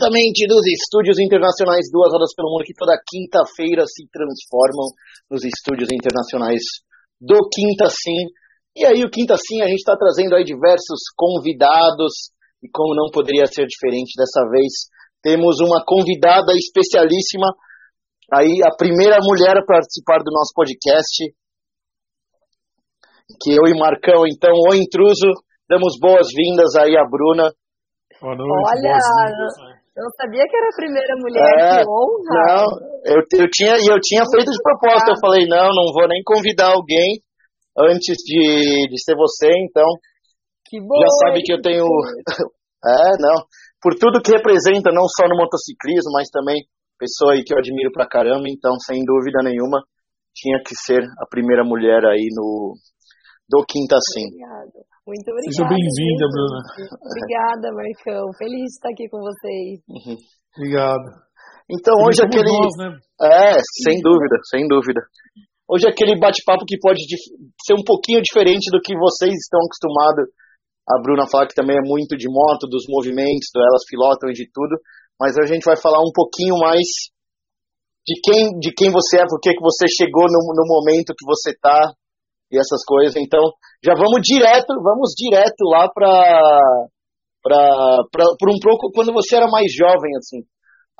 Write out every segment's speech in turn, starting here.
Diretamente dos estúdios internacionais Duas Rodas pelo Mundo, que toda quinta-feira se transformam nos estúdios internacionais do Quinta Sim. E aí, o Quinta Sim, a gente está trazendo aí diversos convidados, e como não poderia ser diferente dessa vez, temos uma convidada especialíssima, aí a primeira mulher a participar do nosso podcast, que eu e Marcão, então, o intruso, damos boas-vindas aí a Bruna. Boa noite. Olha, eu não sabia que era a primeira mulher, É, que honra. Não, eu, eu, tinha, e eu tinha feito de proposta, eu falei, não, não vou nem convidar alguém antes de, de ser você, então que bom. já sabe que eu tenho. É, não. Por tudo que representa, não só no motociclismo, mas também pessoa aí que eu admiro pra caramba, então, sem dúvida nenhuma, tinha que ser a primeira mulher aí no do Quinta Sim. Obrigada. Muito obrigada. Seja bem-vinda. Bruna. Obrigada, Marcão. Feliz de estar aqui com vocês. Obrigado. Então, hoje Somos aquele. nós, né? É, sem dúvida, sem dúvida. Hoje é aquele bate-papo que pode dif- ser um pouquinho diferente do que vocês estão acostumados. A Bruna fala que também é muito de moto, dos movimentos, do elas pilotam e de tudo. Mas a gente vai falar um pouquinho mais de quem, de quem você é, por que que você chegou no, no momento que você tá e essas coisas. Então, já vamos direto, vamos direto lá pra, pra, pra, por um pouco quando você era mais jovem, assim.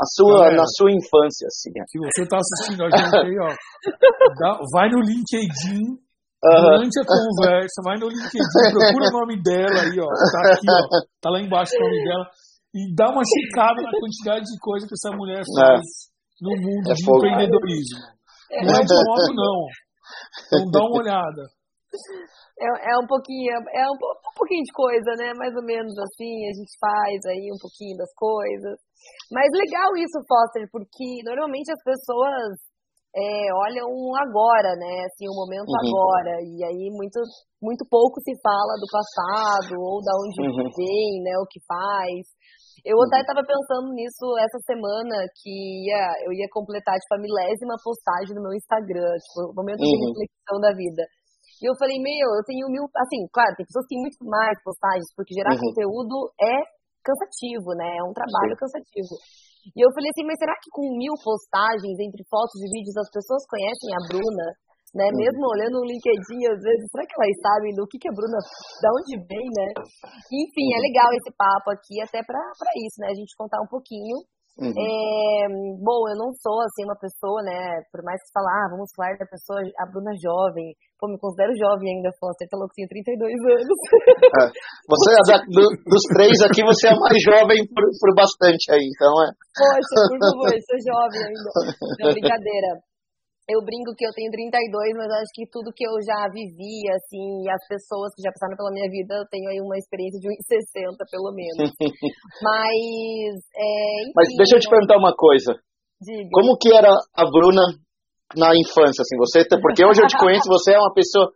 A sua, Galera. na sua infância, assim. Se você tá assistindo a gente aí, ó, dá- vai no LinkedIn, durante a conversa, vai no LinkedIn, procura o nome dela aí, ó, tá aqui, ó, tá lá embaixo o nome dela, e dá uma checada na quantidade de coisa que essa mulher faz no mundo É de fogo. empreendedorismo. Não é de moto, não. Então dá uma olhada. É, é um pouquinho, é um, um pouquinho de coisa, né? Mais ou menos assim, a gente faz aí um pouquinho das coisas. Mas legal isso, Foster, porque normalmente as pessoas é, olham agora, né? Assim, o momento Uhum. agora. E aí muito, muito pouco se fala do passado ou da onde Uhum. vem, né? O que faz. Eu até estava pensando nisso essa semana, que ia, eu ia completar, tipo, a milésima postagem no meu Instagram, tipo, o momento de Uhum. reflexão da vida. E eu falei, meu, eu tenho mil. Assim, claro, tem pessoas que têm muito mais postagens, porque gerar Uhum. conteúdo é cansativo, né? É um trabalho cansativo. E eu falei assim, mas será que com mil postagens entre fotos e vídeos as pessoas conhecem a Bruna? Né? Uhum. Mesmo olhando o LinkedIn, às vezes, será que elas sabem do que, que a Bruna, da onde vem, né? Enfim, é legal esse papo aqui, até pra, pra isso, né? A gente contar um pouquinho Uhum. é, bom, eu não sou assim uma pessoa, né? Por mais que falar, ah, vamos falar da pessoa, a Bruna jovem. Pô, me considero jovem ainda, Foster, tá louco, tenho 32 anos. Você, é do- dos três aqui, você é mais jovem por, por bastante aí, então é. Poxa, por favor, sou jovem ainda. Não, brincadeira. Eu brinco que eu tenho 32, mas acho que tudo que eu já vivi, assim, e as pessoas que já passaram pela minha vida, eu tenho aí uma experiência de 1,60 pelo menos. Mas, é, Mas enfim, deixa eu te perguntar uma coisa. diga. Como que era a Bruna na infância, assim? Você, porque hoje eu te conheço, você é uma pessoa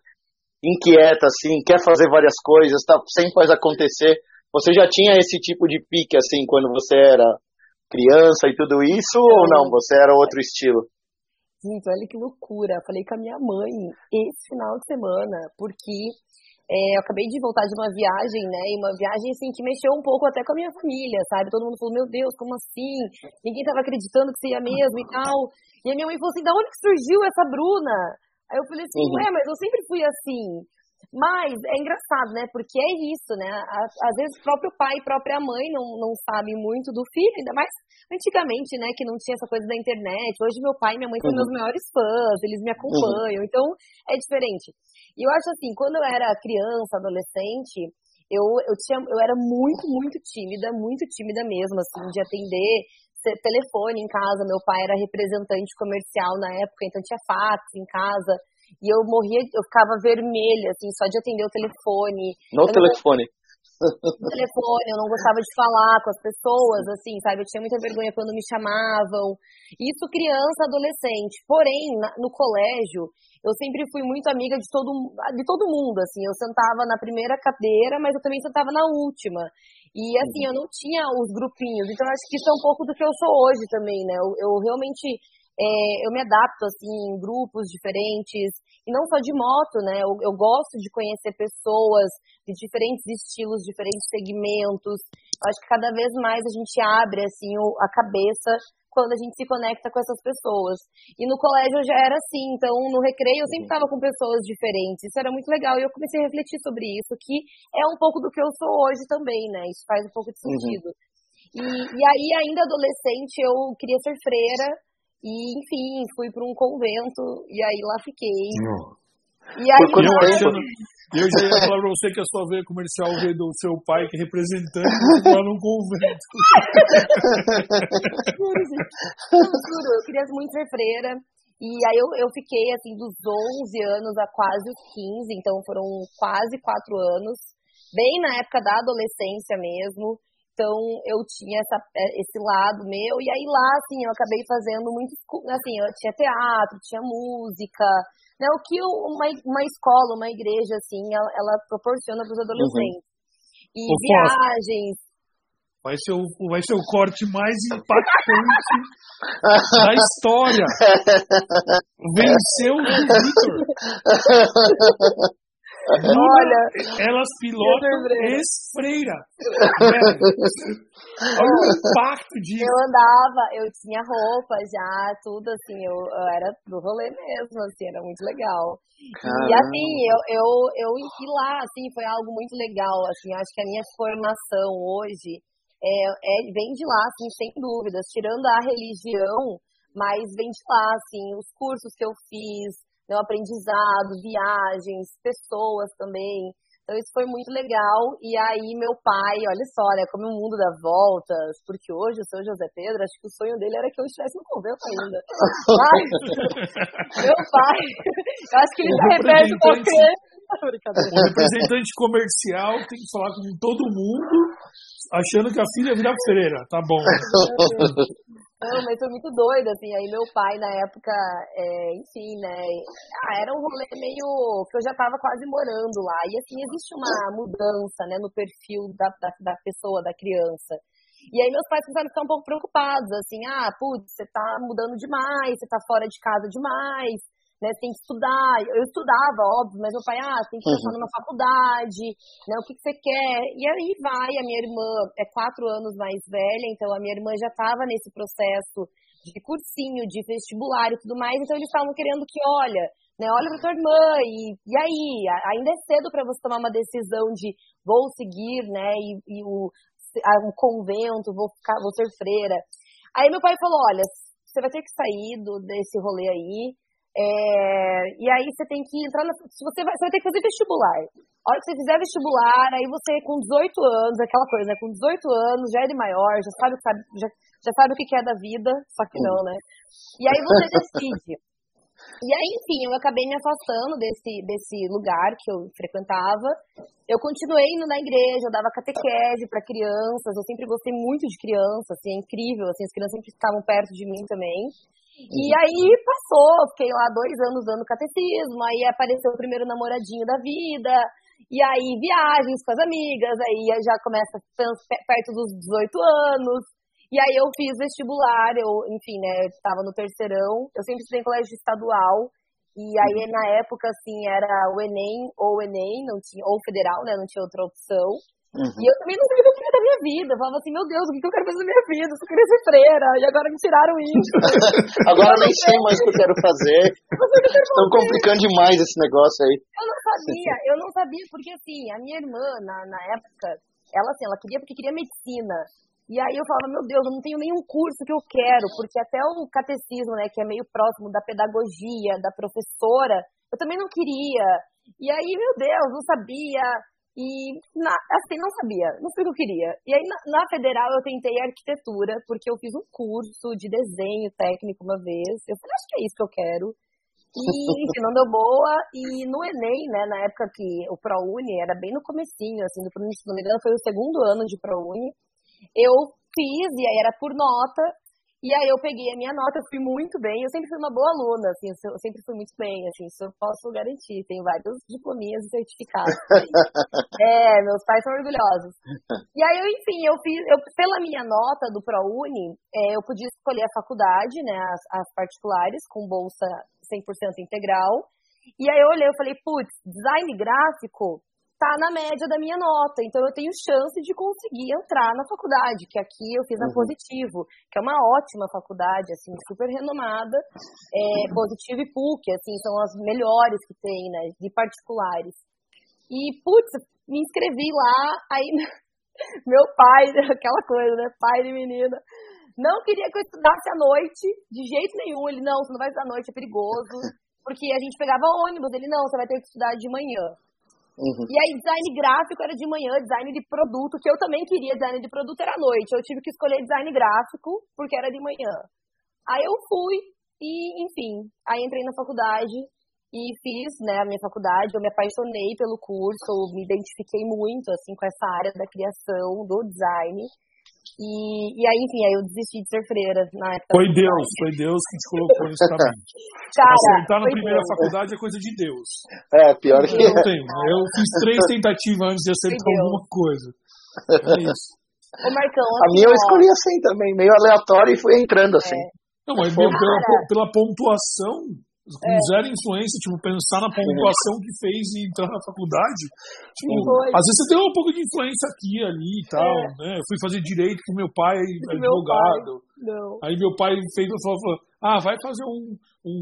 inquieta, assim, quer fazer várias coisas, tá, sempre faz acontecer. Você já tinha esse tipo de pique, assim, quando você era criança e tudo isso, ou não? Você era outro estilo? Gente, olha que loucura. Falei com a minha mãe esse final de semana, porque é, eu acabei de voltar de uma viagem, né? E uma viagem, assim, que mexeu um pouco até com a minha família, sabe? Todo mundo falou, meu Deus, como assim? Ninguém tava acreditando que você ia mesmo e tal. E a minha mãe falou assim, da onde que surgiu essa Bruna? Aí eu falei assim, Uhum. ué, mas eu sempre fui assim. Mas é engraçado, né? Porque é isso, né? Às, vezes o próprio pai e própria mãe não, não sabem muito do filho, ainda mais antigamente, né? Que não tinha essa coisa da internet. Hoje meu pai e minha mãe são Uhum. meus maiores fãs, eles me acompanham, então é diferente. E eu acho assim, quando eu era criança, adolescente, eu, eu, tinha, eu era muito, muito tímida, muito tímida mesmo, assim, de atender te- telefone em casa. Meu pai era representante comercial na época, então tinha fax em casa. E eu morria, eu ficava vermelha, assim, só de atender o telefone. No Eu não telefone. no telefone, eu não gostava de falar com as pessoas, assim, sabe? Eu tinha muita vergonha quando me chamavam. Isso criança, adolescente. Porém, no colégio, eu sempre fui muito amiga de todo, de todo mundo, assim. Eu sentava na primeira cadeira, mas eu também sentava na última. E, assim, eu não tinha os grupinhos. Então, acho que isso é um pouco do que eu sou hoje também, né? Eu, eu realmente, é, eu me adapto, assim, em grupos diferentes. E não só de moto, né? Eu, eu gosto de conhecer pessoas de diferentes estilos, diferentes segmentos. Acho que cada vez mais a gente abre assim a cabeça quando a gente se conecta com essas pessoas. E no colégio já era assim, então no recreio eu sempre estava com pessoas diferentes. Isso era muito legal e eu comecei a refletir sobre isso, que é um pouco do que eu sou hoje também, né? Isso faz um pouco de uhum. sentido. Uhum. E, e aí, ainda adolescente, eu queria ser freira e, enfim, fui para um convento e aí lá fiquei. E aí, quanto tempo? Eu já ia falar pra você que a sua veia comercial veio do seu pai, que é representante, lá num convento. juro, juro, eu queria muito ser freira. E aí eu, eu fiquei, assim, dos 11 anos a quase os 15, então foram quase 4 anos, bem na época da adolescência mesmo. Então eu tinha essa, esse lado meu, e aí lá, assim, eu acabei fazendo muito, assim, eu tinha teatro, tinha música, né, o que uma, uma escola, uma igreja, assim, ela, ela proporciona para os uhum. adolescentes. Uhum. E viagens. Vai ser, o, vai ser o corte mais impactante da história. Venceu o Victor. Olha, elas pilotam ex-freira. Olha o impacto disso. Eu andava, eu tinha roupa já, tudo assim, eu, eu era do rolê mesmo, assim, era muito legal. Caramba. E assim, eu, eu, eu ir lá, assim, foi algo muito legal, assim, acho que a minha formação hoje é, é, vem de lá, assim, sem dúvidas, tirando a religião, mas vem de lá, assim, os cursos que eu fiz, o aprendizado, viagens, pessoas também. Então isso foi muito legal. E aí meu pai, olha só, né, como o mundo dá voltas, porque hoje o seu José Pedro, acho que o sonho dele era que eu estivesse no convento ainda. Mas meu pai, eu acho que ele se repete porque o representante comercial tem que falar com todo mundo, achando que a filha vira freira. Tá bom. Não, mas foi muito doido, assim. Aí meu pai, na época, é, enfim, né? Ah, era um rolê meio. que eu já tava quase morando lá. E assim, existe uma mudança, né, no perfil da, da, da pessoa, da criança. E aí meus pais começaram a ficar um pouco preocupados, assim, ah, putz, você tá mudando demais, você tá fora de casa demais, né? Você tem que estudar. Eu estudava, óbvio, mas meu pai, ah, tem que passar uhum. numa faculdade, né? O que, que você quer? E aí vai, a minha irmã é quatro anos mais velha, então a minha irmã já estava nesse processo de cursinho, de vestibular e tudo mais, então eles estavam querendo que, olha, né, olha para tua irmã, e, e aí, ainda é cedo para você tomar uma decisão de vou seguir, né, e, e o um convento, vou ficar, vou ser freira. Aí meu pai falou, olha, você vai ter que sair do, desse rolê aí, é, e aí você tem que entrar na. Se você, vai, você vai ter que fazer vestibular. A hora que você fizer vestibular, aí você com 18 anos, aquela coisa, né? Com 18 anos, já é maior, já sabe, sabe, já, já sabe o que é da vida, só que não, né? E aí você decide. E aí, enfim, eu acabei me afastando desse, desse lugar que eu frequentava. Eu continuei indo na igreja, eu dava catequese para crianças, eu sempre gostei muito de crianças, assim, é incrível, assim, as crianças sempre estavam perto de mim também. E aí passou, fiquei lá dois anos dando catecismo, aí apareceu o primeiro namoradinho da vida, e aí viagens com as amigas, aí já começa perto dos 18 anos, e aí eu fiz vestibular, eu, enfim, né, estava no terceirão, eu sempre estudei em colégio estadual, e aí na época, assim, era o Enem ou o Enem, não tinha, ou federal, né, não tinha outra opção. Uhum. E eu também não sabia o que eu queria da minha vida. Eu falava assim, meu Deus, o que eu quero fazer da minha vida? Eu só queria ser freira. E agora me tiraram isso. agora nem sei mais o que eu quero fazer. Estão complicando demais esse negócio aí. Eu não sabia, eu não sabia, porque assim, a minha irmã, na, na época, ela assim, ela queria porque queria medicina. E aí eu falava, meu Deus, eu não tenho nenhum curso que eu quero, porque até o catecismo, né, que é meio próximo da pedagogia, da professora, eu também não queria. E aí, meu Deus, não sabia. E, na, assim, não sabia, não sei o que eu queria. E aí, na, na, federal, eu tentei arquitetura, porque eu fiz um curso de desenho técnico uma vez. Eu falei, acho que é isso que eu quero. E, enfim, não deu boa. E no Enem, né, na época que o ProUni era bem no comecinho, assim, do se não me engano, foi o segundo ano de ProUni. Eu fiz, e aí era por nota, e aí eu peguei a minha nota, eu fui muito bem, eu sempre fui uma boa aluna, assim, eu sempre fui muito bem, assim, isso eu posso garantir, tenho vários diplominhas e certificados. é, meus pais são orgulhosos. E aí, eu, enfim, eu fiz, eu, pela minha nota do ProUni, é, eu podia escolher a faculdade, né, as, as particulares, com bolsa 100% integral, e aí eu olhei, eu falei, putz, design gráfico, tá na média da minha nota. Então eu tenho chance de conseguir entrar na faculdade, que aqui eu fiz na Uhum. Positivo, que é uma ótima faculdade, assim, super renomada. É, Positivo e PUC, assim, são as melhores que tem, né, de particulares. E, putz, me inscrevi lá, aí meu pai, aquela coisa, né, pai de menina, não queria que eu estudasse à noite, de jeito nenhum. Ele, não, você não vai estudar à noite, é perigoso. Porque a gente pegava ônibus, ele, não, você vai ter que estudar de manhã. Uhum. E aí, design gráfico era de manhã, design de produto, que eu também queria, design de produto era à noite. Eu tive que escolher design gráfico, porque era de manhã. Aí eu fui, e enfim, aí entrei na faculdade e fiz né, a minha faculdade. Eu me apaixonei pelo curso, me identifiquei muito assim com essa área da criação, do design. E, e aí, enfim, aí eu desisti de ser freira na época. Foi Deus, foi Deus que te colocou nesse caminho. Cara, Acertar na primeira Deus. faculdade é coisa de Deus. É, pior que. Eu não tenho. Eu fiz três tentativas antes de acertar alguma coisa. É isso. Ô, Marcão, A assim, minha eu escolhi assim também, meio aleatório e fui entrando assim. Não, mas pela, pela pontuação, com É. zero influência, tipo, pensar na pontuação que fez e entrar na faculdade. Tipo, Foi. às vezes você tem um pouco de influência aqui ali e tal, É. né? Eu fui fazer direito com meu pai, meu advogado. não. Aí meu pai fez, falou, falou, ah, vai fazer um, um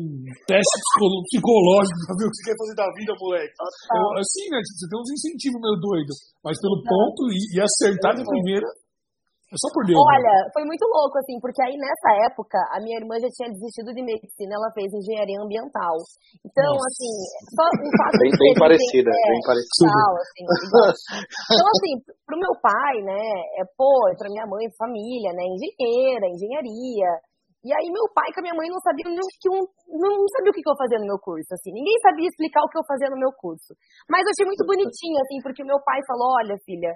teste psicológico pra ver o que você quer fazer da vida, moleque. Eu, assim, né? Você tem uns incentivos meio doido. Mas pelo ponto e, e acertar de primeira, é só por Deus. né? Olha, foi muito louco, assim, porque aí nessa época a minha irmã já tinha desistido de medicina, ela fez engenharia ambiental. Então, Nossa. assim, só o fato Bem, de bem parecida, é, bem parecida. tal, assim. Então, assim, pro meu pai, né, é, pô, e pra minha mãe, família, né, engenheira, engenharia. E aí meu pai com a minha mãe não sabiam nem o que eu, não sabia o que que eu fazia no meu curso, assim. Ninguém sabia explicar o que eu fazia no meu curso. Mas eu achei muito bonitinho, assim, porque o meu pai falou, olha, filha,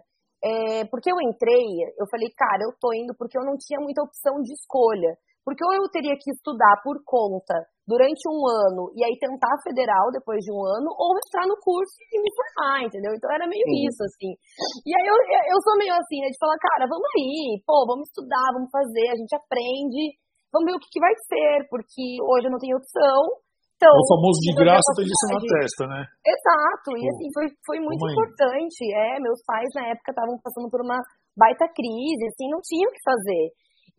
é, porque eu entrei, eu falei, cara, eu tô indo porque eu não tinha muita opção de escolha. Porque ou eu teria que estudar por conta durante um ano e aí tentar a federal depois de um ano, ou entrar no curso e me formar, entendeu? Então era meio Uhum. isso, assim. E aí eu, eu sou meio assim, né, de falar, cara, vamos aí, pô, vamos estudar, vamos fazer, a gente aprende, vamos ver o que, que vai ser, porque hoje eu não tenho opção. Então, O famoso de graça tem isso na testa, né? Exato, e Pô, assim, foi, foi muito importante. É, meus pais na época estavam passando por uma baita crise, assim, não tinham o que fazer.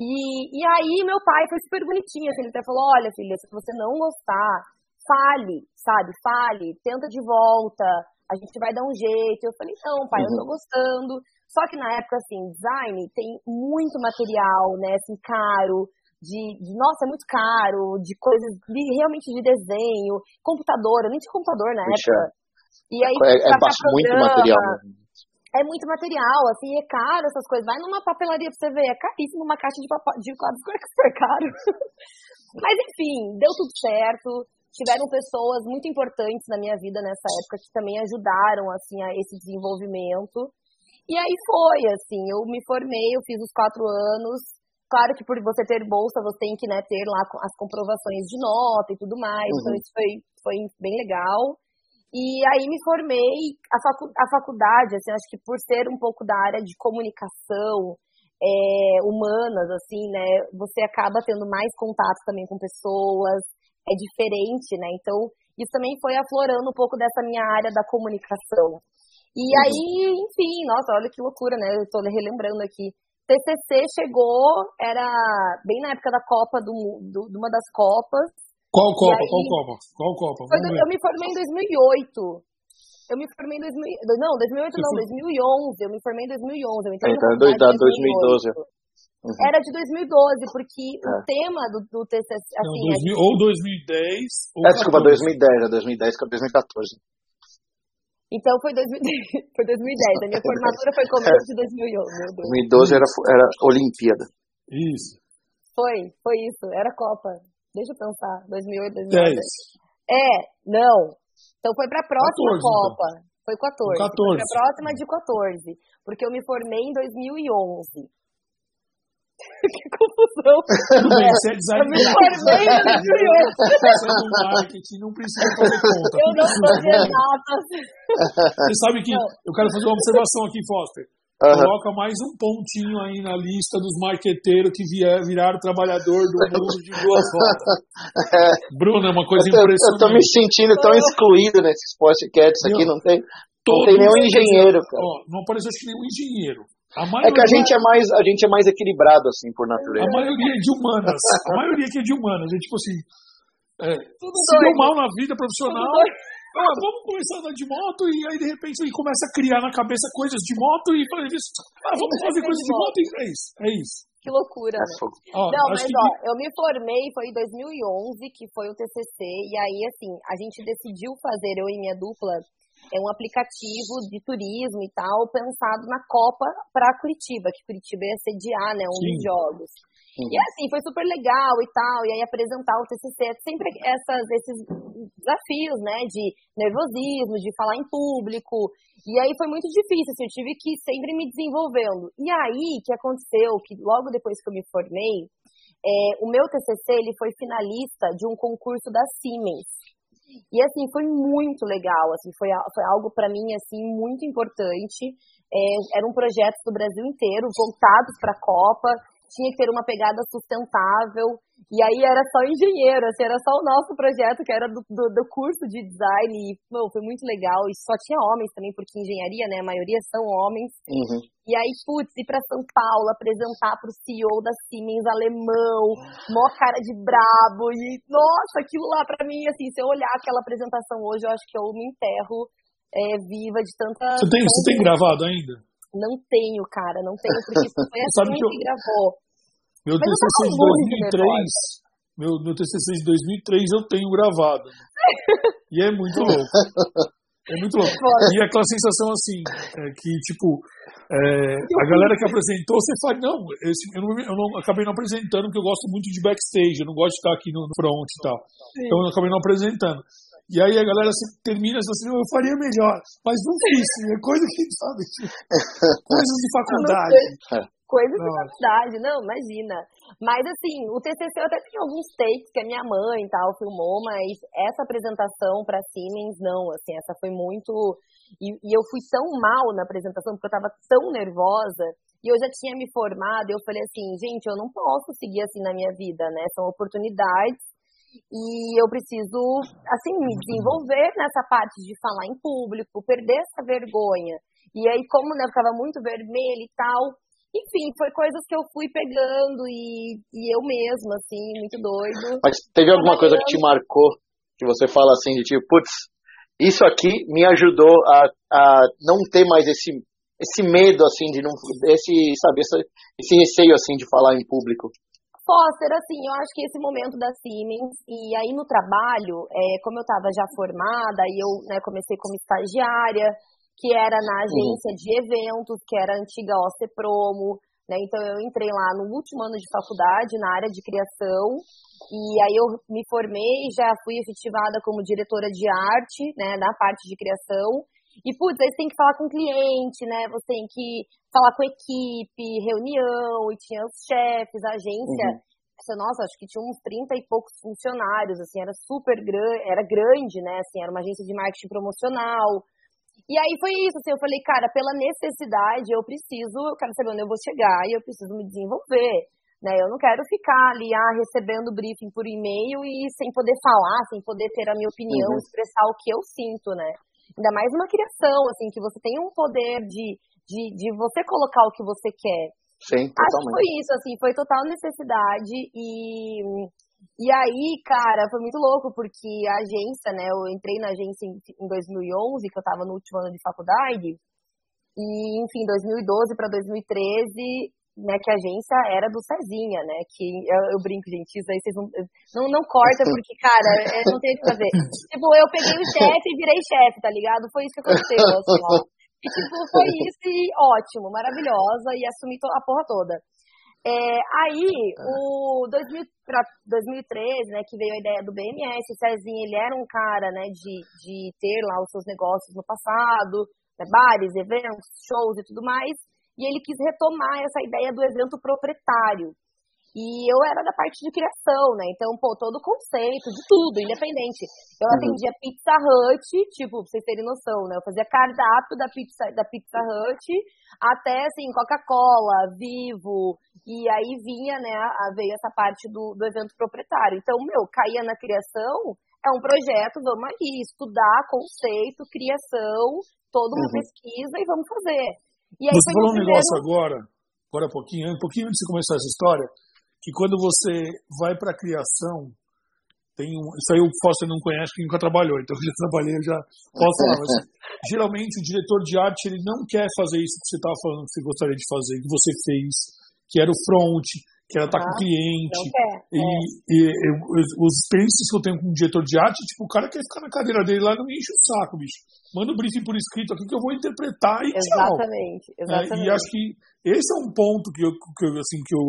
E, e aí meu pai foi super bonitinho, assim, ele até falou, olha filha, se você não gostar, fale, sabe, fale, tenta de volta, a gente vai dar um jeito. Eu falei, não pai, eu tô gostando. Só que na época, assim, design tem muito material, né, assim, caro, de, de, nossa, é muito caro, de coisas de, realmente de desenho, computador, eu nem tinha computador na Puxa, época. E aí, É, é bastante- muito programa, material. mesmo. é muito material, assim, é caro essas coisas. Vai numa papelaria pra você ver, é caríssimo uma caixa de, papa- de quadros, como é que super caro? Mas enfim, deu tudo certo. Tiveram pessoas muito importantes na minha vida nessa época que também ajudaram, assim, a esse desenvolvimento. E aí foi, assim, eu me formei, eu fiz os quatro anos. Claro que por você ter bolsa, você tem que né, ter lá as comprovações de nota e tudo mais. Então Uhum. isso foi, foi bem legal. E aí me formei, a, facu a faculdade, assim, acho que por ser um pouco da área de comunicação, é, humanas, assim, né, você acaba tendo mais contato também com pessoas, é diferente, né, então isso também foi aflorando um pouco dessa minha área da comunicação. E aí, enfim, nossa, olha que loucura, né, eu tô relembrando aqui, TCC chegou, era bem na época da Copa, do, do, de uma das Copas, Qual Copa? aí- Qual Copa? Qual Copa? foi eu me formei em 2008. Eu me formei em 2000, não, 2008 não, Você 2011. Eu me formei em 2011. Eu entrei É, então é faculdade da em 2012. 2008. Uhum. Era de 2012, porque o É. tema do, do TCC, Não, assim, 2000 ou 2010 ou É, desculpa, 14. 2010, é 2010 com 2014. Então foi 2010, foi 2010. A minha formatura foi começo de 2011, meu Deus. 2012 era, era Olimpíada. Isso. Foi, foi isso, era Copa. Deixa eu pensar, 2008, 10. 2010. É, não. Então foi pra próxima 14, então. Copa. Foi 14. Foi 14. pra próxima de 14. Porque eu me formei em 2011. que confusão. Tudo bem, você é Eu designer. me formei 2011. Você é do marketing, não precisa fazer conta. Eu não de exatas. Você sabe que eu quero fazer uma observação aqui, Foster. Aham. Coloca mais um pontinho aí na lista dos marqueteiros que vier, viraram trabalhador do mundo de duas horas. Bruno, é uma coisa Eu, tô- eu tô me impressionante. sentindo tão excluído nesses podcasts aqui, não tem? Não tem nenhum engenheiro, cara. Ó, não apareceu acho que nenhum engenheiro. Maioria, é que a gente é mais a gente é mais equilibrado assim por natureza. A maioria é de humanas. A maioria aqui é de humanas. É tipo assim, é, se deu mal na vida profissional, ah, vamos começar a andar de moto e aí de repente ele começa a criar na cabeça coisas de moto e fala isso. Ah, vamos fazer coisas de moto e é isso. É isso. Que loucura. Né? não, mas que... ó, eu me formei, foi em 2011, que foi o TCC, e aí, assim, a gente decidiu fazer, eu e minha dupla, é um aplicativo de turismo e tal, pensado na Copa para Curitiba, que Curitiba ia sediar, né, um Sim. dos jogos. Uhum. E assim, foi super legal e tal, e aí apresentar o TCC, sempre essas, esses desafios, né, de nervosismo, de falar em público, e aí foi muito difícil, assim, eu tive que sempre me desenvolvendo. E aí, que aconteceu, que logo depois que eu me formei, é, o meu TCC, ele foi finalista de um concurso da Siemens, e assim, foi muito legal, assim, foi, foi algo para mim assim muito importante. É, era um projeto do Brasil inteiro, voltados para a Copa, tinha que ter uma pegada sustentável. E aí era só engenheiro, assim, era só o nosso projeto, que era do, do, do curso de design. E, pô, foi muito legal. E só tinha homens também, porque engenharia, né? A maioria são homens. Uhum. E aí, putz, ir pra São Paulo, apresentar pro CEO da Siemens alemão, mó cara de brabo. E, nossa, aquilo lá pra mim, assim, se eu olhar aquela apresentação hoje, eu acho que eu me enterro é, viva de tanta. Você tem, você tem gravado ainda? Não tenho, cara, não tenho, porque foi a Sabe que, eu... que gravou. Meu Mas TCC de 2003, meu, meu TCC de 2003 eu tenho gravado. e é muito louco. É muito louco. E aquela sensação assim, é, que tipo, é, a galera que apresentou, você fala, não, esse, eu, não, eu não acabei não apresentando porque eu gosto muito de backstage, eu não gosto de estar aqui no, front e tal. Sim. Então eu acabei não apresentando. E aí a galera termina assim, eu faria melhor, mas não fiz, é coisa que, sabe, coisas de faculdade. Coisas de faculdade, não, imagina. Mas assim, o TCC eu até tenho alguns takes que a minha mãe e tal filmou, mas essa apresentação para Siemens, não, assim, essa foi muito... E, e eu fui tão mal na apresentação, porque eu tava tão nervosa, e eu já tinha me formado, e eu falei assim, gente, eu não posso seguir assim na minha vida, né? São oportunidades e eu preciso, assim, me desenvolver nessa parte de falar em público, perder essa vergonha. E aí, como né, ficava muito vermelho e tal, enfim, foi coisas que eu fui pegando e, e eu mesma, assim, muito doido. Mas teve alguma coisa que te marcou, que você fala assim, de tipo, putz, isso aqui me ajudou a, a não ter mais esse, esse medo, assim, de não, esse, sabe, esse, esse receio, assim, de falar em público? Foster, assim, eu acho que esse momento da Siemens, e aí no trabalho, é, como eu estava já formada, e eu né, comecei como estagiária, que era na agência uhum. de eventos, que era a antiga OC Promo, né, então eu entrei lá no último ano de faculdade, na área de criação, e aí eu me formei, já fui efetivada como diretora de arte, né, na parte de criação, e, putz, aí você tem que falar com o cliente, né? Você tem que falar com a equipe, reunião, e tinha os chefes, a agência. Uhum. Nossa, acho que tinha uns 30 e poucos funcionários, assim, era super grande, era grande, né? Assim, era uma agência de marketing promocional. E aí foi isso, assim, eu falei, cara, pela necessidade, eu preciso, eu quero saber onde eu vou chegar e eu preciso me desenvolver. Né, eu não quero ficar ali ah, recebendo briefing por e-mail e sem poder falar, sem poder ter a minha opinião, uhum. expressar o que eu sinto, né? Ainda mais uma criação, assim, que você tem um poder de, de, de você colocar o que você quer. Sim, totalmente. Acho que foi isso, assim, foi total necessidade e... E aí, cara, foi muito louco, porque a agência, né, eu entrei na agência em, em 2011, que eu tava no último ano de faculdade, e, enfim, 2012 para 2013, né, que a agência era do Cezinha, né, que eu, eu brinco, gente, isso aí vocês não, não, não corta, porque, cara, é, não tem o que fazer. tipo, eu peguei o chefe e virei chefe, tá ligado? Foi isso que aconteceu, assim, ó. E, tipo, foi isso e ótimo, maravilhosa, e assumi a porra toda. É, aí, o 2000, pra 2013, né, que veio a ideia do BMS, o Cezinha, ele era um cara, né, de, de ter lá os seus negócios no passado, né, bares, eventos, shows e tudo mais, e ele quis retomar essa ideia do evento proprietário. E eu era da parte de criação, né? Então, pô, todo o conceito, de tudo, independente. Eu uhum. atendia Pizza Hut, tipo, pra vocês terem noção, né? Eu fazia cardápio da Pizza, da pizza Hut até, assim, Coca-Cola, Vivo. E aí vinha, né, veio essa parte do, do evento proprietário. Então, meu, caía na criação, é um projeto, vamos ali, estudar conceito, criação, toda uma uhum. pesquisa e vamos fazer. E aí você falou um negócio agora, agora um pouquinho, um pouquinho antes de começar essa história, que quando você vai para a criação, tem um, isso aí o Foster não conhece, que nunca trabalhou, então eu já trabalhei, eu já posso falar. Mas, geralmente o diretor de arte ele não quer fazer isso que você estava falando que você gostaria de fazer, que você fez, que era o front, que era estar ah, com o cliente. E, é. e, e, os experiências que eu tenho com o diretor de arte, tipo, o cara quer ficar na cadeira dele lá não me enche o saco, bicho. Manda o um briefing por escrito aqui que eu vou interpretar e exatamente, tchau. Exatamente. É, e acho que esse é um ponto que eu, que eu assim, que eu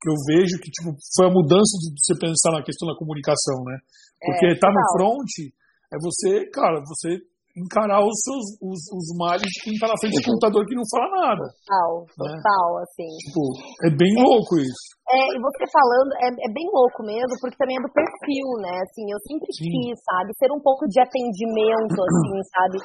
que eu vejo que tipo, foi a mudança de você pensar na questão da comunicação, né? Porque é, tá no front é você, cara, você encarar os seus os, os males de quem tá na frente do computador que não fala nada. Total, né? total, assim. Tipo, é bem louco isso. É, e você falando, é, é, bem louco mesmo, porque também é do perfil, né? Assim, eu sempre Sim. quis, sabe, ser um pouco de atendimento, assim, sabe?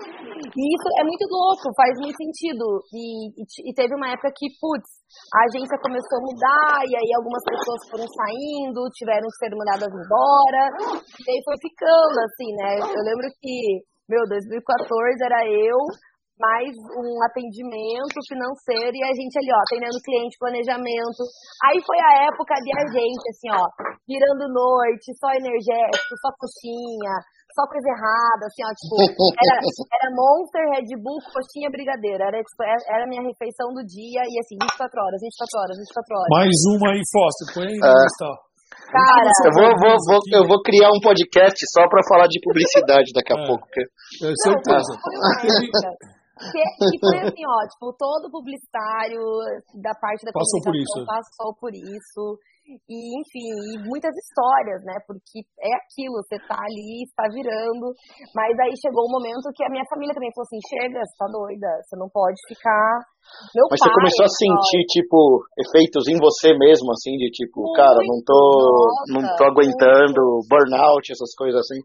E isso é muito louco, faz muito sentido. E, e, e teve uma época que, putz, a agência começou a mudar, e aí algumas pessoas foram saindo, tiveram que ser mandadas embora, e aí foi ficando, assim, né? Eu lembro que meu, 2014 era eu, mais um atendimento financeiro e a gente ali, ó, atendendo cliente, planejamento. Aí foi a época de a gente, assim, ó, virando noite, só energético, só coxinha, só coisa errada, assim, ó, tipo, era, era Monster, Red Bull, coxinha, brigadeira. Era, tipo, era a minha refeição do dia e assim, 24 horas, 24 horas, 24 horas. Mais uma aí, Foster, põe aí, é. Cara, eu vou, vou, vou, eu vou criar um podcast só para falar de publicidade daqui a é. pouco. Que... É certeza. Que, que foi assim, ó, tipo, todo publicitário da parte da passou por isso. passou por isso. E, enfim, e muitas histórias, né? Porque é aquilo, você tá ali, está virando. Mas aí chegou um momento que a minha família também falou assim: chega, você tá doida, você não pode ficar. Meu Mas pai, você começou a sentir, tipo, efeitos em você mesmo, assim, de tipo, muito, cara, não tô, nossa, não tô aguentando, muito. burnout, essas coisas assim.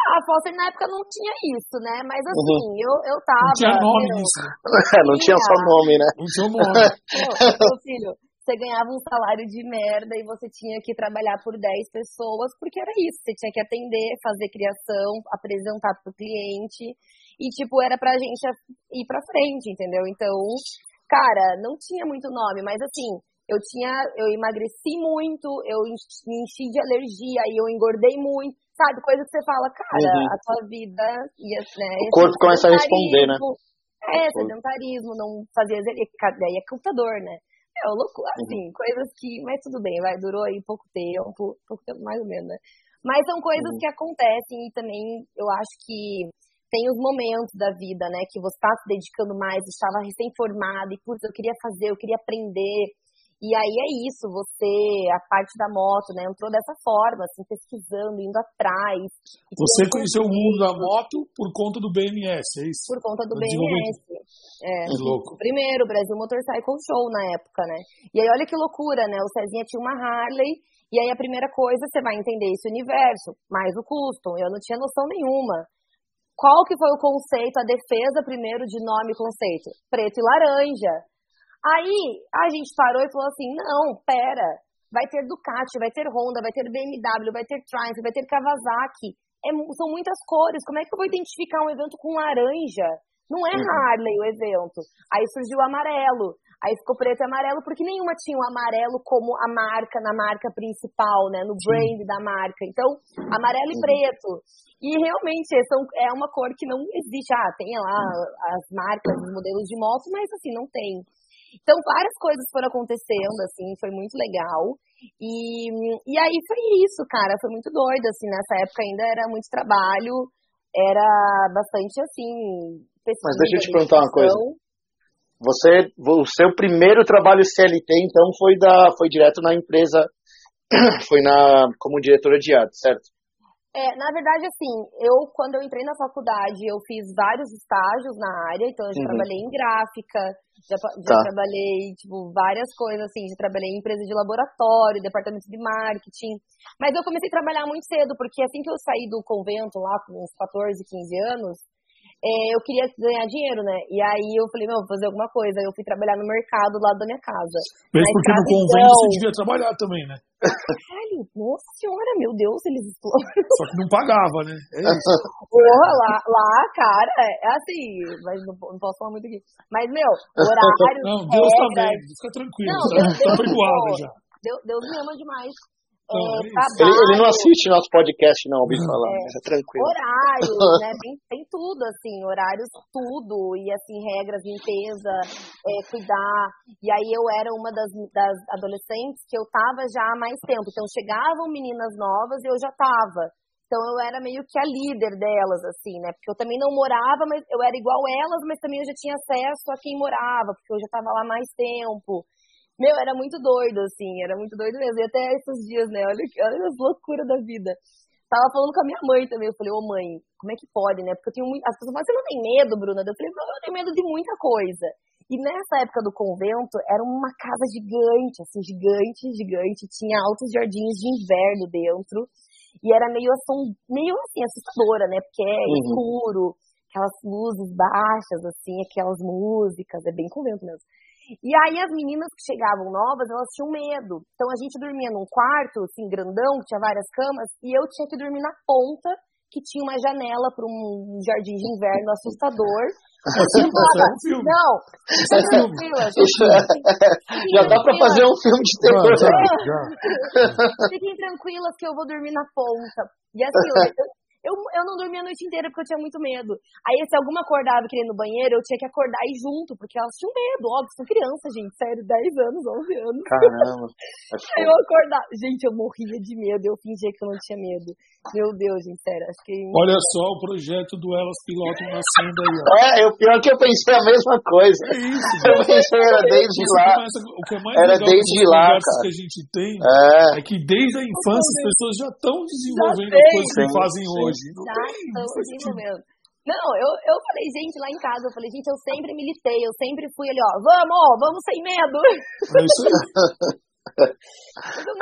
Ah, Foster na época não tinha isso, né? Mas uhum. assim, uhum. eu, eu tava. Não tinha nome disso. não tinha só nome, né? Não tinha nome. meu filho, você ganhava um salário de merda e você tinha que trabalhar por 10 pessoas, porque era isso, você tinha que atender, fazer criação, apresentar pro cliente, e tipo, era pra gente ir pra frente, entendeu? Então, cara, não tinha muito nome, mas assim, eu tinha, eu emagreci muito, eu me enchi de alergia e eu engordei muito, sabe? Coisa que você fala, cara, uhum. a tua vida ia, né? O corpo começa a responder, né? É, sedentarismo, não fazia exercício, daí é computador, né? É, louco, uhum. assim, uhum. coisas que. Mas tudo bem, vai, durou aí pouco tempo, pouco tempo mais ou menos, né? Mas são coisas uhum. que acontecem e também eu acho que tem os momentos da vida, né? Que você está se dedicando mais, estava recém-formado e, putz, eu queria fazer, eu queria aprender. E aí é isso, você, a parte da moto, né, entrou dessa forma, assim, pesquisando, indo atrás. Você conheceu o mundo da moto por conta do BMS, é isso? Por conta do, BMS. É. Que louco. Primeiro, Brasil Motorcycle Show na época, né? E aí olha que loucura, né? O Cezinha tinha uma Harley, e aí a primeira coisa, você vai entender esse universo, mais o custom. Eu não tinha noção nenhuma. Qual que foi o conceito, a defesa primeiro de nome e conceito? Preto e laranja. Aí a gente parou e falou assim: não, pera, vai ter Ducati, vai ter Honda, vai ter BMW, vai ter Triumph, vai ter Kawasaki. É, são muitas cores. Como é que eu vou identificar um evento com laranja? Não é uhum. Harley o evento. Aí surgiu o amarelo. Aí ficou preto e amarelo, porque nenhuma tinha o amarelo como a marca, na marca principal, né? No brand da marca. Então, amarelo e uhum. preto. E realmente são, é uma cor que não existe. Ah, tem lá as marcas, os modelos de moto, mas assim, não tem. Então, várias coisas foram acontecendo, assim, foi muito legal. E, e aí foi isso, cara, foi muito doido, assim, nessa época ainda era muito trabalho, era bastante, assim, pesquisa. Mas deixa eu te perguntar uma coisa. Você, o seu primeiro trabalho CLT, então, foi, da, foi direto na empresa, foi na, como diretora de arte, certo? É, na verdade, assim, eu, quando eu entrei na faculdade, eu fiz vários estágios na área, então eu já uhum. trabalhei em gráfica, já, já tá. trabalhei, tipo, várias coisas, assim, já trabalhei em empresa de laboratório, departamento de marketing, mas eu comecei a trabalhar muito cedo, porque assim que eu saí do convento lá, com uns 14, 15 anos, é, eu queria ganhar dinheiro, né? E aí eu falei, não, vou fazer alguma coisa. Eu fui trabalhar no mercado lá da minha casa. Mesmo porque no convento você devia trabalhar também, né? Caralho, nossa senhora, meu Deus, eles exploram. Só que não pagava, né? É isso. Porra, lá, lá, cara, é assim, mas não, não posso falar muito aqui. Mas, meu, horário. Não, Deus tá vendo, fica tranquilo, não, tá, Deus, tá perdoado já. Deus, Deus me ama demais. É, ele, ele, não assiste nosso podcast, não, ouvi falar, é, é tranquilo. Horários, né? Tem, tem, tudo, assim, horários, tudo. E, assim, regras, limpeza, é, cuidar. E aí eu era uma das, das adolescentes que eu tava já há mais tempo. Então chegavam meninas novas e eu já tava. Então eu era meio que a líder delas, assim, né? Porque eu também não morava, mas eu era igual elas, mas também eu já tinha acesso a quem morava, porque eu já tava lá mais tempo. Meu, era muito doido, assim, era muito doido mesmo. E até esses dias, né? Olha, olha as loucuras da vida. Tava falando com a minha mãe também. Eu falei, ô mãe, como é que pode, né? Porque eu tenho muito. As pessoas falam, você não tem medo, Bruna? Eu falei, não, eu tenho medo de muita coisa. E nessa época do convento, era uma casa gigante, assim, gigante, gigante. Tinha altos jardins de inverno dentro. E era meio, assom... meio assim, assustadora, né? Porque é uhum. escuro, aquelas luzes baixas, assim, aquelas músicas. É bem convento mesmo. E aí as meninas que chegavam novas, elas tinham medo. Então a gente dormia num quarto, assim, grandão, que tinha várias camas, e eu tinha que dormir na ponta, que tinha uma janela para um jardim de inverno assustador. Não, tranquila. Já dá para fazer um filme de terror. Fiquem tranquilas que eu vou dormir na ponta. E assim, eu, eu, eu não dormia a noite inteira porque eu tinha muito medo. Aí, se alguma acordava querendo ir no banheiro, eu tinha que acordar e junto, porque elas tinham medo, óbvio, são crianças, gente, sério, 10 anos, 11 anos. Caramba. Aí eu acordava. Gente, eu morria de medo, eu fingia que eu não tinha medo. Meu Deus, gente, sério, acho que. Olha só o projeto do Elas Piloto nascendo aí, ó. É, o pior é que eu pensei a mesma coisa. É isso, eu pensei, era desde lá. Começa, o que é mais era desde lá, cara. que a gente tem é. é que desde a infância as pessoas já estão desenvolvendo as coisas que fazem hoje hoje. Não tá, tem. desenvolvendo. Não, eu, eu falei, gente, lá em casa, eu falei, gente, eu sempre militei, eu sempre fui ali, ó, vamos, vamos sem medo. É isso aí.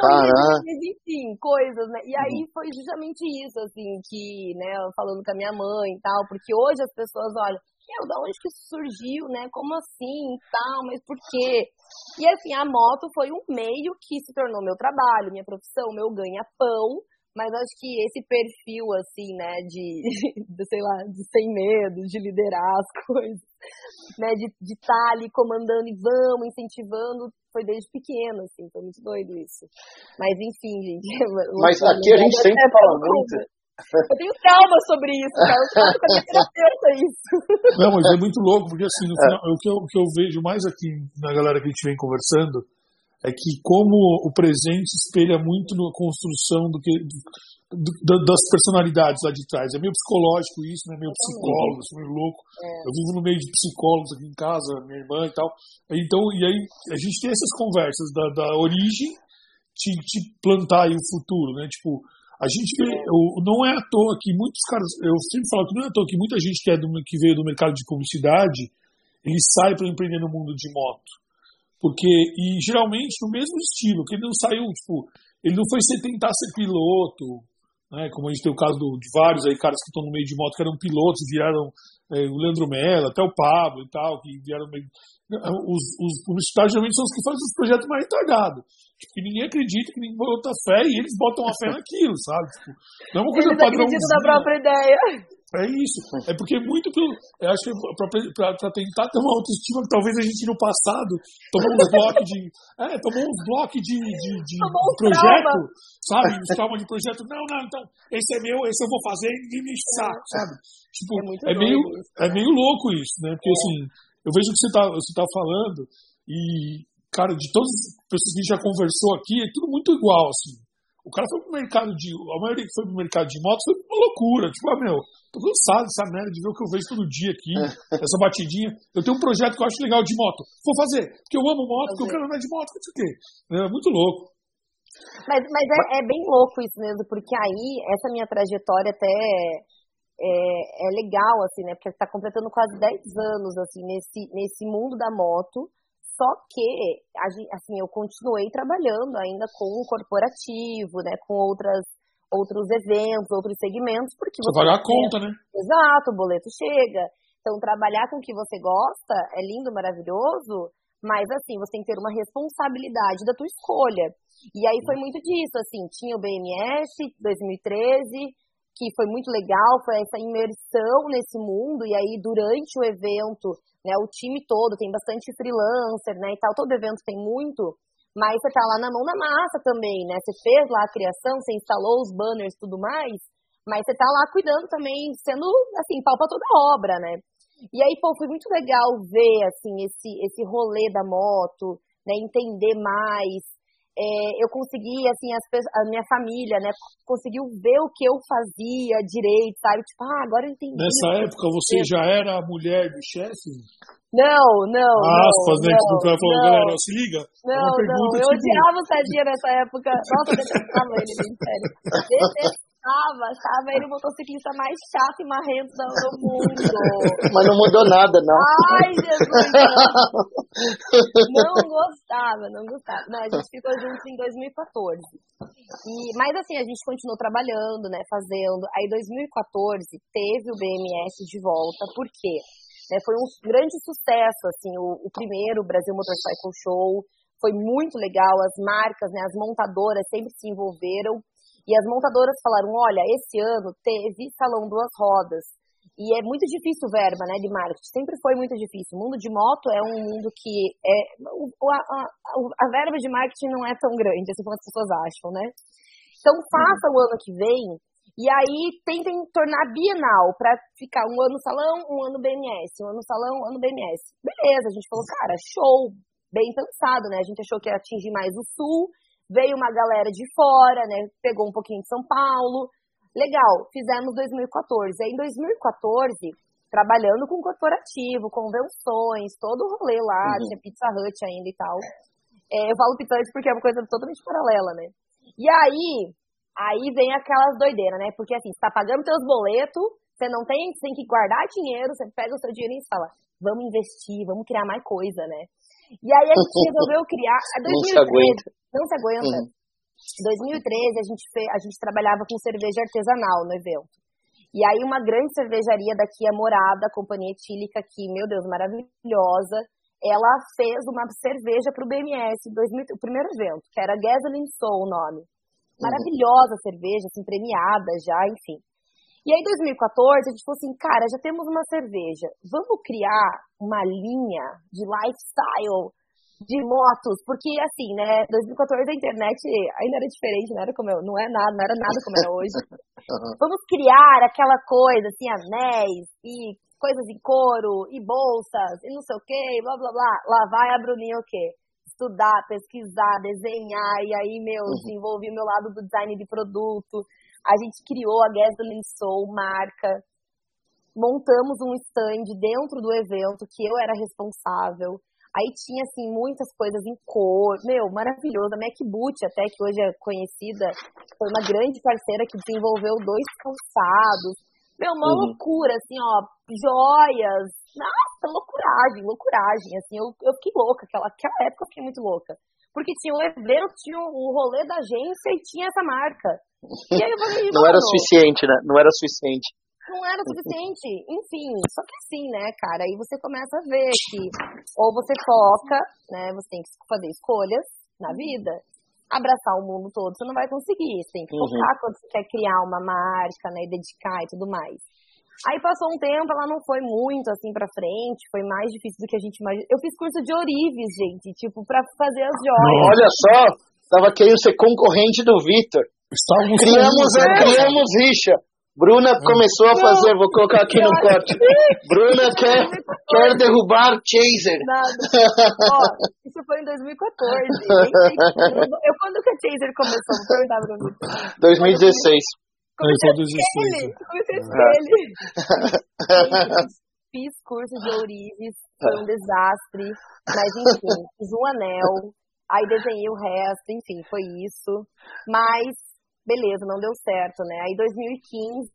Caraca. Mas, enfim, coisas, né? E aí foi justamente isso, assim, que, né, falando com a minha mãe e tal, porque hoje as pessoas olham, meu, da onde que isso surgiu, né? Como assim e tal, mas por quê? E assim, a moto foi um meio que se tornou meu trabalho, minha profissão, meu ganha-pão, mas acho que esse perfil, assim, né, de, de, sei lá, de sem medo, de liderar as coisas, né, de estar tá ali comandando e vamos, incentivando, foi desde pequeno, assim, foi muito doido isso. Mas enfim, gente. Mas aqui a gente sempre fala muito. Eu tenho trauma sobre isso, cara. Eu falo minha terapeuta isso. Não, mas é muito louco, porque assim, no é. final, é. o, que eu, o que eu vejo mais aqui na galera que a gente vem conversando é que como o presente espelha muito na construção do que do, do, das personalidades lá de trás. É meio psicológico isso, né? Meio psicólogo, sou meio louco. É. Eu vivo no meio de psicólogos aqui em casa, minha irmã e tal. Então, e aí a gente tem essas conversas da, da origem de, de plantar aí o futuro, né? Tipo, a gente vê, eu, não é à toa que muitos caras, eu sempre falo que não é à toa que muita gente que, é do, que veio do mercado de publicidade, ele sai para empreender no mundo de moto. Porque, e geralmente no mesmo estilo, que ele não saiu, tipo, ele não foi ser tentar ser piloto, né? Como a gente tem o caso do, de vários aí caras que estão no meio de moto que eram pilotos, vieram é, o Leandro Mello, até o Pablo e tal, que vieram meio. Os, os publicitários geralmente são os que fazem os projetos mais retardados. Tipo, que ninguém acredita, que ninguém bota fé e eles botam a fé naquilo, sabe? Tipo, não é uma coisa padrão. da própria ideia. É isso. É porque muito pelo. Eu acho que para tentar ter uma autoestima que talvez a gente no passado tomou uns blocos de. É, tomou uns blocos de, de, de um projeto, trauma. sabe? Uns traumas de projeto. Não, não, então, esse é meu, esse eu vou fazer e ninguém me saco, sabe? Tipo, é, é meio, é meio louco isso, né? Porque é. assim, eu vejo o que você tá, você tá falando e, cara, de todas as pessoas que a gente já conversou aqui, é tudo muito igual, assim. O cara foi pro mercado de. A maioria que foi pro mercado de motos foi uma loucura. Tipo, ah, meu, tô cansado dessa merda de ver o que eu vejo todo dia aqui, essa batidinha. Eu tenho um projeto que eu acho legal de moto. Vou fazer, porque eu amo moto, porque eu quero andar de moto, não sei o quê. É muito louco. Mas, mas é, é, bem louco isso mesmo, porque aí, essa minha trajetória até é, é legal, assim, né? Porque você tá completando quase 10 anos, assim, nesse, nesse mundo da moto. Só que, assim, eu continuei trabalhando ainda com o corporativo, né, com outras, outros eventos, outros segmentos, porque você a conta, né? Exato, o boleto chega. Então, trabalhar com o que você gosta é lindo, maravilhoso, mas assim, você tem que ter uma responsabilidade da tua escolha. E aí foi muito disso, assim, tinha o BMS 2013, que foi muito legal, foi essa imersão nesse mundo, e aí durante o evento, né, o time todo, tem bastante freelancer, né, e tal, todo evento tem muito, mas você tá lá na mão na massa também, né, você fez lá a criação, você instalou os banners e tudo mais, mas você tá lá cuidando também, sendo, assim, pau pra toda a obra, né. E aí, pô, foi muito legal ver, assim, esse, esse rolê da moto, né, entender mais, é, eu consegui, assim, as, a minha família, né, conseguiu ver o que eu fazia direito, sabe? Tipo, ah, agora eu entendi. Nessa época você já era a mulher do chefe? Não, não. Aspas, né? Que o cara falou, galera, se liga. Não, não, eu odiava o Sadinha nessa época. Nossa, eu detestava ele, sério. Detestava, achava ele o motociclista mais chato e marrento do mundo. Mas não mudou nada, não. Ai, Jesus. Não, não gostava, não gostava. Não, a gente ficou juntos em 2014. E, mas assim, a gente continuou trabalhando, né, fazendo. Aí 2014 teve o BMS de volta, por quê? Né, foi um grande sucesso, assim, o, o primeiro Brasil Motorcycle Show, foi muito legal, as marcas, né, as montadoras sempre se envolveram, e as montadoras falaram: olha, esse ano teve Salão Duas Rodas. E é muito difícil verba, né, de marketing. Sempre foi muito difícil. O mundo de moto é um mundo que é a, a, a verba de marketing não é tão grande, assim como as pessoas acham, né? Então faça o ano que vem e aí tentem tornar bienal para ficar um ano salão, um ano BMS, um ano salão, um ano BMS. Beleza, a gente falou, cara, show, bem pensado, né? A gente achou que ia atingir mais o sul, veio uma galera de fora, né? Pegou um pouquinho de São Paulo. Legal, fizemos 2014. Aí em 2014, trabalhando com corporativo, convenções, todo o rolê lá, uhum. tinha Pizza Hut ainda e tal. É, eu falo Pizza Hut porque é uma coisa totalmente paralela, né? E aí, aí vem aquelas doideiras, né? Porque assim, você tá pagando seus boletos, você não tem, você tem que guardar dinheiro, você pega o seu dinheiro e fala, vamos investir, vamos criar mais coisa, né? E aí a gente resolveu criar. 2013, não se aguenta. Não se aguenta. Em 2013 a gente, fez, a gente trabalhava com cerveja artesanal no evento. E aí uma grande cervejaria daqui, a Morada, a companhia etílica aqui, meu Deus, maravilhosa, ela fez uma cerveja para o BMS, 2000, o primeiro evento, que era Gasoline Soul o nome. Maravilhosa uhum. cerveja, assim, premiada já, enfim. E aí, em 2014, a gente falou assim, cara, já temos uma cerveja, vamos criar uma linha de lifestyle de motos, porque assim, né, 2014 a internet ainda era diferente, não era como eu, não é nada, não era nada como é hoje. Vamos criar aquela coisa, assim, anéis e coisas em couro e bolsas e não sei o que, blá blá blá. Lá vai a Bruninha o quê? Estudar, pesquisar, desenhar, e aí, meu, uhum. desenvolvi o meu lado do design de produto, a gente criou a Gasoline Soul, marca. Montamos um stand dentro do evento que eu era responsável. Aí tinha, assim, muitas coisas em cor. Meu, maravilhoso. A MacBoot, até que hoje é conhecida, foi uma grande parceira que desenvolveu dois calçados. Meu, uma uhum. loucura, assim, ó, joias. Nossa, loucuragem, loucuragem. Assim, eu, eu fiquei louca. Aquela, aquela época eu fiquei muito louca. Porque tinha o evento, tinha o rolê da agência e tinha essa marca. E aí eu falei, não era suficiente, né? Não era suficiente. Não era suficiente. Enfim, só que assim, né, cara? Aí você começa a ver que ou você foca, né? Você tem que fazer escolhas na vida. Abraçar o mundo todo, você não vai conseguir. Você tem que uhum. focar uhum. quando você quer criar uma marca, né? E dedicar e tudo mais. Aí passou um tempo, ela não foi muito assim pra frente, foi mais difícil do que a gente imaginou. Eu fiz curso de Orives, gente, tipo, pra fazer as joias. Olha só, tava querendo ser concorrente do Vitor. Estávamos criamos, é, criamos rixa. Bruna começou a fazer, vou colocar aqui no corte. Bruna quer, quer derrubar Chaser. Nada. Ó, isso foi em 2014. Eu, quando que a Chaser começou? Vou perguntar pra Bruna. 2016. Comecei a ele. Comecei ele. Fiz curso de ourives, foi um desastre. Mas enfim, fiz um anel. Aí desenhei o resto, enfim, foi isso. Mas beleza, não deu certo, né? Aí 2015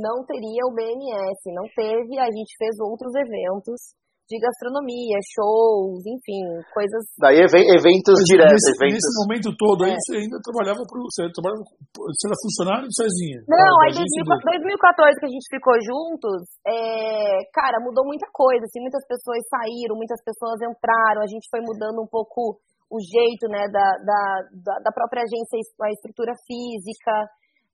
não teria o BMS, não teve, a gente fez outros eventos. de gastronomia, shows, enfim, coisas. Daí eventos Mas diretos. Nesse, eventos... nesse momento todo aí, É. você ainda trabalhava pro. Você, trabalhava, você era funcionário do Cezinha? Não, da aí agência 2000 dele. 2014 que a gente ficou juntos, é, cara, mudou muita coisa, assim, muitas pessoas saíram, muitas pessoas entraram, a gente foi mudando um pouco o jeito, né, da, da, da, própria agência, a estrutura física.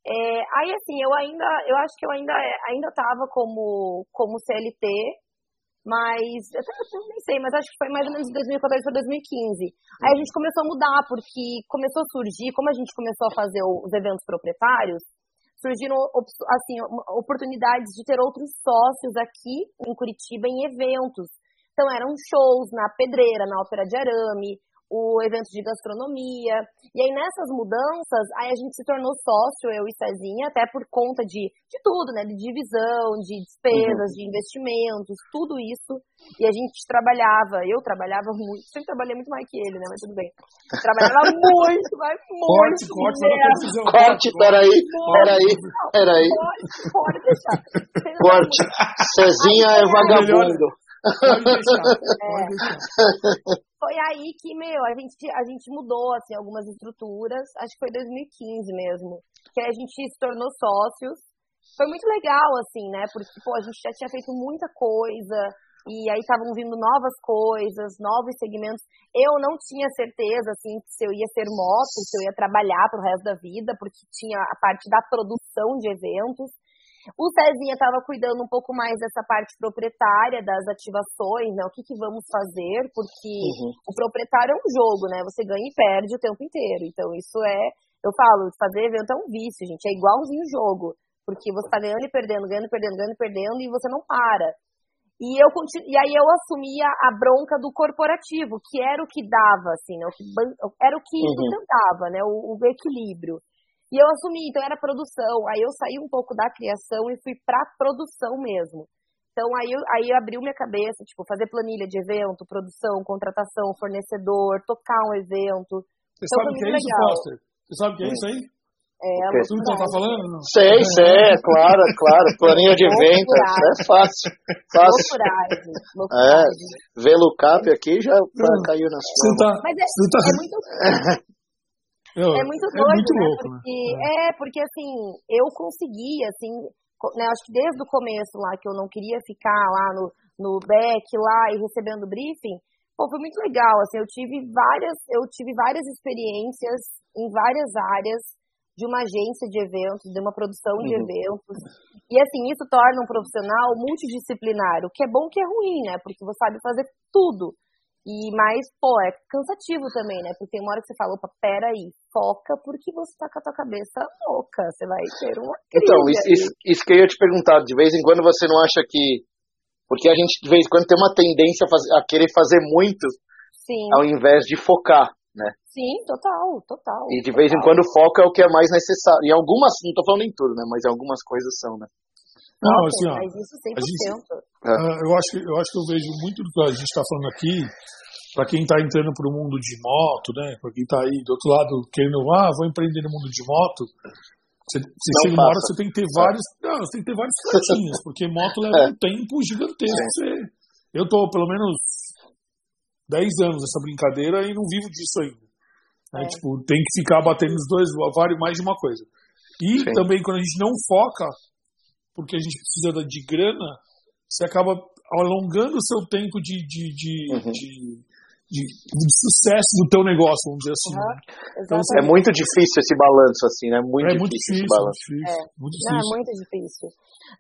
É, aí, assim, eu ainda, eu acho que eu ainda, ainda tava como, como CLT, mas, eu nem sei, mas acho que foi mais ou menos de 2014 para 2015. Aí a gente começou a mudar, porque começou a surgir, como a gente começou a fazer os eventos proprietários, surgiram assim, oportunidades de ter outros sócios aqui em Curitiba em eventos. Então eram shows na Pedreira, na Ópera de Arame, o evento de gastronomia. E aí nessas mudanças, aí a gente se tornou sócio, eu e Cezinha, até por conta de, de tudo, né? De divisão, de despesas, de investimentos, tudo isso. E a gente trabalhava, eu trabalhava muito, sempre trabalhei muito mais que ele, né? Mas tudo bem. Trabalhava muito, mas Corte, muito. corte, mesmo. precisão. Corte, peraí, peraí, peraí. Pode, pode deixar. Corte. Cezinha é vagabundo. Pode deixar. É. Pode deixar. Foi aí que, meu, a gente, a gente mudou, assim, algumas estruturas. Acho que foi 2015 mesmo. Que a gente se tornou sócios. Foi muito legal, assim, né? Porque, pô, a gente já tinha feito muita coisa. E aí estavam vindo novas coisas, novos segmentos. Eu não tinha certeza, assim, se eu ia ser moto, se eu ia trabalhar pro resto da vida, porque tinha a parte da produção de eventos. O Cezinha estava cuidando um pouco mais dessa parte proprietária, das ativações, né? O que, que vamos fazer, porque Uhum. o proprietário é um jogo, né? Você ganha e perde o tempo inteiro. Então, isso é. Eu falo, fazer evento é um vício, gente. É igualzinho o jogo. Porque você tá ganhando e perdendo, ganhando e perdendo, ganhando e perdendo, e você não para. E, eu continu... e aí eu assumia a bronca do corporativo, que era o que dava, assim, né? O que ban- Era o que Uhum. sustentava, né? O, o equilíbrio. E eu assumi, então era produção. Aí eu saí um pouco da criação e fui pra produção mesmo. Então aí, eu- aí abriu minha cabeça, tipo, fazer planilha de evento, produção, contratação, fornecedor, tocar um evento. Você Então sabe o que é isso, legal. Foster? Você sabe o que é isso aí? É, a Ok. Tudo que ela tá falando? Não? Sei, sei, é claro, é claro. Planilha de evento, isso é fácil. Fácil. loucuragem, É, loucuragem. ver Lucap aqui já caiu na sua. tá. Mas é, tá... é muito Meu, É muito é doido, muito né? louco, né? porque, é. porque assim, eu consegui, assim, né, acho que desde o começo lá, que eu não queria ficar lá no, no back lá e recebendo briefing, pô, foi muito legal, assim, eu tive várias, eu tive várias experiências em várias áreas de uma agência de eventos, de uma produção de Uhum. eventos. E assim, isso torna um profissional multidisciplinar, o que é bom que é ruim, né? Porque você sabe fazer tudo. E mas, pô, é cansativo também, né? Porque tem uma hora que você fala, opa, peraí, foca, porque você tá com a tua cabeça louca. Você vai ter uma crise. Então, isso, isso, isso que eu ia te perguntar, de vez em quando você não acha que. Porque a gente, de vez em quando, tem uma tendência a, fazer- a querer fazer muito Sim, ao invés de focar, né? sim, total, total. E de vez em total. quando foca é o que é mais necessário. Em algumas, não tô falando em tudo, né? Mas em algumas coisas são, né? Não, assim, ó. mas isso 100%. a gente- É. Ah, eu, acho que, eu acho que eu vejo muito do que a gente está falando aqui, para quem está entrando para o mundo de moto, né? Para quem está aí do outro lado querendo, ah, vou empreender no mundo de moto. Você, você chega uma hora, você tem que ter vários. Não, você tem que ter vários pratinhos, porque moto leva É. um tempo gigantesco. Você, eu tô pelo menos 10 anos nessa brincadeira e não vivo disso ainda. né? É. Tipo, tem que ficar batendo nos dois, vários mais de uma coisa. E Sim. também quando a gente não foca, porque a gente precisa de grana, você acaba alongando o seu tempo de, de, de, Uhum. de, de- de sucesso do teu negócio, vamos dizer assim. Né? Então, É muito difícil esse balanço, assim, né? Muito é difícil, muito esse difícil, balanço. muito difícil, muito Não, é difícil. muito difícil.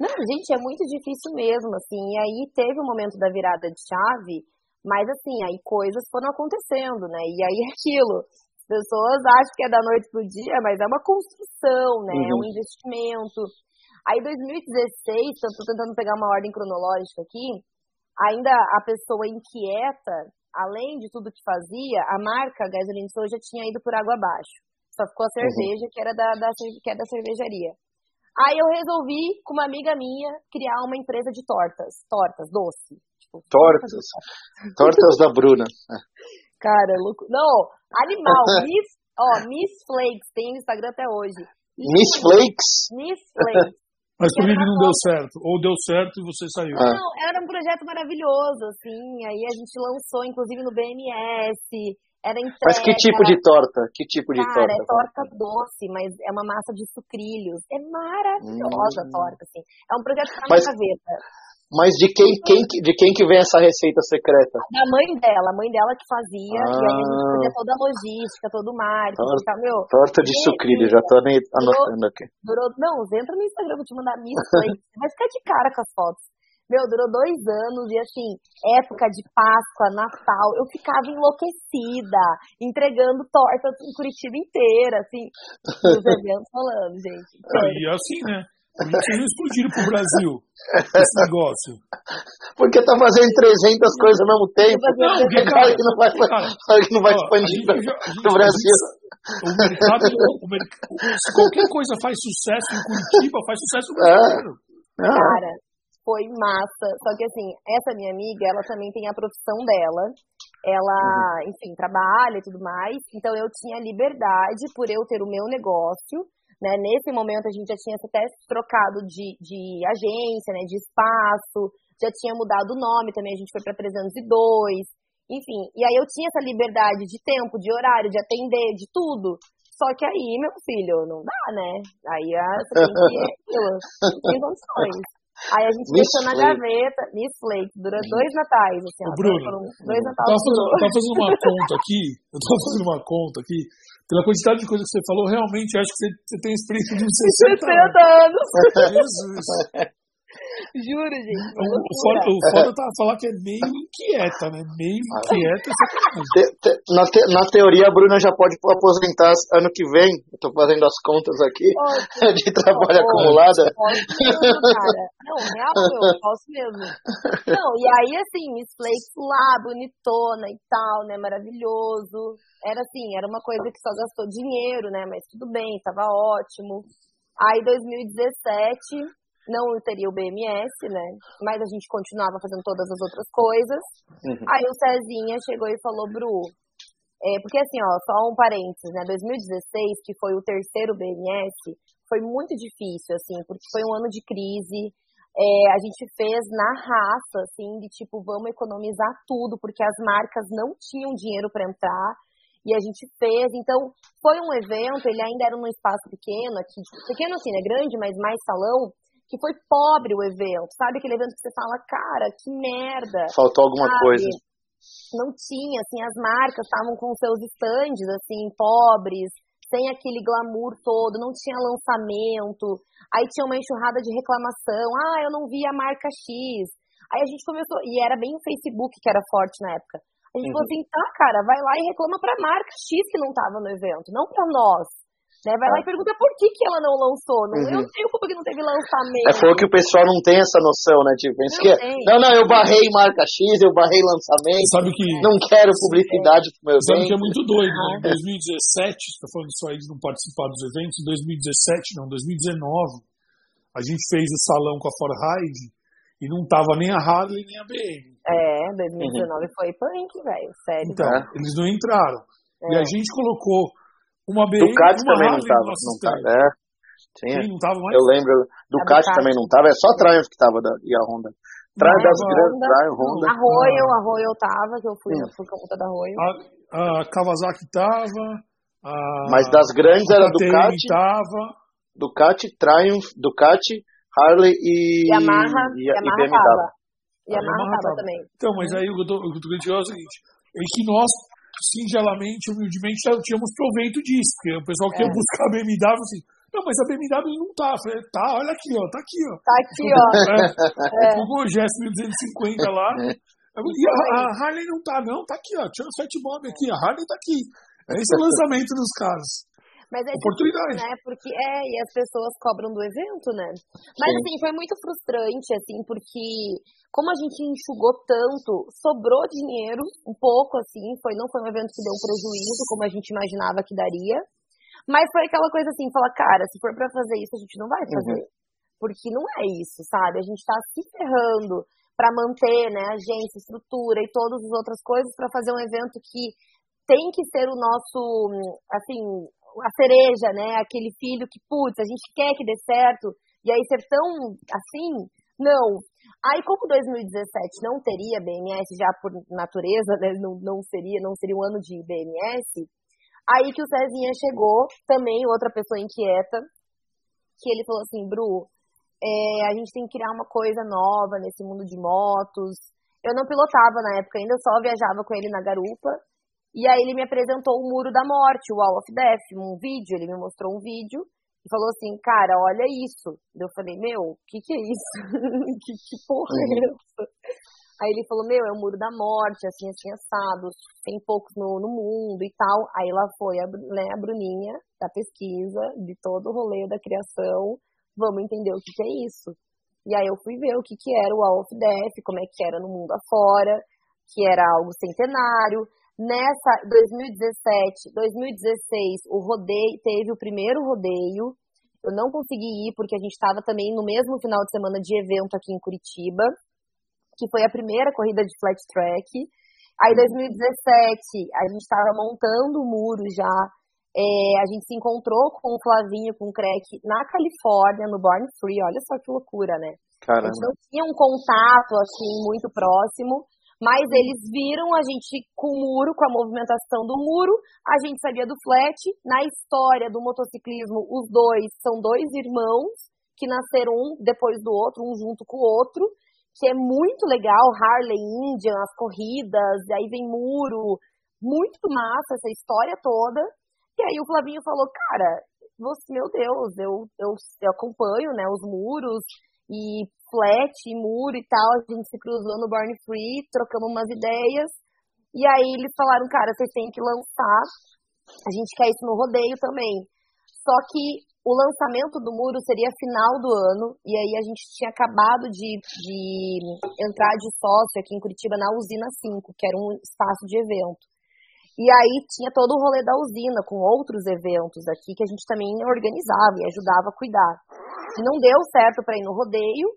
Não, gente, é muito difícil mesmo, assim. E aí teve um momento da virada de chave, mas assim, aí coisas foram acontecendo, né? E aí é aquilo. As pessoas acham que é da noite pro dia, mas é uma construção, né? É um Uhum. investimento. Aí 2016, eu tô tentando pegar uma ordem cronológica aqui, ainda a pessoa inquieta, além de tudo que fazia, a marca Gasolina Soul já tinha ido por água abaixo. Só ficou a cerveja, que era da, da, que é da cervejaria. Aí eu resolvi, com uma amiga minha, criar uma empresa de tortas. Tortas, doce. Tipo, Tortas. Tortas da Bruna. Cara, é louco. Não, animal. Miss, ó, Miss Flakes, tem no Instagram até hoje. Miss Flakes? Miss Flakes. Mas Era que não deu certo? Ou deu certo e você saiu? Ah. Não, era um projeto maravilhoso, assim. Aí a gente lançou, inclusive, no BMS. Era entrega. Mas que tipo de torta? Que tipo de Cara, torta? é torta doce, mas é uma massa de sucrilhos. É maravilhosa a Hum. torta, assim. É um projeto pra Mas- minha gaveta. Mas de quem, quem, que- de quem que vem essa receita secreta? Da mãe dela, a mãe dela que fazia. E aí a gente Ah. fazia toda a logística, todo o marketing. Torta. Tá, meu, Torta de sucrilho, já tô nem anotando aqui. Durou. Não, entra no Instagram, vou te mandar Miss Play. Você vai ficar de cara com as fotos. Meu, durou dois anos e assim, época de Páscoa, Natal, eu ficava enlouquecida, entregando tortas em Curitiba inteira, assim, os eventos rolando, gente. E assim, né? Eles não explodiram pro Brasil esse negócio. Porque tá fazendo 300 coisas ao mesmo tempo. Não, porque, Claro que não vai, cara, que não vai expandir pro Brasil. O mercado, o merc- se qualquer coisa faz sucesso em Curitiba, faz sucesso no É. Brasil. Ah, Cara, foi massa. Só que assim, essa minha amiga, ela também tem a profissão dela. Ela, enfim, trabalha e tudo mais. Então eu tinha liberdade por eu ter o meu negócio. Né? Nesse momento a gente já tinha até trocado de, de agência, né? de espaço, já tinha mudado o nome também, a gente foi para 302. Enfim, e aí eu tinha essa liberdade de tempo, de horário, de atender, de tudo. Só que aí, meu filho, não dá, né? Aí ah, você tem que. tem condições. Aí a gente Miss deixou na gaveta, Miss Flake, durou dois natais, assim, Ô, ó, Bruno, foram dois Eu natais. fazendo, eu tava fazendo uma conta aqui, eu tava fazendo uma conta aqui, pela quantidade de coisas que você falou, realmente acho que você, você tem experiência de uns 60 anos. 60 anos, Jesus. juro, gente. O, foda, o foda tá falar que é meio inquieta, né? Meio inquieta. é te- te- na, te- na teoria, a Bruna já pode aposentar ano que vem. Eu tô fazendo as contas aqui de trabalho. Posso mesmo, cara. Não, real, meu, posso mesmo. Não, e aí, assim, Miss Flakes lá, bonitona e tal, né, maravilhoso. Era assim, era uma coisa que só gastou dinheiro, né, mas tudo bem, tava ótimo. Aí, 2017, não teria o BMS, né, mas a gente continuava fazendo todas as outras coisas. Uhum. Aí o Cezinha chegou e falou, Bru, é, porque assim, ó, só um parênteses, né? 2016, que foi o terceiro BMS, foi muito difícil, assim, porque foi um ano de crise. É, a gente fez na raça, assim, de tipo, vamos economizar tudo, porque as marcas não tinham dinheiro para entrar. E a gente fez, então foi um evento, ele ainda era num espaço pequeno, aqui, pequeno assim, né? Grande, mas mais salão, que foi pobre o evento, sabe? Aquele evento que você fala, cara, que merda. Faltou alguma sabe? coisa. não tinha, assim, as marcas estavam com seus estandes, assim, pobres, sem aquele glamour todo, não tinha lançamento, aí tinha uma enxurrada de reclamação, ah, eu não vi a marca X. Aí a gente começou, e era bem o Facebook que era forte na época. A gente Uhum. falou assim, tá, cara, vai lá e reclama pra marca X que não tava no evento, não pra nós. Né? Vai lá e pergunta por que, que ela não lançou. Não, Eu Uhum. não tenho culpa que não teve É, lançamento. foi o que o pessoal não tem essa noção, né? Tipo, Não que, tem. não, não, eu barrei marca X, eu barrei lançamento, Sabe que, não quero publicidade pro meu sabe que é muito doido, né? Em 2017, você tá falando isso aí de não participar dos eventos, em 2017, não, 2019, a gente fez o salão com a For Ride e não tava nem a Harley nem a BM. É, 2019 foi punk, velho, sério. Então, É. eles não entraram. E É. a gente colocou uma BM Ducati e uma também não Harley tava, no nosso não tava, é. Sim, Sim, não tava mais? eu lembro. Ducati Ducati. também não tava, é só Triumph que tava da, e a Honda. Triumph das Honda. grandes, Triumph, Honda. A Royal, a Royal tava, que eu fui, eu fui com a conta da Royal. A, a Kawasaki tava. A, Mas das grandes era a Ducati, tava. Ducati, Triumph, Ducati, Harley e, Yamaha, e, e Yamaha BMW. tava. A Yamaha Yamaha tava tava. também. Então, mas aí o que eu tô, o que eu tô querendo dizer é o seguinte: é que nós, singelamente, humildemente, já tínhamos proveito disso. Porque o pessoal que ia É. buscar a BMW assim, não, mas a BMW não tá. Eu falei, tá, olha aqui, ó, tá aqui, ó. Tá aqui, ó. É, o Google GS 1250 lá. E a, a Harley não tá, não, tá aqui, ó. Tinha um Fat Bob aqui, a Harley tá aqui. Esse é o lançamento dos caras. Mas é Oportunidade. difícil, né? Porque é, e as pessoas cobram do evento, né? Mas Sim. assim, foi muito frustrante, assim, porque como a gente enxugou tanto, sobrou dinheiro, um pouco, assim, foi, não foi um evento que deu um prejuízo, como a gente imaginava que daria. Mas foi aquela coisa assim, falar, cara, se for pra fazer isso, a gente não vai fazer. Porque não é isso, sabe? A gente tá se ferrando pra manter, né, agência, estrutura e todas as outras coisas pra fazer um evento que tem que ser o nosso, assim, a cereja, né? Aquele filho que, putz, a gente quer que dê certo, e aí ser tão assim, não. Aí, como 2017 não teria BMS já por natureza, né, não, não seria, não seria um ano de BMS, aí que o Cezinha chegou, também outra pessoa inquieta, que ele falou assim, Bru, é, a gente tem que criar uma coisa nova nesse mundo de motos. Eu não pilotava na época ainda, só viajava com ele na garupa. E aí ele me apresentou o Muro da Morte, o Wall of Death, um vídeo, ele me mostrou um vídeo e falou assim, cara, olha isso. Eu falei, meu, o que que é isso? que, que porra é uhum. essa? Aí ele falou, meu, é o Muro da Morte, assim, assim, assado, tem poucos no, no mundo e tal. Aí lá foi a, né, a Bruninha, da pesquisa, de todo o rolê da criação, vamos entender o que que é isso. E aí eu fui ver o que que era o Wall of Death, como é que era no mundo afora, que era algo centenário, Nessa 2017, 2016, o rodeio teve o primeiro rodeio. Eu não consegui ir porque a gente estava também no mesmo final de semana de evento aqui em Curitiba, que foi a primeira corrida de flat track. Aí 2017, a gente estava montando o muro já. É, a gente se encontrou com o Flavinho, com o Crack, na Califórnia, no Born Free. Olha só que loucura, né? Caramba. A gente não tinha um contato assim muito próximo. Mas eles viram a gente com o muro, com a movimentação do muro, a gente sabia do flat. Na história do motociclismo, os dois são dois irmãos que nasceram um depois do outro, um junto com o outro, que é muito legal, Harley Indian, as corridas, aí vem muro, muito massa essa história toda. E aí o Flavinho falou, cara, você, meu Deus, eu, eu, eu acompanho né, os muros, e flat, e muro e tal, a gente se cruzou no Born Free, trocamos umas ideias, e aí eles falaram, cara, vocês têm que lançar, a gente quer isso no rodeio também. Só que o lançamento do muro seria final do ano, e aí a gente tinha acabado de, de entrar de sócio aqui em Curitiba na Usina 5, que era um espaço de evento. E aí tinha todo o rolê da usina, com outros eventos aqui, que a gente também organizava e ajudava a cuidar não deu certo para ir no rodeio.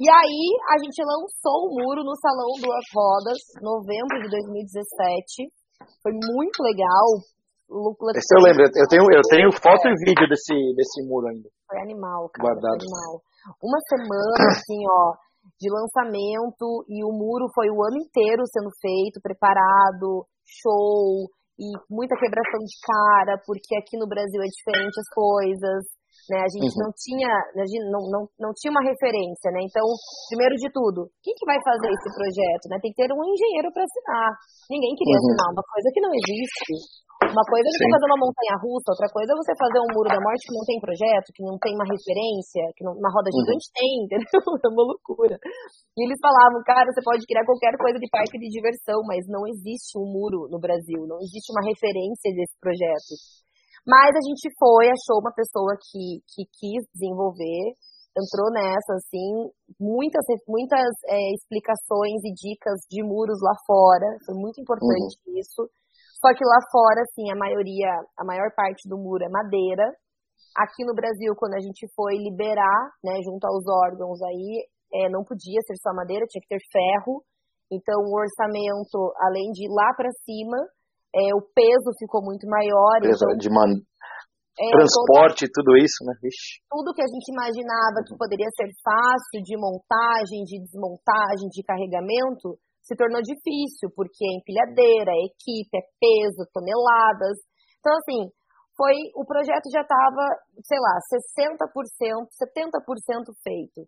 E aí a gente lançou o muro no Salão Duas Rodas, novembro de 2017. Foi muito legal. Esse eu lembro, eu tenho, eu tenho foto e vídeo desse, desse muro ainda. Foi animal, cara. Guardado. Foi animal. Uma semana, assim, ó, de lançamento, e o muro foi o ano inteiro sendo feito, preparado, show, e muita quebração de cara, porque aqui no Brasil é diferente as coisas. Né? A gente uhum. não tinha, a gente não, não, não tinha uma referência, né? Então, primeiro de tudo, quem que vai fazer esse projeto? Né? Tem que ter um engenheiro para assinar. Ninguém queria uhum. assinar uma coisa que não existe. Uma coisa é você fazer uma montanha russa, outra coisa é você fazer um muro da morte que não tem projeto, que não tem uma referência, que não, uma roda uhum. gigante uhum. tem, entendeu? É uma loucura. E eles falavam, cara, você pode criar qualquer coisa de parque de diversão, mas não existe um muro no Brasil, não existe uma referência desse projeto. Mas a gente foi, achou uma pessoa que, que quis desenvolver, entrou nessa, assim, muitas, muitas é, explicações e dicas de muros lá fora, foi muito importante uhum. isso. Só que lá fora, assim, a maioria, a maior parte do muro é madeira. Aqui no Brasil, quando a gente foi liberar, né, junto aos órgãos aí, é, não podia ser só madeira, tinha que ter ferro. Então, o orçamento, além de ir lá para cima, é, o peso ficou muito maior. Peso então, de man... é, transporte, toda... tudo isso, né? Vixe. Tudo que a gente imaginava que poderia ser fácil de montagem, de desmontagem, de carregamento, se tornou difícil, porque é empilhadeira, é equipe, é peso, toneladas. Então, assim, foi o projeto já estava, sei lá, 60%, 70% feito.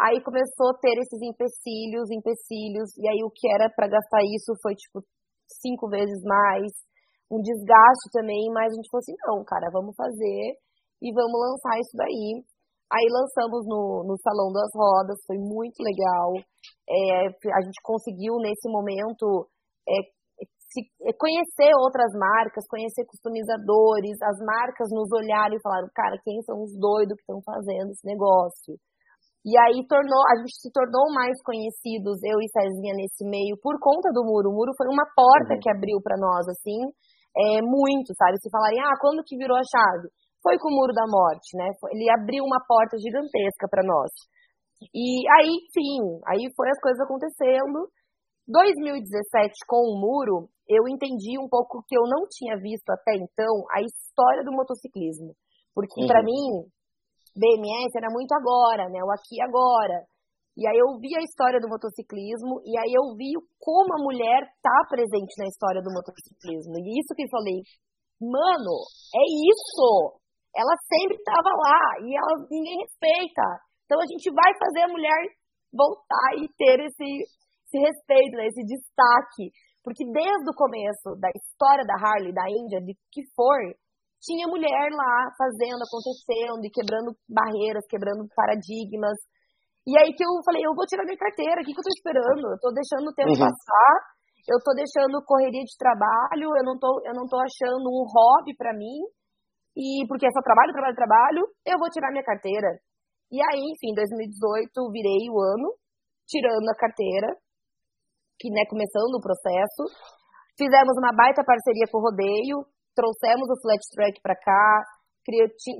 Aí começou a ter esses empecilhos, empecilhos, e aí o que era para gastar isso foi tipo cinco vezes mais, um desgaste também, mas a gente falou assim, não, cara, vamos fazer e vamos lançar isso daí. Aí lançamos no, no Salão das Rodas, foi muito legal. É, a gente conseguiu, nesse momento, é, se, é, conhecer outras marcas, conhecer customizadores, as marcas nos olharam e falaram, cara, quem são os doidos que estão fazendo esse negócio? E aí tornou, a gente se tornou mais conhecidos, eu e Cezinha, nesse meio, por conta do muro. O muro foi uma porta uhum. que abriu para nós, assim, é, muito, sabe? Se falarem, ah, quando que virou a chave? Foi com o muro da morte, né? Ele abriu uma porta gigantesca para nós. E aí, enfim, aí foi as coisas acontecendo. 2017, com o muro, eu entendi um pouco que eu não tinha visto até então a história do motociclismo. Porque, uhum. para mim, BMS era muito agora, né? O aqui agora. E aí eu vi a história do motociclismo e aí eu vi como a mulher tá presente na história do motociclismo. E isso que eu falei, mano, é isso! Ela sempre estava lá e ela, ninguém respeita. Então a gente vai fazer a mulher voltar e ter esse, esse respeito, né, esse destaque. Porque desde o começo da história da Harley, da Índia, de que for, tinha mulher lá fazendo, acontecendo e quebrando barreiras, quebrando paradigmas. E aí que eu falei, eu vou tirar minha carteira, o que, que eu tô esperando? Eu tô deixando o tempo uhum. passar, eu tô deixando correria de trabalho, eu não tô, eu não tô achando um hobby para mim, e porque é só trabalho, trabalho, trabalho, eu vou tirar minha carteira. E aí, enfim, 2018 virei o ano, tirando a carteira, que né, começando o processo. Fizemos uma baita parceria com o rodeio, trouxemos o flat track para cá,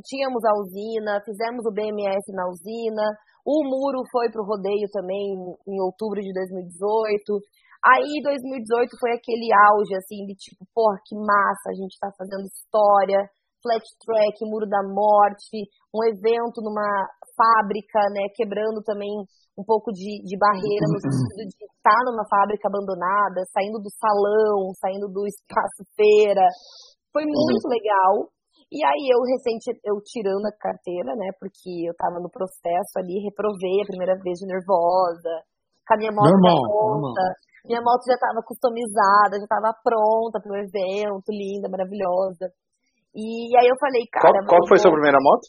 tínhamos a usina, fizemos o BMS na usina, o muro foi para o rodeio também em outubro de 2018. Aí 2018 foi aquele auge assim de tipo, porra, que massa, a gente está fazendo história, flat track, muro da morte, um evento numa fábrica, né, quebrando também um pouco de, de barreira no sentido de estar numa fábrica abandonada, saindo do salão, saindo do espaço feira, foi muito uhum. legal. E aí eu recente, eu tirando a carteira, né? Porque eu tava no processo ali, reprovei a primeira vez de nervosa, com a minha moto normal, pronta. Normal. Minha moto já tava customizada, já tava pronta pro evento, linda, maravilhosa. E aí eu falei, cara. Qual, qual foi sua primeira moto?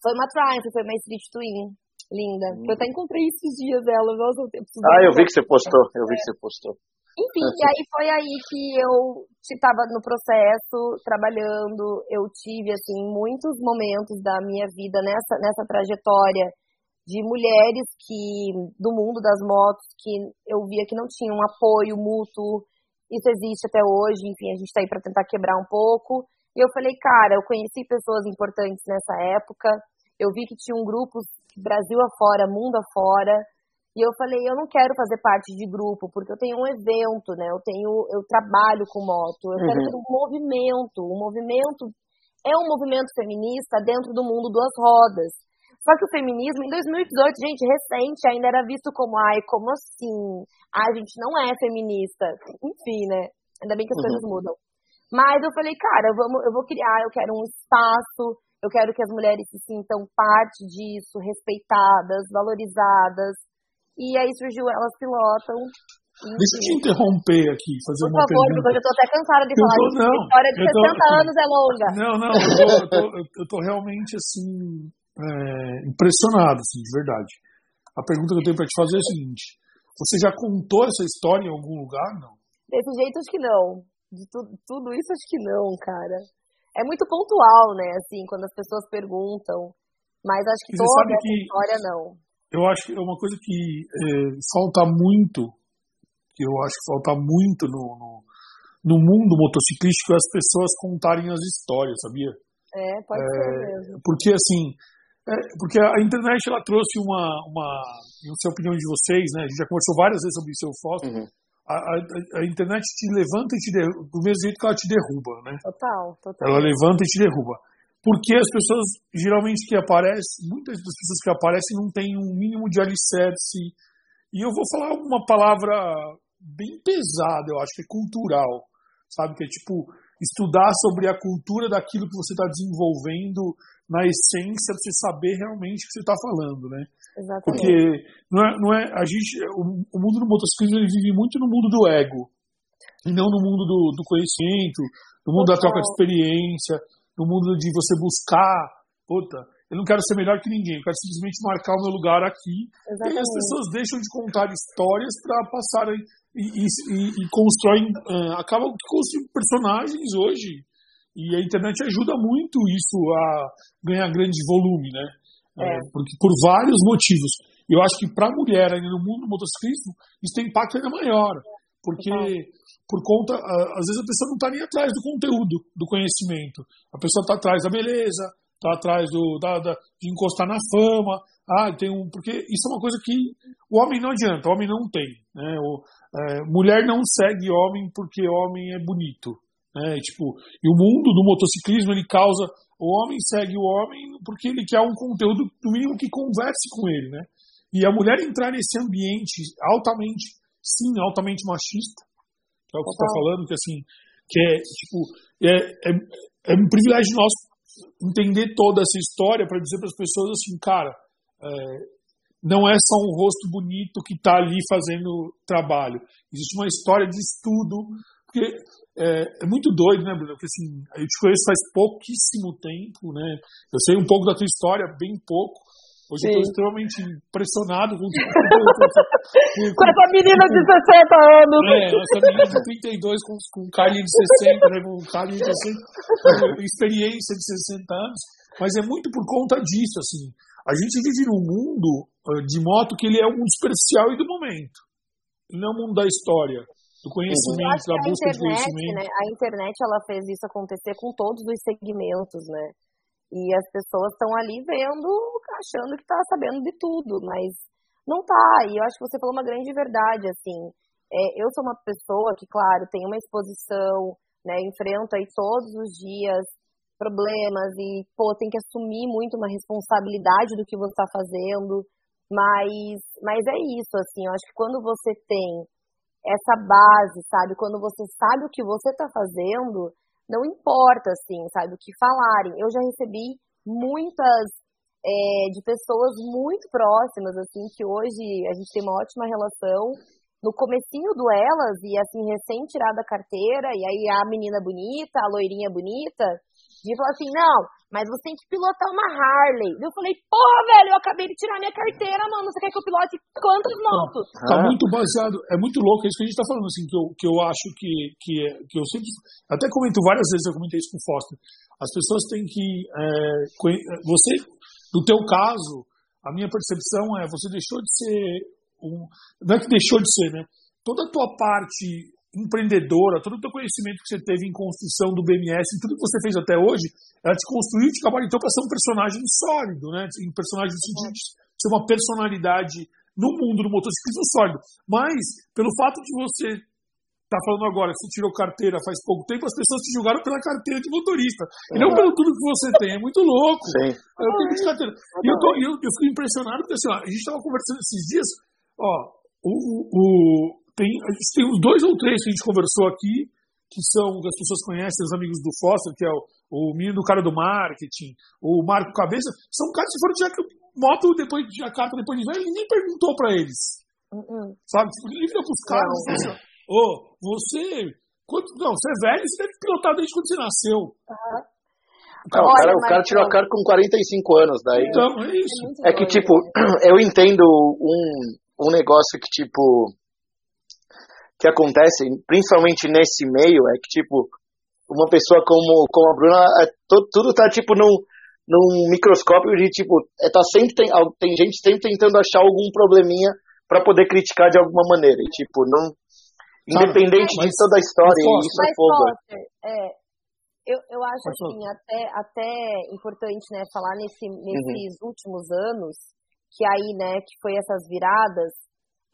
Foi uma Triumph, foi uma Street Twin. Linda. Hum. Eu até encontrei esses dias ela. Nossa, eu ah, eu vi que você postou. Eu vi que você postou. Enfim, e aí foi aí que eu estava no processo, trabalhando, eu tive, assim, muitos momentos da minha vida nessa, nessa trajetória de mulheres que, do mundo das motos, que eu via que não tinham um apoio mútuo, isso existe até hoje, enfim, a gente está aí para tentar quebrar um pouco, e eu falei, cara, eu conheci pessoas importantes nessa época, eu vi que tinham grupos Brasil afora, mundo afora, e eu falei, eu não quero fazer parte de grupo, porque eu tenho um evento, né? Eu tenho, eu trabalho com moto, eu uhum. quero ter um movimento. Um movimento é um movimento feminista dentro do mundo das rodas. Só que o feminismo, em 2018, gente, recente, ainda era visto como, ai, como assim? Ai, a gente não é feminista. Enfim, né? Ainda bem que as uhum. coisas mudam. Mas eu falei, cara, eu, vou, eu vou criar, eu quero um espaço, eu quero que as mulheres se sintam parte disso, respeitadas, valorizadas. E aí surgiu Elas Pilotam. Deixa eu te interromper aqui, fazer Por uma favor, pergunta. porque eu tô até cansada de falar tô, não, A história de 60 tô, anos é longa. Não, não, eu eu eu tô realmente, assim, é, impressionado, assim, de verdade. A pergunta que eu tenho para te fazer é a seguinte. Você já contou essa história em algum lugar, não? Desse jeito, acho que não. De tu, tudo isso, acho que não, cara. É muito pontual, né, assim, quando as pessoas perguntam. Mas acho que toda essa que... história, não eu acho que é uma coisa que é, falta muito, que eu acho que falta muito no, no, no, mundo motociclístico é as pessoas contarem as histórias, sabia? É, pode é, ser mesmo. Porque assim, é, porque a internet ela trouxe uma, uma, não sei a opinião de vocês, né? A gente já conversou várias vezes sobre isso, eu foto. Uhum. A, a, a, internet te levanta e te derruba, do mesmo jeito que ela te derruba, né? Total, total. Ela levanta e te derruba porque as pessoas geralmente que aparecem, muitas das pessoas que aparecem não têm um mínimo de alicerce. E eu vou falar uma palavra bem pesada, eu acho que é cultural, sabe? Que é tipo estudar sobre a cultura daquilo que você está desenvolvendo na essência para você saber realmente o que você está falando, né? Exatamente. Porque não é, não é a gente, o, mundo do motociclismo ele vive muito no mundo do ego e não no mundo do, do conhecimento, no mundo Total. da troca de experiência no mundo de você buscar, puta, eu não quero ser melhor que ninguém, eu quero simplesmente marcar o meu lugar aqui. Exatamente. E as pessoas deixam de contar histórias para passarem e, e, e, constroem, uh, acabam construindo personagens hoje. E a internet ajuda muito isso a ganhar grande volume, né? É. É, porque, por vários motivos. Eu acho que para a mulher ainda no mundo do motociclismo, isso tem impacto ainda maior. Porque por conta, às vezes a pessoa não está nem atrás do conteúdo, do conhecimento. A pessoa está atrás da beleza, está atrás do, da, da, de encostar na fama. Ah, tem um. Porque isso é uma coisa que o homem não adianta, o homem não tem. Né? O, é, mulher não segue homem porque homem é bonito. Né? Tipo, e o mundo do motociclismo ele causa. O homem segue o homem porque ele quer um conteúdo, no mínimo, que converse com ele. Né? E a mulher entrar nesse ambiente altamente, sim, altamente machista, é o que você está falando, que assim, que é tipo, é, é, é um privilégio nosso entender toda essa história para dizer para as pessoas assim, cara, é, não é só um rosto bonito que está ali fazendo trabalho. Existe uma história de estudo, porque é, é, muito doido, né, Bruno? Porque assim, eu te conheço faz pouquíssimo tempo, né? Eu sei um pouco da tua história, bem pouco. Hoje Sim. eu estou extremamente impressionado com, com, essa menina de 60 anos. É, essa menina de 32 com, com um carinha de 60, né, com carinha de 60, com experiência de 60 anos. Mas é muito por conta disso, assim. A gente vive num mundo de moto que ele é um superficial e do momento. Não é um mundo da história do conhecimento, da busca internet, de conhecimento. Né, a internet ela fez isso acontecer com todos os segmentos, né? E as pessoas estão ali vendo, achando que está sabendo de tudo, mas não tá. E eu acho que você falou uma grande verdade, assim. É, eu sou uma pessoa que, claro, tem uma exposição, né, enfrenta aí todos os dias problemas e, pô, tem que assumir muito uma responsabilidade do que você está fazendo. Mas, mas é isso, assim, eu acho que quando você tem essa base, sabe, quando você sabe o que você está fazendo, não importa, assim, sabe, o que falarem. Eu já recebi muitas é, de pessoas muito próximas, assim, que hoje a gente tem uma ótima relação. No comecinho do Elas, e assim, recém tirada a carteira, e aí a menina bonita, a loirinha bonita, de falar assim, não, mas você tem que pilotar uma Harley. Eu falei, porra, velho, eu acabei de tirar minha carteira, mano. Você quer que eu pilote quantas motos? Tá, muito baseado, é muito louco é isso que a gente tá falando, assim, que eu, que eu acho que, que, que eu sempre. Até comento várias vezes, eu comentei isso com o Foster. As pessoas têm que. É, você, no teu caso, a minha percepção é, você deixou de ser um. Não é que deixou de ser, né? Toda a tua parte empreendedora, todo o teu conhecimento que você teve em construção do BMS, tudo que você fez até hoje, ela te construiu e te então para ser um personagem sólido, né? Um personagem no sentido de ser uma personalidade no mundo do motociclismo sólido. Mas, pelo fato de você tá falando agora, você tirou carteira faz pouco tempo, as pessoas te julgaram pela carteira de motorista. E não pelo tudo que você tem. É muito louco. Sim. Eu tenho de carteira. E eu, tô, eu, eu fico impressionado porque assim, ó, a gente estava conversando esses dias, ó, o, o, tem, tem uns dois ou três que a gente conversou aqui, que são, que as pessoas conhecem, os amigos do Foster, que é o, o menino do cara do marketing, o Marco Cabeça, são caras que foram de moto depois de Jacarta, depois de velho, ninguém perguntou pra eles. Uh -uh. Sabe? Ninguém virou pros caras assim, ô, oh, você. Quanto, não, você é velho, você deve pilotar desde quando você nasceu. -huh. Não, o cara, o cara tirou a cara com 45 anos, daí. Então, é isso. É que, tipo, eu entendo um, um negócio que, tipo, que acontece, principalmente nesse meio, é que, tipo, uma pessoa como, como a Bruna, é, tudo, tudo tá, tipo, num, num microscópio de, tipo, é, tá sempre, tem, tem gente sempre tentando achar algum probleminha para poder criticar de alguma maneira. E, tipo, não, independente mas, de toda a história, mas, isso é fogo. É, eu, eu acho, assim, até, até importante, né, falar nesse, nesses uhum. últimos anos, que aí, né, que foi essas viradas,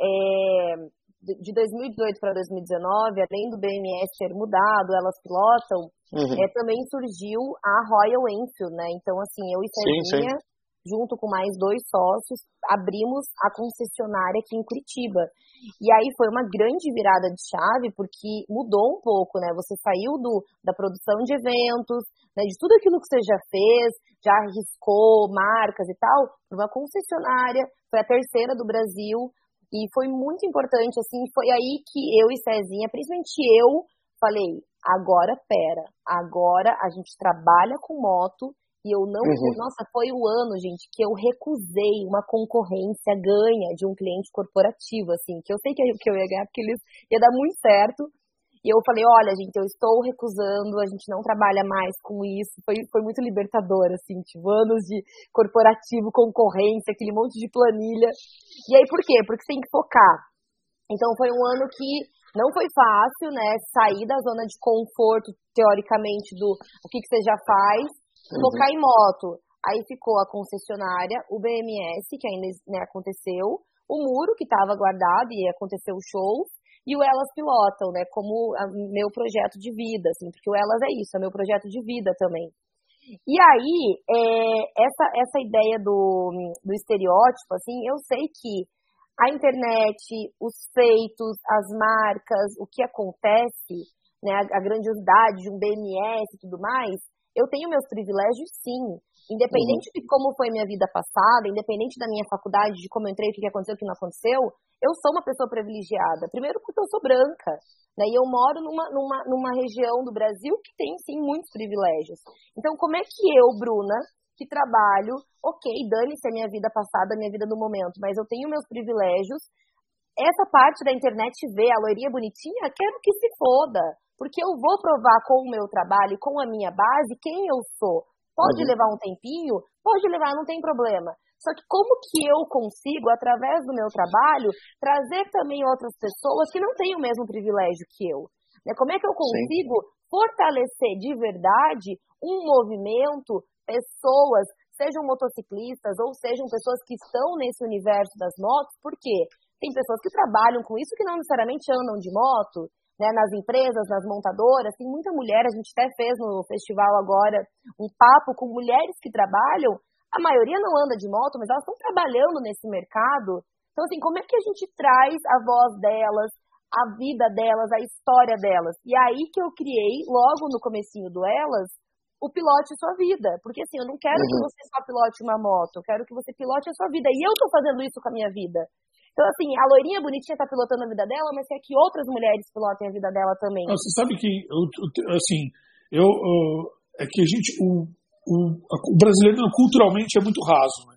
é, de 2018 para 2019, além do BMS ter mudado, elas pilotam, uhum. é, também surgiu a Royal Enfield, né? Então, assim, eu e Serginha, junto com mais dois sócios, abrimos a concessionária aqui em Curitiba. E aí foi uma grande virada de chave, porque mudou um pouco, né? Você saiu do, da produção de eventos, né, de tudo aquilo que você já fez, já arriscou marcas e tal, para uma concessionária, foi a terceira do Brasil, e foi muito importante, assim, foi aí que eu e Cezinha, principalmente eu, falei, agora pera, agora a gente trabalha com moto e eu não. Uhum. Nossa, foi o ano, gente, que eu recusei uma concorrência ganha de um cliente corporativo, assim, que eu sei que eu ia ganhar porque eles ia dar muito certo, e eu falei, olha, gente, eu estou recusando, a gente não trabalha mais com isso. Foi, foi muito libertador, assim, tipo, anos de corporativo, concorrência, aquele monte de planilha. E aí, por quê? Porque você tem que focar. Então, foi um ano que não foi fácil, né? Sair da zona de conforto, teoricamente, do o que, que você já faz, uhum. focar em moto. Aí ficou a concessionária, o BMS, que ainda né, aconteceu, o muro, que estava guardado e aconteceu o show, e o Elas Pilotam, né, como meu projeto de vida, assim, porque o Elas é isso, é meu projeto de vida também. E aí, é, essa, essa ideia do, do estereótipo, assim, eu sei que a internet, os feitos, as marcas, o que acontece, né, a, a grandiosidade de um BMS e tudo mais, eu tenho meus privilégios sim. Independente uhum. de como foi minha vida passada, independente da minha faculdade, de como eu entrei, o que aconteceu, o que não aconteceu, eu sou uma pessoa privilegiada. Primeiro porque eu sou branca, né? E eu moro numa, numa, numa região do Brasil que tem, sim, muitos privilégios. Então, como é que eu, Bruna, que trabalho, ok, dane-se a minha vida passada, a minha vida no momento, mas eu tenho meus privilégios, essa parte da internet vê a loirinha bonitinha, quero que se foda. Porque eu vou provar com o meu trabalho, com a minha base, quem eu sou. Pode uhum. levar um tempinho? Pode levar, não tem problema. Só que como que eu consigo, através do meu trabalho, trazer também outras pessoas que não têm o mesmo privilégio que eu? Né? Como é que eu consigo Sim. fortalecer de verdade um movimento, pessoas, sejam motociclistas ou sejam pessoas que estão nesse universo das motos, porque tem pessoas que trabalham com isso que não necessariamente andam de moto, né, nas empresas, nas montadoras, tem muita mulher, a gente até fez no festival agora um papo com mulheres que trabalham, a maioria não anda de moto, mas elas estão trabalhando nesse mercado. Então, assim, como é que a gente traz a voz delas, a vida delas, a história delas? E aí que eu criei, logo no comecinho do Elas, o pilote sua vida. Porque assim, eu não quero uhum. que você só pilote uma moto, eu quero que você pilote a sua vida. E eu tô fazendo isso com a minha vida. Então, assim, a loirinha bonitinha tá pilotando a vida dela, mas quer que outras mulheres pilotem a vida dela também. Você sabe que, assim, eu, é que a gente, o, o, o brasileiro culturalmente é muito raso, né?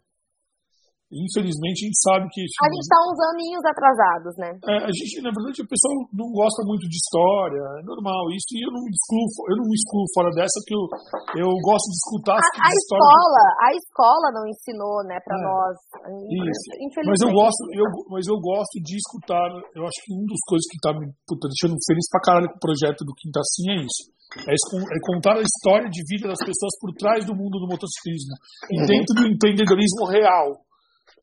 Infelizmente, a gente sabe que. A gente está uns aninhos atrasados, né? É, a gente, na verdade, o pessoal não gosta muito de história, é normal isso, e eu não me excluo, eu não me excluo fora dessa, porque eu, eu gosto de escutar as, a, a escola, A escola não ensinou, né, para é, nós. Isso. Mas eu gosto, eu, mas eu gosto de escutar. Eu acho que uma das coisas que está me puta, deixando feliz pra caralho com o projeto do Quinta Sim é isso. É, é, contar a história de vida das pessoas por trás do mundo do motociclismo uhum. dentro do empreendedorismo real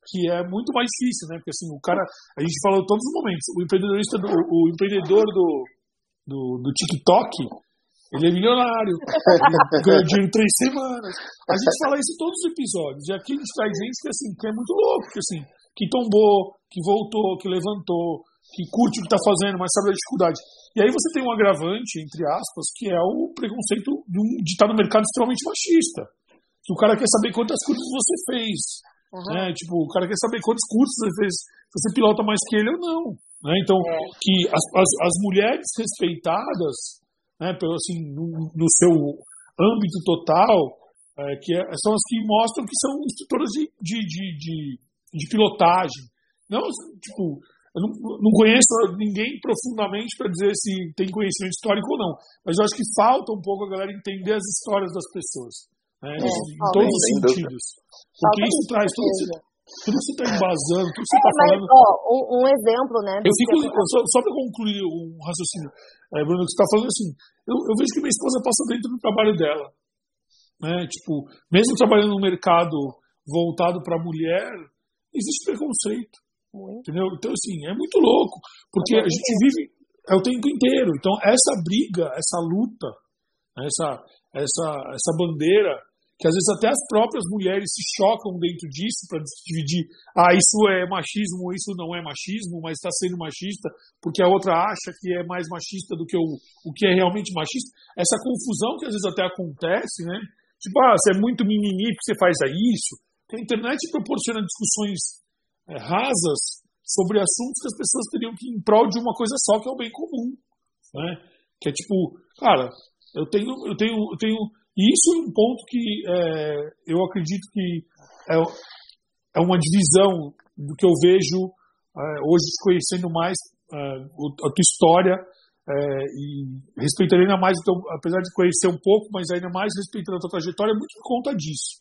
que é muito mais difícil, né? Porque assim, o cara, a gente falou todos os momentos, o empreendedorista do, o empreendedor do, do, do TikTok, ele é milionário, ganha dinheiro em três semanas. A gente fala isso em todos os episódios. E aqui a gente traz gente que, assim, que é muito louco, que, assim, que tombou, que voltou, que levantou, que curte o que está fazendo, mas sabe a dificuldade. E aí você tem um agravante, entre aspas, que é o preconceito de estar no mercado extremamente machista. Que o cara quer saber quantas curvas você fez, Uhum. Né? Tipo, o cara quer saber quantos cursos você fez, se você pilota mais que ele ou não. Né? Então, é. que as, as, as, mulheres respeitadas, né, pelo, assim, no, no seu âmbito total, é, que é, são as que mostram que são instrutoras de, de, de, de, de pilotagem. Não, tipo, eu não, não conheço ninguém profundamente para dizer se tem conhecimento histórico ou não, mas eu acho que falta um pouco a galera entender as histórias das pessoas. Né, é, em todos os sentidos. Porque isso traz tudo tudo isso está embasando, tudo isso está é, falando. Ó, um, um, exemplo, né? Eu fico, eu só, só para concluir um raciocínio, é, Bruno, que você está falando assim, eu, eu, vejo que minha esposa passa dentro do trabalho dela. Né? Tipo, mesmo trabalhando no mercado voltado para a mulher, existe preconceito. Muito. Entendeu? Então, assim, é muito louco. Porque a gente vive é o tempo inteiro. Então, essa briga, essa luta, essa, essa, essa bandeira que às vezes até as próprias mulheres se chocam dentro disso para dividir, ah, isso é machismo, isso não é machismo, mas está sendo machista, porque a outra acha que é mais machista do que o, o que é realmente machista. Essa confusão que às vezes até acontece, né? Tipo, ah, você é muito mimimi porque você faz isso. A internet proporciona discussões é, rasas sobre assuntos que as pessoas teriam que ir em prol de uma coisa só, que é o bem comum, né? Que é tipo, cara, eu tenho, eu tenho, eu tenho e isso é um ponto que é, eu acredito que é, é, uma divisão do que eu vejo é, hoje conhecendo mais é, a tua história é, e respeitando ainda mais, então, apesar de conhecer um pouco, mas ainda mais respeitando a tua trajetória, muito por conta disso.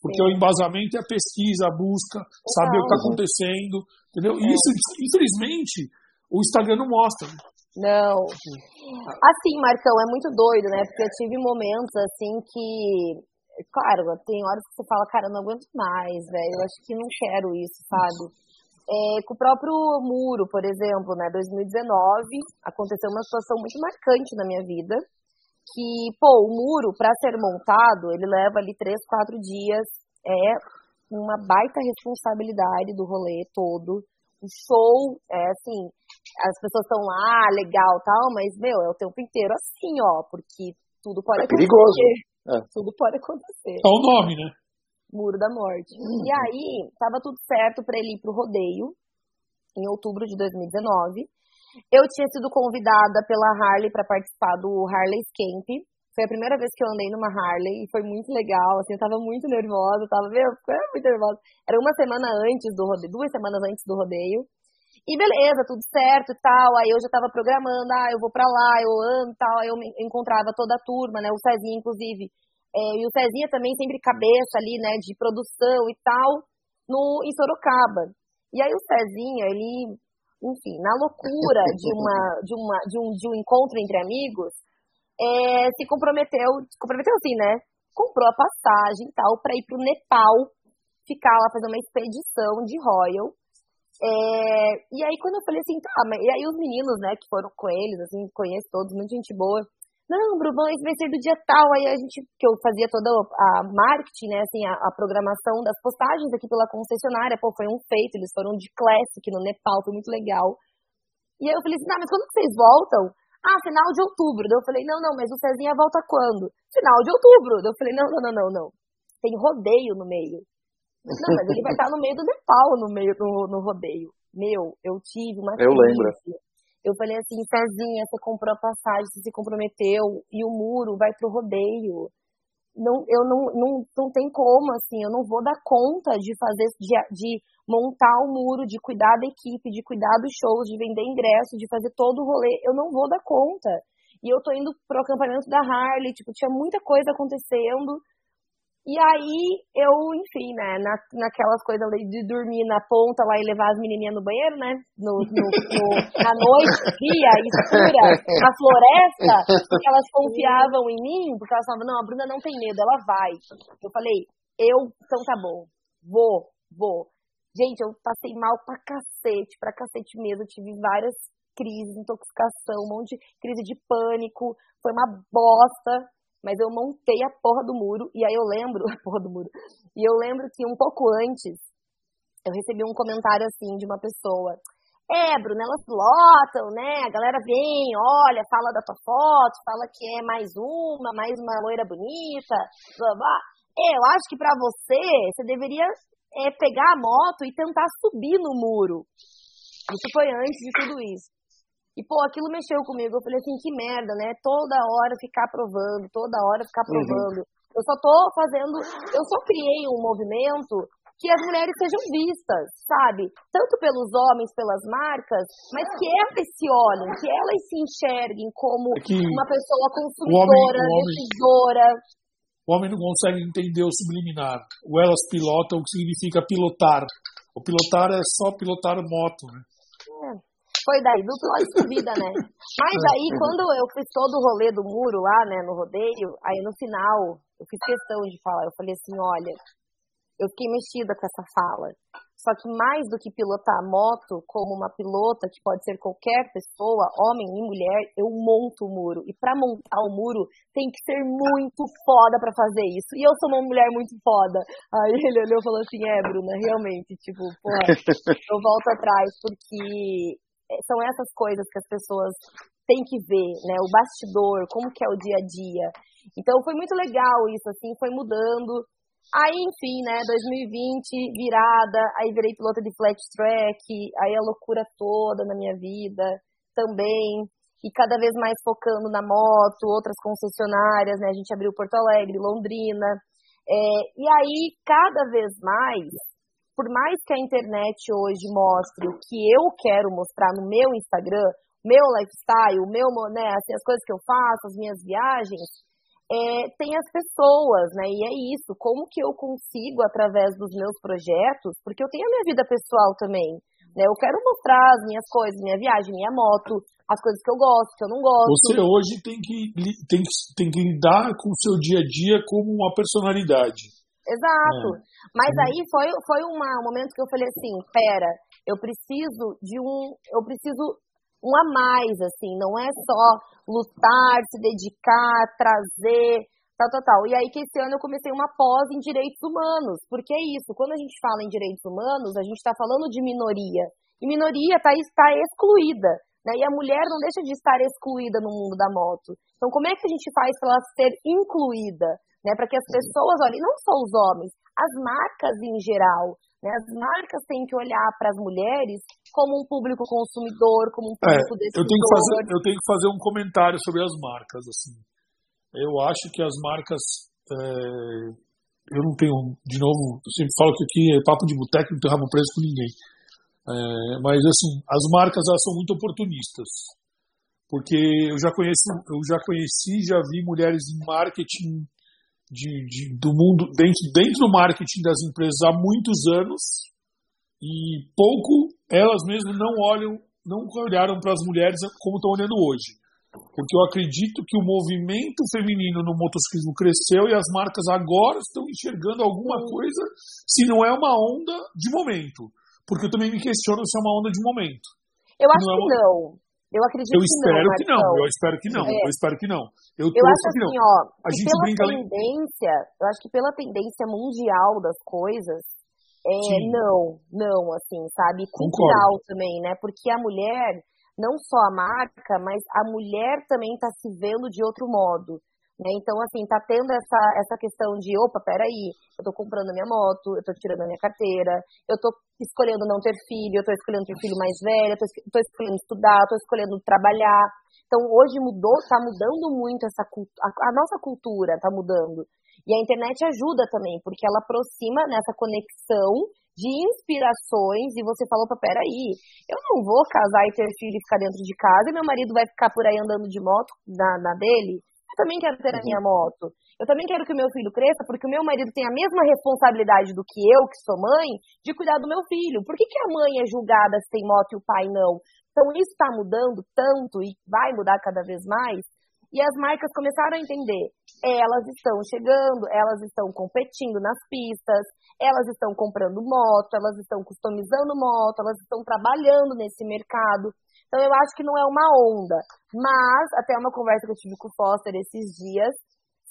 Porque Sim. o embasamento é a pesquisa, a busca, saber o que está acontecendo, entendeu? E é. isso, infelizmente, o Instagram não mostra. Não. Assim, Marcão, é muito doido, né? Porque eu tive momentos assim que. Claro, tem horas que você fala, cara, eu não aguento mais, velho. Eu acho que não quero isso, sabe? É, com o próprio muro, por exemplo, né? 2019, aconteceu uma situação muito marcante na minha vida. que, pô, o muro, para ser montado, ele leva ali três, quatro dias. É uma baita responsabilidade do rolê todo. O show, é assim, as pessoas estão lá, legal tal, mas, meu, é o tempo inteiro assim, ó, porque tudo pode é perigoso. É. Tudo pode acontecer. É o nome, né? Muro da Morte. Uhum. E aí, tava tudo certo para ele ir pro rodeio, em outubro de 2019. Eu tinha sido convidada pela Harley para participar do Harley Camp. Foi a primeira vez que eu andei numa Harley e foi muito legal, assim, eu tava muito nervosa, tava, meu, muito nervosa. Era uma semana antes do rodeio, duas semanas antes do rodeio. E beleza, tudo certo e tal. Aí eu já tava programando, ah, eu vou pra lá, eu ando e tal. Aí eu encontrava toda a turma, né? O Cezinha, inclusive. É, e o Cezinha também sempre cabeça ali, né, de produção e tal, no, em Sorocaba. E aí o Cezinha, ele, enfim, na loucura de uma, de uma, de um, de um encontro entre amigos, é, se comprometeu, se comprometeu assim, né? Comprou a passagem e tal para ir pro Nepal, ficar lá fazer uma expedição de Royal. É, e aí quando eu falei assim, tá, mas, e aí os meninos, né, que foram com eles, assim, conheço todos, muita gente boa. Não, Bruno, esse vai ser do dia tal. Aí a gente, que eu fazia toda a marketing, né, assim, a, a programação das postagens aqui pela concessionária, pô, foi um feito, eles foram de Classic no Nepal, foi muito legal. E aí eu falei assim, ah, mas quando vocês voltam? Ah, final de outubro. Daí eu falei, não, não, mas o Cezinha volta quando? Final de outubro. Daí eu falei, não, não, não, não, não. Tem rodeio no meio. Não, mas ele vai estar no meio do Nepal, no meio do no rodeio. Meu, eu tive uma Eu lembro. Eu falei assim, Cezinha, você comprou a passagem, você se comprometeu, e o muro vai pro rodeio. Não, eu não, não, não tem como, assim, eu não vou dar conta de fazer, de, de montar o muro, de cuidar da equipe, de cuidar dos shows, de vender ingresso, de fazer todo o rolê. Eu não vou dar conta. E eu tô indo pro acampamento da Harley, tipo, tinha muita coisa acontecendo. E aí, eu, enfim, né, na, naquelas coisas ali de dormir na ponta lá e levar as menininhas no banheiro, né, no, no, no na noite, dia, escura, na floresta, porque elas confiavam em mim, porque elas falavam, não, a Bruna não tem medo, ela vai. Eu falei, eu, então tá bom, vou, vou. Gente, eu passei mal pra cacete, pra cacete mesmo. Eu tive várias crises, intoxicação, um monte de crise de pânico. Foi uma bosta, mas eu montei a porra do muro. E aí eu lembro, a porra do muro. E eu lembro que um pouco antes, eu recebi um comentário assim de uma pessoa. É, Bruna, elas lotam, né? A galera vem, olha, fala da tua foto, fala que é mais uma, mais uma loira bonita, blá blá. É, eu acho que para você, você deveria é pegar a moto e tentar subir no muro. Isso foi antes de tudo isso. E, pô, aquilo mexeu comigo. Eu falei assim, que merda, né? Toda hora ficar provando, toda hora ficar provando. Uhum. Eu só tô fazendo. Eu só criei um movimento que as mulheres sejam vistas, sabe? Tanto pelos homens, pelas marcas, mas que elas se olhem, que elas se enxerguem como é uma pessoa consumidora, homem, decisora. O homem não consegue entender o subliminar. O elas pilotam, o que significa pilotar. O pilotar é só pilotar moto, né? É. Foi daí, do plot vida, né? Mas aí, quando eu fiz todo o rolê do muro lá, né, no rodeio, aí no final, eu fiz questão de falar, eu falei assim, olha, eu fiquei mexida com essa fala. Só que mais do que pilotar a moto como uma pilota, que pode ser qualquer pessoa, homem e mulher, eu monto o muro. E para montar o muro, tem que ser muito foda para fazer isso. E eu sou uma mulher muito foda. Aí ele olhou e falou assim: é, Bruna, realmente, tipo, porra, eu volto atrás, porque são essas coisas que as pessoas têm que ver, né? O bastidor, como que é o dia a dia. Então foi muito legal isso, assim, foi mudando. Aí, enfim, né, 2020, virada, aí virei piloto de flat track, aí a loucura toda na minha vida também, e cada vez mais focando na moto, outras concessionárias, né, a gente abriu Porto Alegre, Londrina, é, e aí, cada vez mais, por mais que a internet hoje mostre o que eu quero mostrar no meu Instagram, meu lifestyle, meu, né, assim, as coisas que eu faço, as minhas viagens, é, tem as pessoas, né? E é isso, como que eu consigo, através dos meus projetos, porque eu tenho a minha vida pessoal também, né? Eu quero mostrar as minhas coisas, minha viagem, minha moto, as coisas que eu gosto, que eu não gosto. Você hoje tem que, tem tem que lidar com o seu dia a dia como uma personalidade. Exato. É. Mas uhum. aí foi, foi uma, um momento que eu falei assim, pera, eu preciso de um. Eu preciso um a mais, assim, não é só lutar, se dedicar, trazer, tal, tal, tal. E aí que esse ano eu comecei uma pós em direitos humanos, porque é isso, quando a gente fala em direitos humanos, a gente está falando de minoria, e minoria está tá excluída, né? E a mulher não deixa de estar excluída no mundo da moto. Então, como é que a gente faz para ela ser incluída? Né, para que as pessoas olhem, não só os homens, as marcas em geral, né? As marcas têm que olhar para as mulheres como um público consumidor, como um é, público é, decisor. Eu tenho, que fazer, eu tenho que fazer um comentário sobre as marcas. assim. Eu acho que as marcas. É, eu não tenho, de novo, eu sempre falo que aqui é papo de boteco, não tem rabo preso com ninguém. É, mas assim, as marcas elas são muito oportunistas. Porque eu já conheço, eu já conheci, já vi mulheres em marketing de, de, do mundo dentro, dentro do marketing das empresas há muitos anos e pouco elas mesmas não olham, não olharam para as mulheres como estão olhando hoje. Porque eu acredito que o movimento feminino no motociclismo cresceu e as marcas agora estão enxergando alguma coisa, se não é uma onda de momento. Porque eu também me questiono se é uma onda de momento. Eu acho não é uma... que não. Eu acredito eu espero que não, eu espero que não, é. eu espero que não. Eu, eu acho assim, ó, a gente pela brinca tendência, eu acho que pela tendência mundial das coisas, é, não, não, assim, sabe, cultural também, né? Porque a mulher, não só a marca, mas a mulher também está se vendo de outro modo. Né? Então, assim, tá tendo essa, essa questão de, opa, peraí, eu tô comprando minha moto, eu tô tirando a minha carteira, eu tô escolhendo não ter filho, eu tô escolhendo ter filho mais velho, eu tô, tô escolhendo estudar, eu tô escolhendo trabalhar. Então, hoje mudou, tá mudando muito essa a, a nossa cultura tá mudando. E a internet ajuda também, porque ela aproxima nessa conexão de inspirações e você falou, opa, peraí, eu não vou casar e ter filho e ficar dentro de casa e meu marido vai ficar por aí andando de moto na, na dele também quero ter a minha moto. Eu também quero que o meu filho cresça, porque o meu marido tem a mesma responsabilidade do que eu, que sou mãe, de cuidar do meu filho. Por que, que a mãe é julgada se tem moto e o pai não? Então isso está mudando tanto e vai mudar cada vez mais. E as marcas começaram a entender. Elas estão chegando, elas estão competindo nas pistas, elas estão comprando moto, elas estão customizando moto, elas estão trabalhando nesse mercado. Então eu acho que não é uma onda. Mas, até uma conversa que eu tive com o Foster esses dias,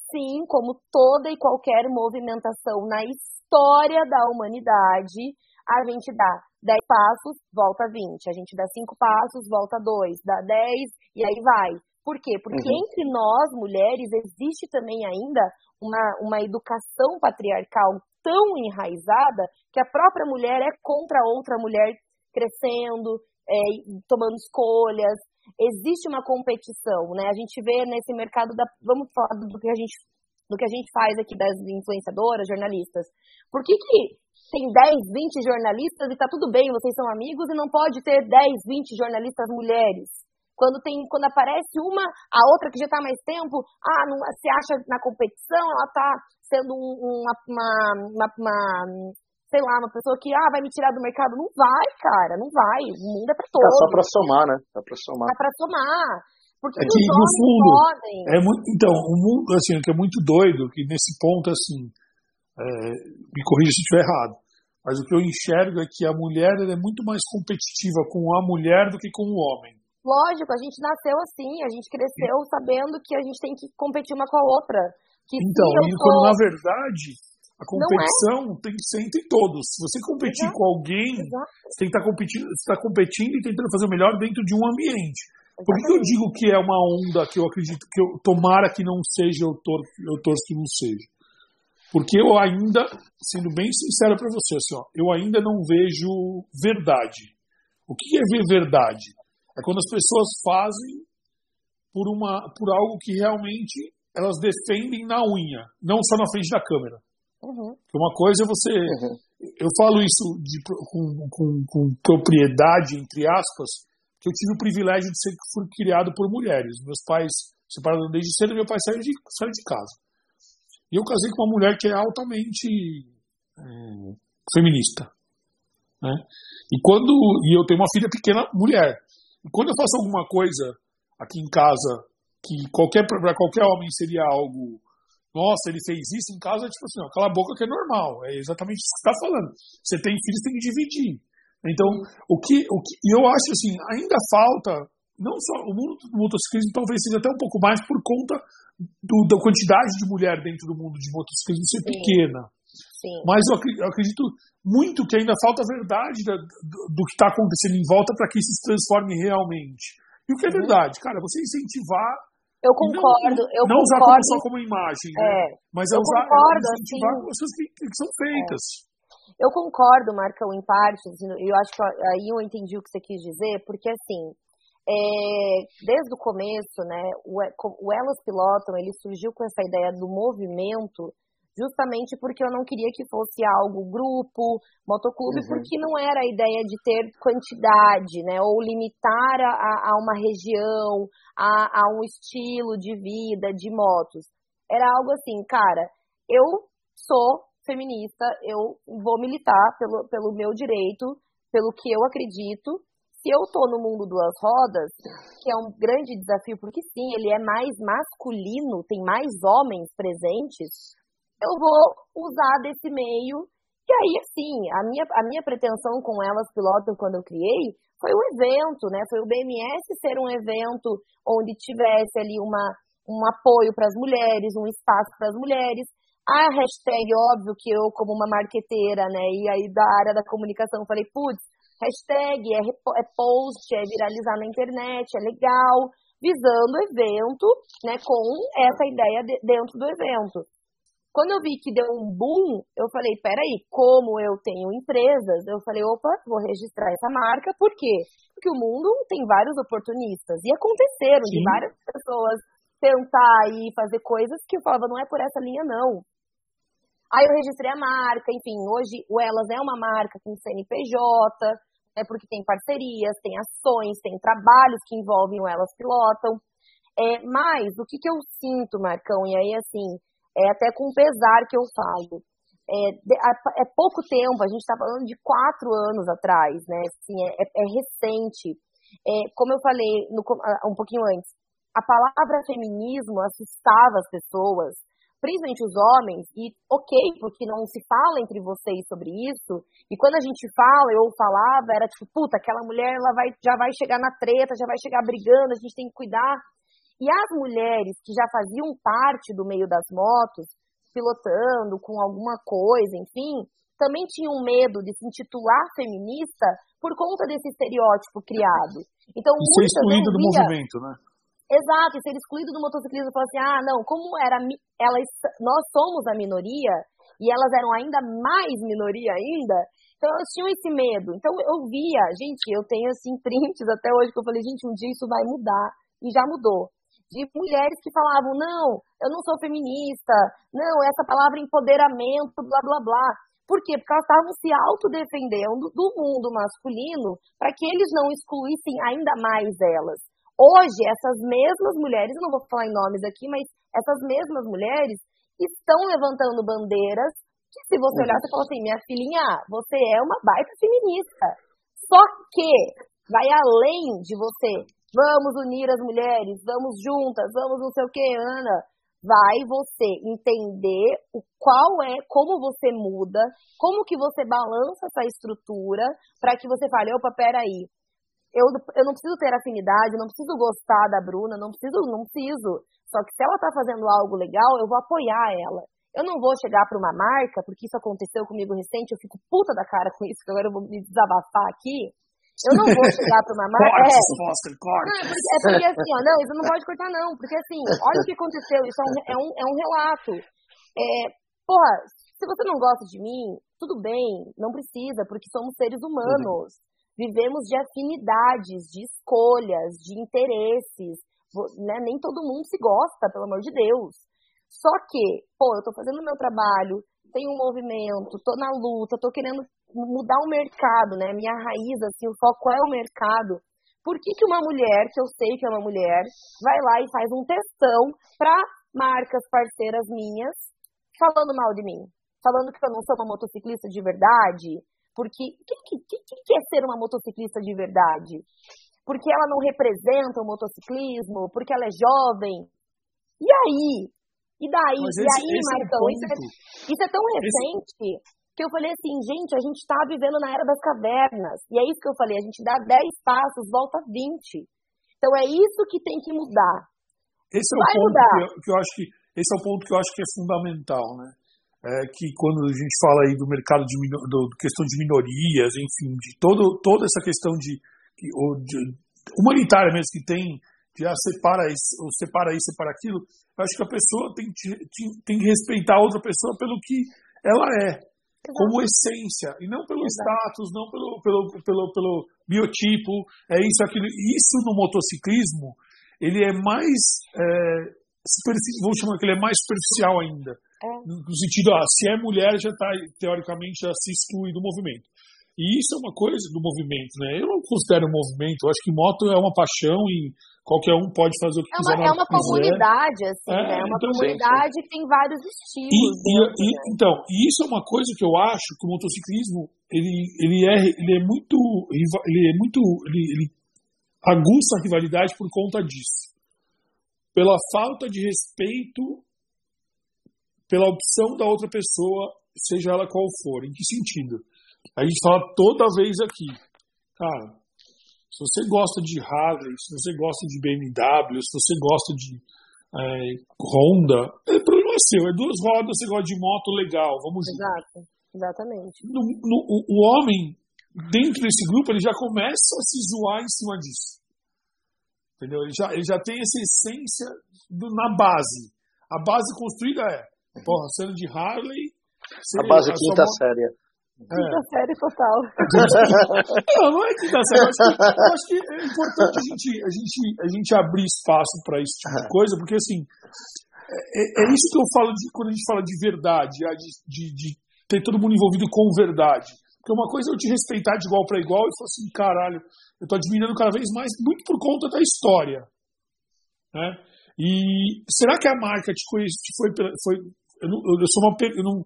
sim, como toda e qualquer movimentação na história da humanidade, a gente dá 10 passos, volta 20. A gente dá 5 passos, volta 2. Dá 10 e aí vai. Por quê? Porque uhum. entre nós, mulheres, existe também ainda uma, uma educação patriarcal tão enraizada que a própria mulher é contra outra mulher crescendo, é, tomando escolhas. Existe uma competição, né? A gente vê nesse mercado da. Vamos falar do que a gente, do que a gente faz aqui das influenciadoras, jornalistas. Por que, que tem 10, 20 jornalistas e tá tudo bem, vocês são amigos, e não pode ter 10, 20 jornalistas mulheres? Quando tem, quando aparece uma, a outra que já está mais tempo, ah, não, se acha na competição, ela está sendo um, uma, uma, uma, uma sei lá, uma pessoa que, ah, vai me tirar do mercado. Não vai, cara, não vai. O mundo é pra todos. É só pra somar, né? É pra somar. É pra somar. Porque é que, no fundo, podem. É muito, então, o mundo, assim, o que é muito doido, que nesse ponto, assim, é, me corrija se estiver errado, mas o que eu enxergo é que a mulher é muito mais competitiva com a mulher do que com o homem. Lógico, a gente nasceu assim, a gente cresceu sabendo que a gente tem que competir uma com a outra. Que então, e quando na verdade a é. competição é. tem que ser entre todos. Se você competir Exato. com alguém, Exato. você tem que estar tá competindo, está competindo e tentando fazer o melhor dentro de um ambiente. Exatamente. Por que eu digo que é uma onda que eu acredito que eu tomara que não seja, eu, tor eu torço que não seja? Porque eu ainda, sendo bem sincero para você, assim, ó, eu ainda não vejo verdade. O que é ver verdade? É quando as pessoas fazem por, uma, por algo que realmente elas defendem na unha, não só na frente da câmera. Uhum. Uma coisa é você. Uhum. Eu falo isso de, com, com, com, propriedade, entre aspas, que eu tive o privilégio de ser fui criado por mulheres. Meus pais separaram desde cedo, meu pai saiu de, saiu de casa. E eu casei com uma mulher que é altamente é, feminista. Né? E quando e eu tenho uma filha pequena mulher. E quando eu faço alguma coisa aqui em casa que qualquer para qualquer homem seria algo nossa, ele fez isso em casa, tipo assim, ó, cala a boca que é normal. É exatamente isso que você está falando. Você tem filhos, tem que dividir. Então, o que, o que eu acho assim, ainda falta não só o mundo do motociclismo talvez seja até um pouco mais por conta do, da quantidade de mulher dentro do mundo de motociclismo ser Sim. pequena. Sim. Mas eu acredito muito que ainda falta a verdade da, do, do, que está acontecendo em volta para que isso se transforme realmente. E o que é uhum. verdade, cara, você incentivar. Eu concordo, não, eu não concordo. usar como, só como imagem, né? É, mas é usar concordo, incentivar assim, coisas que, que são feitas. É. Eu concordo, Marcão, em parte, eu acho que aí eu entendi o que você quis dizer, porque assim, é, desde o começo, né, o, o Elas Pilotam, ele surgiu com essa ideia do movimento, justamente porque eu não queria que fosse algo grupo, motoclube, uhum. porque não era a ideia de ter quantidade, né, ou limitar a, a uma região, a, a um estilo de vida, de motos. Era algo assim, cara, eu sou feminista, eu vou militar pelo, pelo meu direito, pelo que eu acredito. Se eu tô no mundo duas rodas, que é um grande desafio, porque sim, ele é mais masculino, tem mais homens presentes, eu vou usar desse meio. E aí, assim, a minha, a minha pretensão com elas pilotam quando eu criei foi o evento, né? Foi o BMS ser um evento onde tivesse ali uma, um apoio para as mulheres, um espaço para as mulheres, a hashtag, óbvio que eu, como uma marqueteira, né, e aí da área da comunicação, falei, putz, hashtag é, é post, é viralizar na internet, é legal, visando o evento, né, com essa ideia de, dentro do evento. Quando eu vi que deu um boom, eu falei, peraí, como eu tenho empresas, eu falei, opa, vou registrar essa marca, por quê? Porque o mundo tem vários oportunistas, e aconteceram Sim. de várias pessoas tentar e fazer coisas que eu falava, não é por essa linha não. Aí eu registrei a marca, enfim, hoje o Elas é uma marca com CNPJ, é porque tem parcerias, tem ações, tem trabalhos que envolvem o Elas Pilotam. É, mas o que, que eu sinto, Marcão, e aí assim, é até com pesar que eu falo. É, é pouco tempo, a gente está falando de quatro anos atrás, né? Assim, é, é, é recente. É, como eu falei no, um pouquinho antes, a palavra feminismo assustava as pessoas principalmente os homens, e ok, porque não se fala entre vocês sobre isso, e quando a gente fala, eu falava, era tipo, puta, aquela mulher ela vai, já vai chegar na treta, já vai chegar brigando, a gente tem que cuidar. E as mulheres que já faziam parte do meio das motos, pilotando com alguma coisa, enfim, também tinham medo de se intitular feminista por conta desse estereótipo criado. Então, e ser excluído do movimento, né? Exato, e ser excluído do motociclismo, falar assim, ah, não, como era, elas, nós somos a minoria, e elas eram ainda mais minoria ainda, então elas tinham esse medo. Então eu via, gente, eu tenho assim prints até hoje que eu falei, gente, um dia isso vai mudar, e já mudou. De mulheres que falavam, não, eu não sou feminista, não, essa palavra empoderamento, blá blá blá. Por quê? Porque elas estavam se autodefendendo do mundo masculino para que eles não excluíssem ainda mais elas. Hoje, essas mesmas mulheres, não vou falar em nomes aqui, mas essas mesmas mulheres estão levantando bandeiras que, se você olhar, você fala assim: minha filhinha, você é uma baita feminista. Só que vai além de você. Vamos unir as mulheres, vamos juntas, vamos não sei o que, Ana. Vai você entender o qual é, como você muda, como que você balança essa estrutura para que você fale, opa, peraí, eu, eu não preciso ter afinidade, não preciso gostar da Bruna, não preciso, não preciso. Só que se ela tá fazendo algo legal, eu vou apoiar ela. Eu não vou chegar para uma marca, porque isso aconteceu comigo recente, eu fico puta da cara com isso, que agora eu vou me desabafar aqui. Eu não vou chegar para uma marca. corte, é, Foster, corte. Não, é, porque, é porque assim, ó, não, isso não pode cortar, não. Porque assim, olha o que aconteceu, isso é um, é um, é um relato. É, porra, se você não gosta de mim, tudo bem, não precisa, porque somos seres humanos. Uhum vivemos de afinidades, de escolhas, de interesses. Né? Nem todo mundo se gosta, pelo amor de Deus. Só que, pô, eu tô fazendo o meu trabalho, tenho um movimento, tô na luta, tô querendo mudar o mercado, né? Minha raiz, assim, o foco é o mercado. Por que, que uma mulher, que eu sei que é uma mulher, vai lá e faz um testão para marcas parceiras minhas falando mal de mim? Falando que eu não sou uma motociclista de verdade, porque o que, que, que, que é ser uma motociclista de verdade? Porque ela não representa o motociclismo, porque ela é jovem. E aí? E daí? Esse, e aí, Marcão? É isso, é, isso é tão recente esse... que eu falei assim, gente, a gente está vivendo na era das cavernas. E é isso que eu falei, a gente dá 10 passos, volta 20. Então é isso que tem que mudar. Esse é o ponto que eu, que eu, acho que esse é o ponto que eu acho que é fundamental, né? É que quando a gente fala aí do mercado de do, questão de minorias, enfim, de todo, toda essa questão de, de humanitária mesmo que tem já separa isso, separa isso, separa aquilo, eu acho que a pessoa tem, tem que respeitar a outra pessoa pelo que ela é, como essência, e não pelo Exato. status, não pelo, pelo, pelo, pelo biotipo, é isso, aquilo. Isso no motociclismo, ele é mais, é, vou chamar que ele é mais superficial ainda. É. No sentido, ah, se é mulher, já está, teoricamente, já se exclui do movimento. E isso é uma coisa do movimento, né? Eu não considero um movimento, eu acho que moto é uma paixão e qualquer um pode fazer o que é quiser. Uma, é uma comunidade, assim, é, né? É uma então, comunidade sim, sim. que tem vários estilos. E, dentro, e, né? Então, e isso é uma coisa que eu acho que o motociclismo ele, ele, é, ele é muito. Ele é muito. Ele, ele aguça a rivalidade por conta disso. Pela falta de respeito pela opção da outra pessoa, seja ela qual for. Em que sentido? A gente fala toda vez aqui, cara, se você gosta de Harley, se você gosta de BMW, se você gosta de é, Honda, é problema seu, é duas rodas, você gosta de moto, legal, vamos Exato, exatamente. No, no, o, o homem, dentro desse grupo, ele já começa a se zoar em cima disso. Entendeu? Ele já, ele já tem essa essência do, na base. A base construída é, porra, sendo de Harley. A base quinta série. Quinta é. série total. não, não é quinta série. Eu acho, que, acho que é importante a gente, a gente, a gente abrir espaço para esse tipo de coisa, porque assim, é, é, isso que eu falo de, quando a gente fala de verdade, de, de, de ter todo mundo envolvido com verdade. Porque uma coisa é eu te respeitar de igual para igual e falar assim, caralho, eu tô admirando cada vez mais, muito por conta da história. Né? E será que a marca te conhece, foi, foi eu, não, eu sou uma, eu não,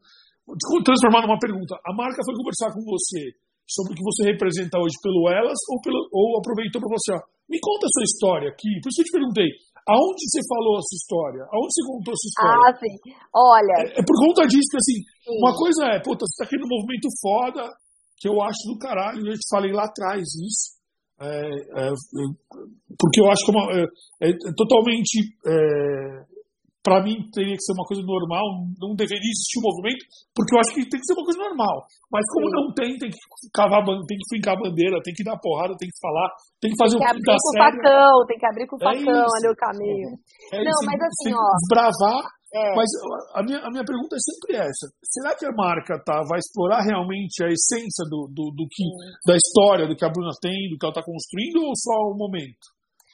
transformar numa pergunta. A marca foi conversar com você sobre o que você representa hoje pelo Elas ou, pelo, ou aproveitou para você, ó, me conta a sua história aqui. Por isso eu te perguntei, aonde você falou a sua história? Aonde você contou a sua história? Ah, sim. Olha. É, é por conta disso que, assim, sim. uma coisa é, puta, você tá aqui no movimento foda, que eu acho do caralho, eu te falei lá atrás isso. É, é, porque eu acho que é, uma, é, é, é totalmente para mim teria que ser uma coisa normal, não deveria existir um movimento, porque eu acho que tem que ser uma coisa normal. Mas como Sim. não tem, tem que cavar, tem que fincar a bandeira, tem que dar porrada, tem que falar, tem que fazer tem que o que dá certo. Facão, tem que abrir com o é facão é ali o caminho. É não, mas assim, ó. Desbravar. É. Mas a minha, a minha pergunta é sempre essa: será que a marca tá, vai explorar realmente a essência do, do, do que, da história, do que a Bruna tem, do que ela está construindo, ou só o momento?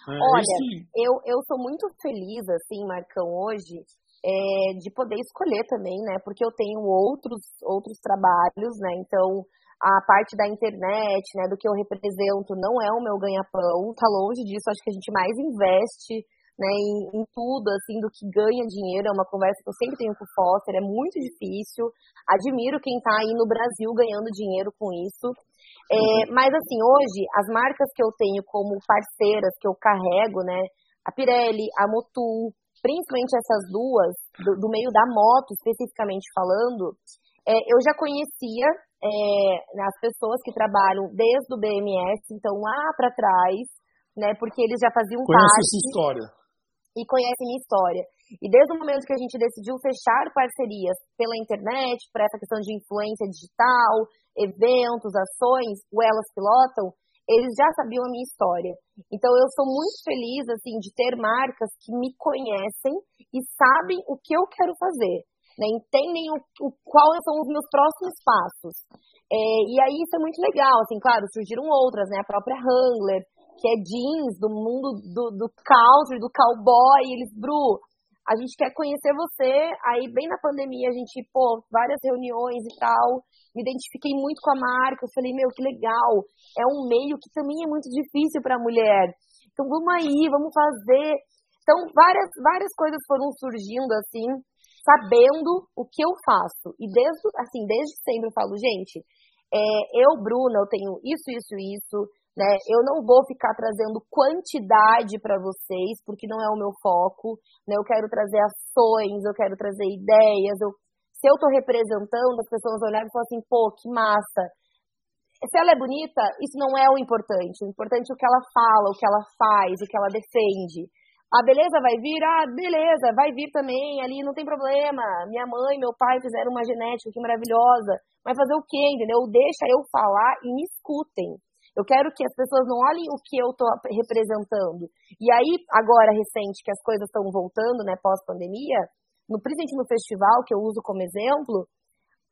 É, Olha, eu, eu sou muito feliz, assim, Marcão, hoje, é, de poder escolher também, né? Porque eu tenho outros, outros trabalhos, né? Então, a parte da internet, né, do que eu represento, não é o meu ganha-pão, tá longe disso. Acho que a gente mais investe né, em, em, tudo, assim, do que ganha dinheiro. É uma conversa que eu sempre tenho com o Foster, é muito difícil. Admiro quem tá aí no Brasil ganhando dinheiro com isso. É, mas assim, hoje, as marcas que eu tenho como parceiras, que eu carrego, né? A Pirelli, a Motul, principalmente essas duas, do, do meio da moto especificamente falando, é, eu já conhecia é, as pessoas que trabalham desde o BMS, então lá para trás, né? Porque eles já faziam Conhece parte. essa história. E conhecem minha história. E desde o momento que a gente decidiu fechar parcerias pela internet, para essa questão de influência digital, eventos, ações, o Elas Pilotam, eles já sabiam a minha história. Então eu sou muito feliz assim de ter marcas que me conhecem e sabem o que eu quero fazer, né? entendem o, o quais são os meus próximos passos. É, e aí isso é muito legal, assim, claro, surgiram outras, né? A própria Wrangler, que é jeans do mundo do, do country, do cowboy, eles, Bru, a gente quer conhecer você. Aí, bem na pandemia, a gente, pô, várias reuniões e tal. Me identifiquei muito com a marca. Eu falei, meu, que legal. É um meio que também é muito difícil para a mulher. Então, vamos aí, vamos fazer. Então, várias, várias coisas foram surgindo, assim, sabendo o que eu faço. E desde, assim, desde sempre eu falo, gente, é, eu, Bruna, eu tenho isso, isso, isso. Né? Eu não vou ficar trazendo quantidade para vocês, porque não é o meu foco. Né? Eu quero trazer ações, eu quero trazer ideias. Eu... Se eu estou representando, as pessoas olharem e falar assim, pô, que massa. se ela é bonita, isso não é o importante. O importante é o que ela fala, o que ela faz, o que ela defende. A beleza vai vir? Ah, beleza, vai vir também, ali não tem problema. Minha mãe, meu pai fizeram uma genética que maravilhosa. Mas fazer o quê, entendeu? Deixa eu falar e me escutem. Eu quero que as pessoas não olhem o que eu estou representando. E aí, agora, recente, que as coisas estão voltando, né, pós-pandemia, no, principalmente no festival, que eu uso como exemplo,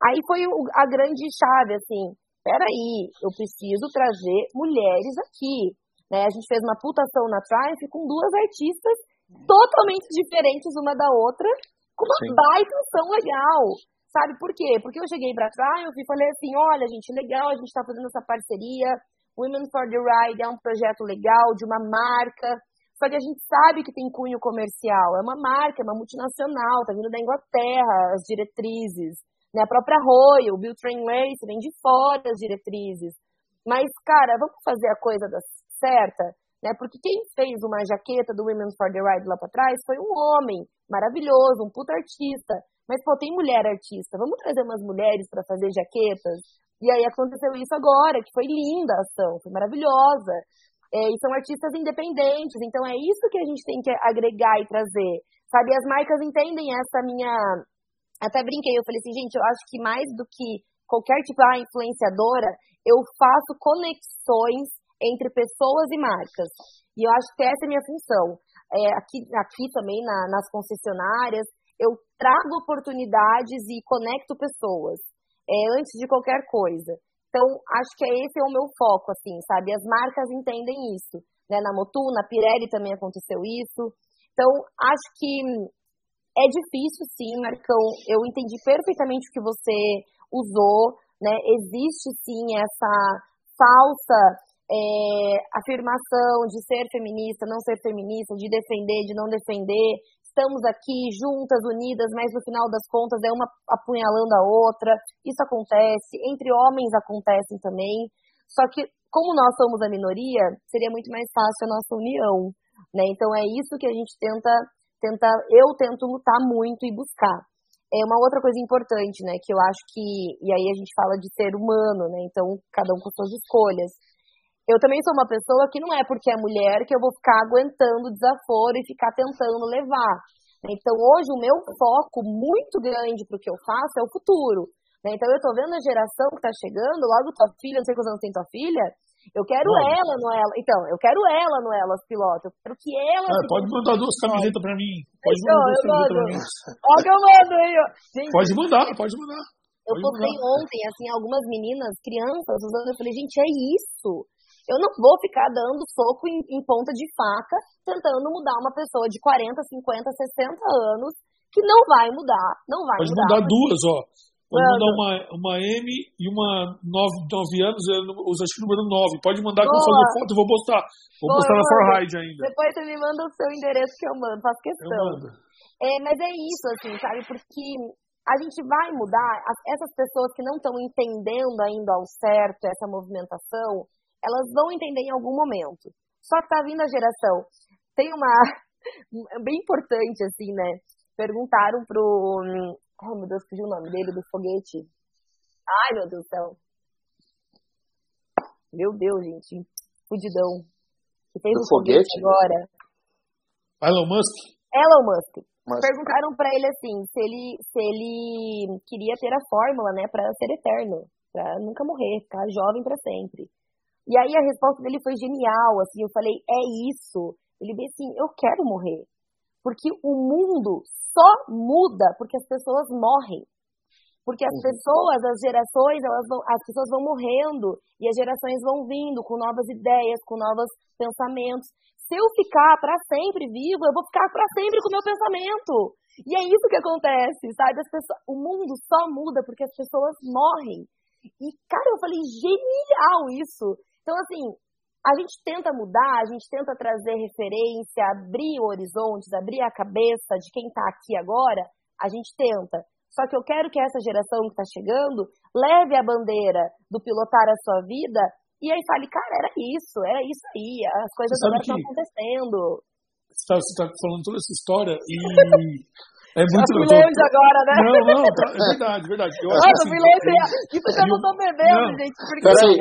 aí foi a grande chave, assim, peraí, eu preciso trazer mulheres aqui. Né? A gente fez uma putação na Triumph com duas artistas totalmente diferentes uma da outra, com uma Sim. baita ação legal. Sabe por quê? Porque eu cheguei pra Triumph e falei assim, olha, gente, legal, a gente tá fazendo essa parceria, Women for the Ride é um projeto legal de uma marca, só que a gente sabe que tem cunho comercial. É uma marca, é uma multinacional, tá vindo da Inglaterra, as diretrizes. Né? A própria Royal, Bill Train Race, vem de fora as diretrizes. Mas, cara, vamos fazer a coisa certa? Né? Porque quem fez uma jaqueta do Women for the Ride lá pra trás foi um homem maravilhoso, um puta artista. Mas, pô, tem mulher artista. Vamos trazer umas mulheres para fazer jaquetas? E aí aconteceu isso agora, que foi linda a ação, foi maravilhosa. É, e são artistas independentes, então é isso que a gente tem que agregar e trazer. Sabe, as marcas entendem essa minha. Até brinquei, eu falei assim, gente, eu acho que mais do que qualquer tipo de influenciadora, eu faço conexões entre pessoas e marcas. E eu acho que essa é a minha função. É, aqui, aqui também na, nas concessionárias, eu trago oportunidades e conecto pessoas é, antes de qualquer coisa. Então, acho que é esse é o meu foco, assim, sabe? As marcas entendem isso. Né? Na Motu, na Pirelli também aconteceu isso. Então, acho que é difícil, sim, Marcão. Eu entendi perfeitamente o que você usou, né? Existe, sim, essa falsa é, afirmação de ser feminista, não ser feminista, de defender, de não defender estamos aqui juntas, unidas, mas no final das contas é uma apunhalando a outra. Isso acontece, entre homens acontece também. Só que, como nós somos a minoria, seria muito mais fácil a nossa união. Né? Então é isso que a gente tenta, tenta, eu tento lutar muito e buscar. É uma outra coisa importante, né, que eu acho que, e aí a gente fala de ser humano, né, então cada um com suas escolhas eu também sou uma pessoa que não é porque é mulher que eu vou ficar aguentando o desaforo e ficar tentando levar. Então, hoje, o meu foco muito grande para o que eu faço é o futuro. Né? Então, eu estou vendo a geração que está chegando, logo tua filha, não sei quantos anos tem tua filha, eu quero não. ela no ela. Então, eu quero ela no Elas Piloto. Eu quero que ela. É, pode mandar duas camisetas para mim. Pode então, mandar duas camisetas para mim. Olha que eu mando aí, ó. Gente, pode mandar, pode mandar. Eu postei ontem, assim, algumas meninas, crianças, usando. Eu falei, gente, é isso. Eu não vou ficar dando soco em, em, ponta de faca, tentando mudar uma pessoa de 40, 50, 60 anos, que não vai mudar. Não vai Pode mudar. mudar duas, ó. Pode mandar uma, uma M e uma 9, 9 anos, eu uso acho que número 9. Pode mandar que eu vou fazer foto, eu vou postar. Vou Boa, postar na Forride ainda. Depois você me manda o seu endereço que eu mando, faço questão. É, mas é isso, assim, sabe? Porque a gente vai mudar, essas pessoas que não estão entendendo ainda ao certo essa movimentação, elas vão entender em algum momento. Só que tá vindo a geração. Tem uma. bem importante, assim, né? Perguntaram pro. Oh, meu Deus, fugiu o nome dele, do foguete. Ai, meu Deus do céu. Meu Deus, gente. Fudidão. Que fez o foguete? foguete agora. Elon Musk? Elon Musk. Mas... Perguntaram para ele assim, se ele, se ele queria ter a fórmula, né, para ser eterno, para nunca morrer, ficar jovem para sempre. E aí a resposta dele foi genial, assim, eu falei, é isso. Ele disse assim, eu quero morrer. Porque o mundo só muda porque as pessoas morrem. Porque as uhum. pessoas, as gerações, elas vão, as pessoas vão morrendo e as gerações vão vindo com novas ideias, com novos pensamentos. Se eu ficar para sempre vivo, eu vou ficar para sempre com o meu pensamento. E é isso que acontece, sabe? Pessoas, o mundo só muda porque as pessoas morrem. E, cara, eu falei, genial isso. Então, assim, a gente tenta mudar, a gente tenta trazer referência, abrir horizontes, abrir a cabeça de quem está aqui agora, a gente tenta. Só que eu quero que essa geração que está chegando leve a bandeira do pilotar a sua vida e aí fale, cara, era isso, era isso aí, as coisas agora estão acontecendo. Você está tá falando toda essa história e É muito eu fui longe agora, né? Não, não, tá, é verdade, verdade. Eu Nossa, assim, fui longe. Que isso eu não tô bebendo, gente. Porque... Peraí,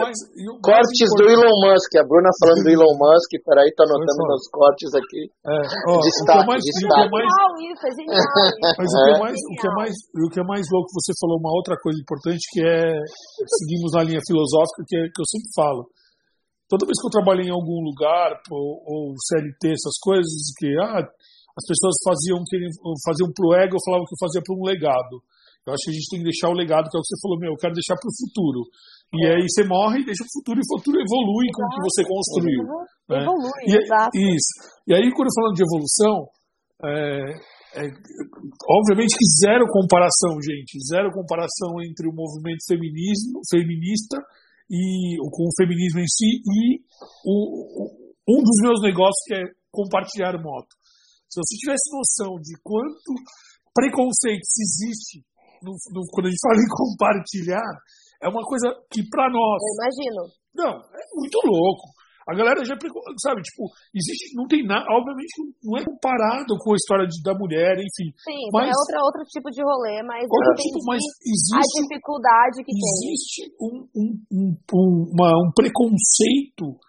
cortes do Elon Musk. A Bruna falando do Elon Musk. Peraí, tá anotando meus cortes aqui. É, ó, destaque, que é mais, destaque. Que é mais, isso, é genial. Mas o que é, mais, o, que é mais, o que é mais louco, você falou uma outra coisa importante que é, seguimos na linha filosófica, que, é, que eu sempre falo toda vez que eu trabalhei em algum lugar, ou, ou CLT, essas coisas, que ah, as pessoas faziam faziam pro ego, eu falava que eu fazia para um legado. Eu acho que a gente tem que deixar o legado, que é o que você falou, meu, eu quero deixar para o futuro. E é. aí você morre e deixa o futuro, e o futuro evolui exato. com o que você construiu. Né? Evolui, e, exato. Isso. E aí, quando eu falando de evolução, é, é, obviamente que zero comparação, gente, zero comparação entre o movimento feminismo, feminista e com o feminismo em si e o, um dos meus negócios que é compartilhar moto. Se você tivesse noção de quanto preconceito existe no, no, quando a gente fala em compartilhar, é uma coisa que para nós. Eu imagino. Não, é muito louco. A galera já, sabe, tipo, existe, não tem nada, obviamente não é comparado com a história de, da mulher, enfim. Sim, mas, é outra, outro tipo de rolê, mas outro tipo, mas existe, a dificuldade que existe tem. Existe um, um, um, uma, um preconceito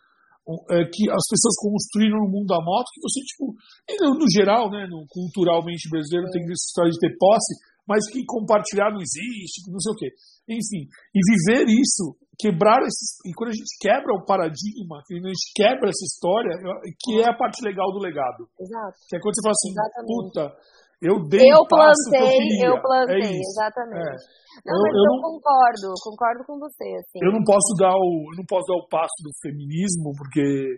que as pessoas construíram no mundo da moto, que você, tipo, no, no geral, né, no, culturalmente brasileiro, tem essa história de ter posse, mas que compartilhar não existe, não sei o quê. Enfim, e viver isso, quebrar esses. E quando a gente quebra o paradigma, quando a gente quebra essa história, que é a parte legal do legado. Exato. Que é quando você fala assim, Exatamente. puta, eu dei eu plantei, eu, eu plantei, é exatamente. É. Não, eu, mas eu, não, concordo, concordo com você. Assim. Eu não posso dar o, não posso dar o passo do feminismo porque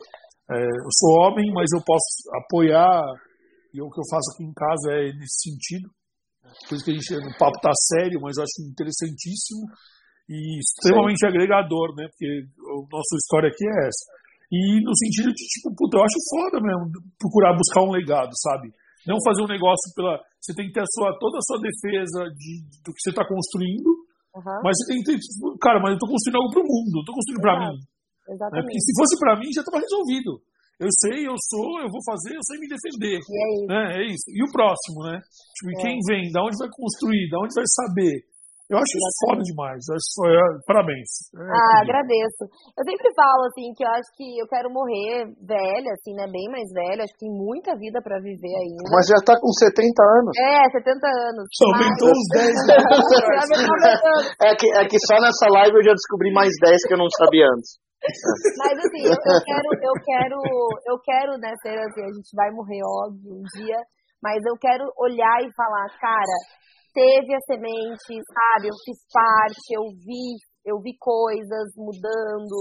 é, eu sou homem, mas eu posso apoiar e o que eu faço aqui em casa é nesse sentido. Por isso que a gente o papo tá sério, mas eu acho interessantíssimo e extremamente Sim. agregador, né? Porque a nossa história aqui é essa. E no sentido de tipo, puta, eu acho foda mesmo procurar buscar um legado, sabe? Não fazer um negócio pela. Você tem que ter a sua, toda a sua defesa de, do que você está construindo, uhum. mas você tem que ter. Tipo, cara, mas eu estou construindo algo para o mundo, estou construindo para mim. Exatamente. Né? Porque se fosse para mim, já estava resolvido. Eu sei, eu sou, eu vou fazer, eu sei me defender. E é isso. Né? É isso. E o próximo, né? Tipo, é. quem vem, da onde vai construir, da onde vai saber. Eu acho isso foda demais. É, parabéns. É, ah, agradeço. Eu sempre falo, assim, que eu acho que eu quero morrer velha, assim, né? Bem mais velha. Acho que tem muita vida pra viver ainda. Mas já tá com 70 anos. É, 70 anos. Aumentou uns 10 anos. é, que, é que só nessa live eu já descobri mais 10 que eu não sabia antes. Mas assim, eu, eu, quero, eu quero, eu quero, né, ser assim, a gente vai morrer, óbvio, um dia, mas eu quero olhar e falar, cara, teve a semente, sabe? Eu fiz parte, eu vi, eu vi coisas mudando,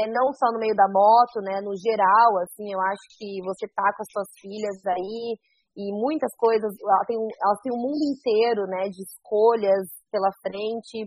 é, não só no meio da moto, né? No geral, assim, eu acho que você tá com as suas filhas aí e muitas coisas, ela tem, ela tem um mundo inteiro, né? De escolhas pela frente.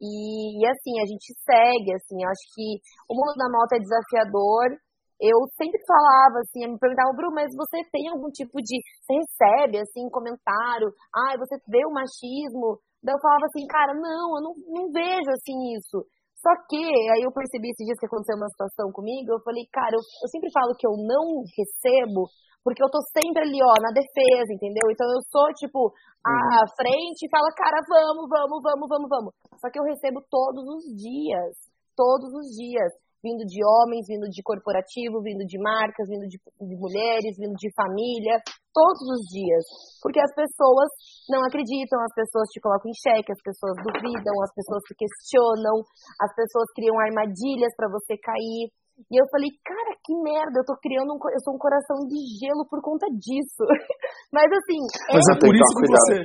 E, e assim, a gente segue, assim, eu acho que o mundo da moto é desafiador, eu sempre falava assim, me perguntavam, Bruno, mas você tem algum tipo de. Você recebe, assim, comentário? Ah, você vê o machismo? Daí eu falava assim, cara, não, eu não, não vejo assim isso. Só que aí eu percebi esses dias que aconteceu uma situação comigo, eu falei, cara, eu, eu sempre falo que eu não recebo, porque eu tô sempre ali, ó, na defesa, entendeu? Então eu sou, tipo, à uhum. frente e falo, cara, vamos, vamos, vamos, vamos, vamos. Só que eu recebo todos os dias, todos os dias vindo de homens, vindo de corporativo, vindo de marcas, vindo de, de, mulheres, vindo de família, todos os dias. Porque as pessoas não acreditam, as pessoas te colocam em xeque, as pessoas duvidam, as pessoas se questionam, as pessoas criam armadilhas para você cair. E eu falei, cara, que merda, eu tô criando um, eu sou um coração de gelo por conta disso. Mas assim. Mas é, é por isso que você.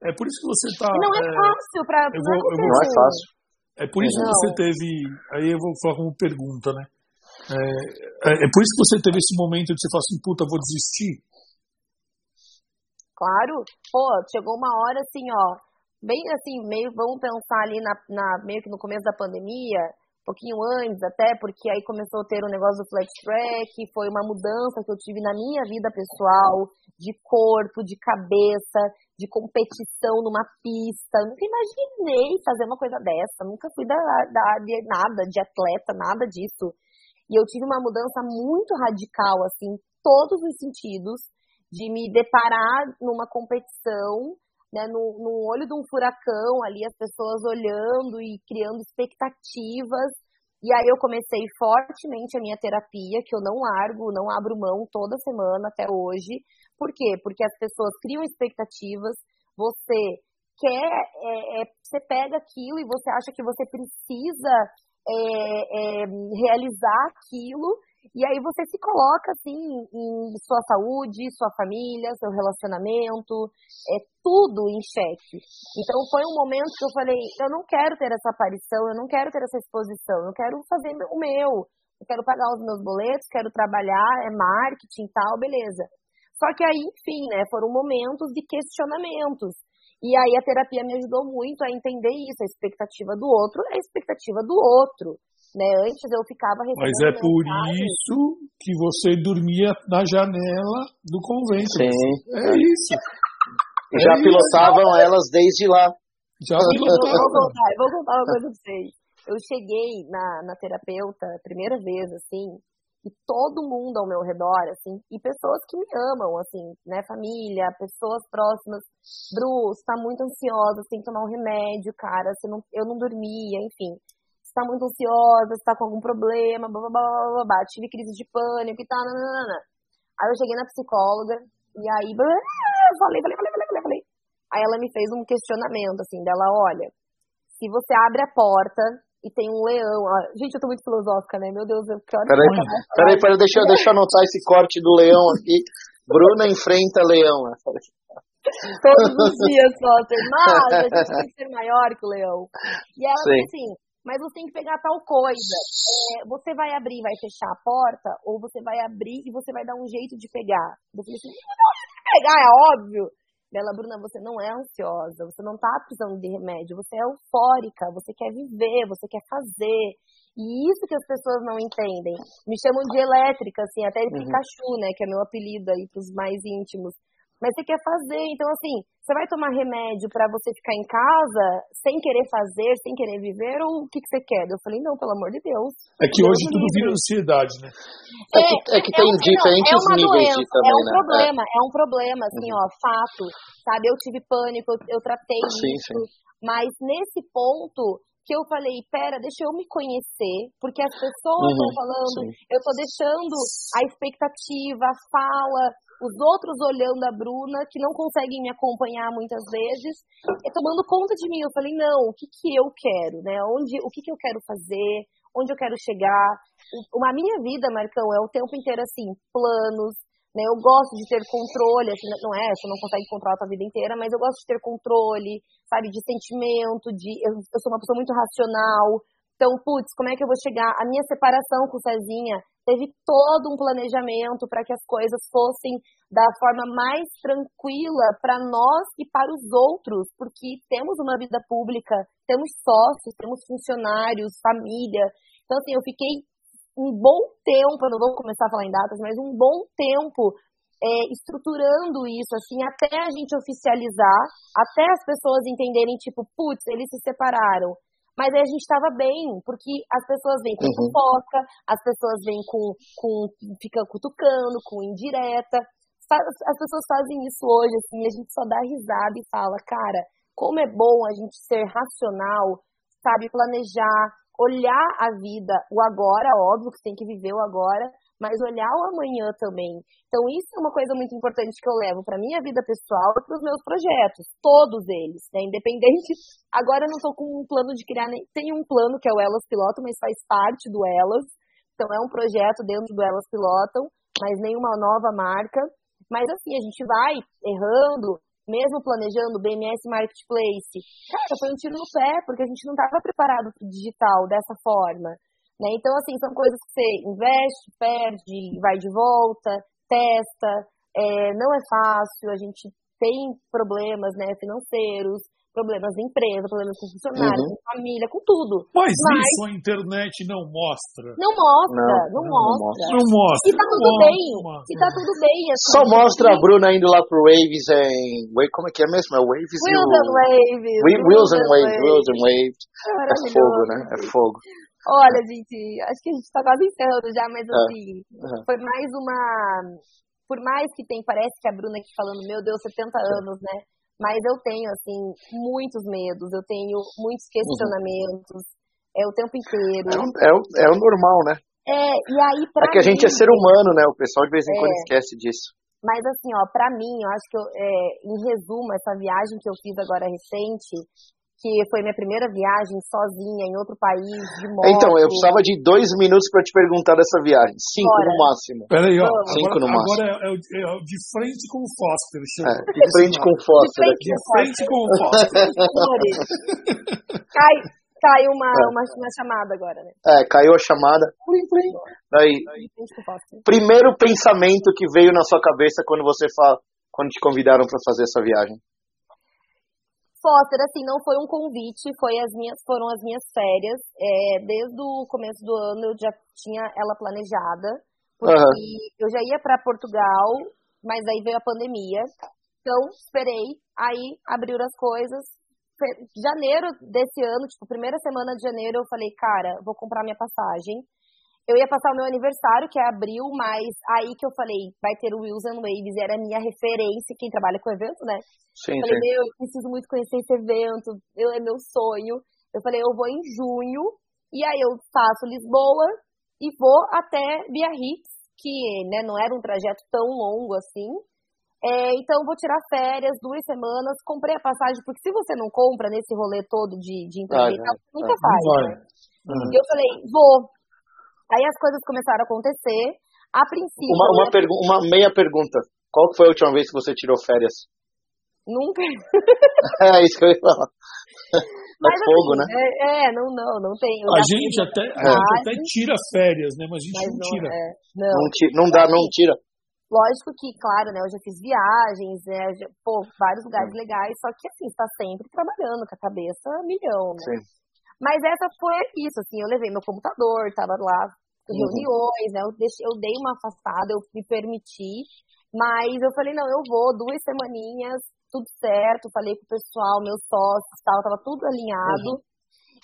É por isso que você tá. Não é, é fácil pra. Eu vou, eu vou, não é fácil. É por isso não. que você teve. Aí eu vou falar como pergunta, né? É, é, é, por isso que você teve esse momento de você falar assim, puta, vou desistir? Claro. Pô, chegou uma hora assim, ó. Bem assim, meio, vamos pensar ali na, na meio que no começo da pandemia, pouquinho antes até, porque aí começou a ter o negócio do flex track, foi uma mudança que eu tive na minha vida pessoal, de corpo, de cabeça, de competição numa pista. nunca imaginei fazer uma coisa dessa, nunca fui da, da de nada, de atleta, nada disso. E eu tive uma mudança muito radical, assim, em todos os sentidos, de me deparar numa competição, né, no, no olho de um furacão ali, as pessoas olhando e criando expectativas. E aí eu comecei fortemente a minha terapia, que eu não largo, não abro mão toda semana até hoje. Por quê? Porque as pessoas criam expectativas, você quer, é, é, você pega aquilo e você acha que você precisa é, é, realizar aquilo, e aí você se coloca assim em sua saúde, sua família, seu relacionamento, é tudo em xeque. Então foi um momento que eu falei, eu não quero ter essa aparição, eu não quero ter essa exposição, eu quero fazer o meu, eu quero pagar os meus boletos, quero trabalhar, é marketing e tal, beleza. Só que aí, enfim, né, foram momentos de questionamentos. E aí a terapia me ajudou muito a entender isso, a expectativa do outro é a expectativa do outro. Né? Antes eu ficava Mas é por isso que você dormia na janela do convento. Sim. É isso. E já É pilotavam elas desde lá. Já Eu pilotou. vou contar, vou contar uma coisa pra vocês. Eu cheguei na, na terapeuta, primeira vez, assim, e todo mundo ao meu redor, assim, e pessoas que me amam, assim, né, família, pessoas próximas. Bru, você tá muito ansiosa, tem que tomar um remédio, cara, você não, eu não dormia, enfim. Você tá muito ansiosa, você tá com algum problema, blá, blá, blá, blá, blá, tive crise de pânico e tal, nananana. Aí eu cheguei na psicóloga, e aí, blá, falei, falei, falei, falei, falei, falei. Aí ela me fez um questionamento, assim, dela, olha, se você abre a porta e tem um leão. ó, Gente, eu tô muito filosófica, né? Meu Deus, eu quero. Peraí, peraí, peraí deixa, eu- deixa eu anotar esse corte do leão aqui. Bruna enfrenta leão. Todos os dias, Foster. Mas a gente tem que ser maior que o leão. E ela Sim. assim, mas você tem que pegar tal coisa. É, você vai abrir e vai fechar a porta, ou você vai abrir e você vai dar um jeito de pegar. Eu falei assim, não, pegar, é óbvio. Dela, Bruna, você não é ansiosa, você não tá precisando de remédio, você é eufórica, você quer viver, você quer fazer. E isso que as pessoas não entendem. Me chamam de elétrica, assim, até de Uhum. Pikachu, né, que é meu apelido aí pros mais íntimos. Mas você quer fazer, então assim, você vai tomar remédio pra você ficar em casa sem querer fazer, sem querer viver, ou o que, que você quer? Eu falei, não, pelo amor de Deus. É que Deus hoje tudo livre. vira ansiedade, né? É que, é que tem um- diferentes não, é uma níveis doença, de também, é um né? problema, é um problema, assim, ó, fato, sabe? Eu tive pânico, eu, eu tratei Sim, isso, sim. mas nesse ponto que eu falei, pera, deixa eu me conhecer, porque as pessoas Uhum, estão falando, sim. eu tô deixando a expectativa, a fala, os outros olhando a Bruna, que não conseguem me acompanhar muitas vezes, e tomando conta de mim. Eu falei, não, o que que eu quero, né? Onde, o que que eu quero fazer, onde eu quero chegar. O- A minha vida, Marcão, é o tempo inteiro assim, planos, né? Eu gosto de ter controle, assim, não é, você não consegue controlar a tua vida inteira, mas eu gosto de ter controle, sabe, de sentimento, de eu, eu sou uma pessoa muito racional. Então, putz, como é que eu vou chegar? A minha separação com o Cezinha teve todo um planejamento para que as coisas fossem da forma mais tranquila para nós e para os outros, porque temos uma vida pública, temos sócios, temos funcionários, família. Então, assim, eu fiquei um bom tempo, eu não vou começar a falar em datas, mas um bom tempo é, estruturando isso, assim, até a gente oficializar, até as pessoas entenderem, tipo, putz, eles se separaram. Mas aí a gente estava bem, porque as pessoas vêm com Uhum. fofoca, as pessoas vêm com, com. ficam cutucando, com indireta. As pessoas fazem isso hoje, assim, a gente só dá risada e fala, cara, como é bom a gente ser racional, sabe, planejar, olhar a vida, o agora, óbvio que tem que viver o agora, mas olhar o amanhã também. Então isso é uma coisa muito importante que eu levo para minha vida pessoal e para os meus projetos, todos eles, né? Independente. Agora eu não estou com um plano de criar nem tem um plano que é o Elas Pilotam, mas faz parte do Elas. Então é um projeto dentro do Elas Pilotam, mas nenhuma nova marca. Mas assim, a gente vai errando, mesmo planejando o BMS Marketplace. Cara, foi um tiro no pé, porque a gente não estava preparado para o digital dessa forma. Né? Então, assim, são coisas que você investe, perde, vai de volta, testa. É, não é fácil, a gente tem problemas né, financeiros, problemas de empresa, problemas com funcionários, Uhum. com família, com tudo. Mas, Mas- isso a internet não mostra. Não mostra, não, Não, não mostra. Não mostra. E tá não tudo mostra, bem, não mostra. e tá tudo bem. assim, Só mostra a. Bruna indo lá pro Waves em. Como é que é mesmo? É Waves e Wheels o. and Waves. Wheels and Waves, Wheels and Waves. É fogo, né? É fogo. Olha, gente, acho que a gente tá quase encerrando já, mas É. assim, Uhum. foi mais uma por mais que tem, parece que a Bruna aqui falando, meu Deus, 70 anos, né? Mas eu tenho, assim, muitos medos, eu tenho muitos uhum. questionamentos, uhum. é o tempo inteiro. É, é, o, é o normal, né? É, e aí pra É que a gente é ser humano, né? O pessoal de vez em é, quando esquece disso. Mas assim, ó, pra mim, eu acho que, eu, é, em resumo, essa viagem que eu fiz agora recente, que foi minha primeira viagem sozinha em outro país, de moto. Então, eu precisava de dois minutos para te perguntar dessa viagem. Cinco Bora. no máximo. Peraí, ó. Cinco agora, no máximo. Agora é, é, é, de frente com o Foster. É, de frente com o Foster. De frente, com o Foster. Cai, caiu uma, é. uma, uma, chamada agora, né? É, caiu a chamada. Plim, plim. Aí, primeiro pensamento que veio na sua cabeça quando você fala, quando te convidaram para fazer essa viagem? Foster, assim, não foi um convite, foi as minhas, foram as minhas férias. É, desde o começo do ano eu já tinha ela planejada, porque uhum. eu já ia para Portugal, mas aí veio a pandemia. Então, esperei, aí abriram as coisas. Janeiro desse ano, tipo, primeira semana de janeiro, eu falei, cara, vou comprar minha passagem. Eu ia passar o meu aniversário, que é abril, mas aí que eu falei, vai ter o and Waves, era a minha referência, quem trabalha com evento, né? Sim, falei, sim. meu, eu preciso muito conhecer esse evento, eu, é meu sonho. Eu falei, eu vou em junho, e aí eu faço Lisboa e vou até Biarritz, que né, não era um trajeto tão longo assim. É, então, vou tirar férias, duas semanas, comprei a passagem, porque se você não compra nesse rolê todo de, de empresa, ah, nunca é, faz. Né? Uhum. Eu falei, vou, Aí as coisas começaram a acontecer. A princípio. Uma, uma, pergu uma meia pergunta. Qual foi a última vez que você tirou férias? Nunca. é isso que eu ia falar. Mas, é fogo, assim, né? É, é, não, não, não tem. a gente até, a gente até tira férias, né? Mas a gente mas não, tira. É, não. Não, tira, não dá, não tira. Lógico que, claro, né? Eu já fiz viagens, né, já, pô, vários lugares legais, só que assim, está sempre trabalhando com a cabeça milhão, né? Sim. Mas essa foi isso, assim, eu levei meu computador, tava lá uhum. reuniões, né? Eu, deixei, eu dei uma afastada, eu me permiti, mas eu falei, não, eu vou, duas semaninhas, tudo certo, falei com o pessoal, meus sócios tal, tava tudo alinhado. Uhum.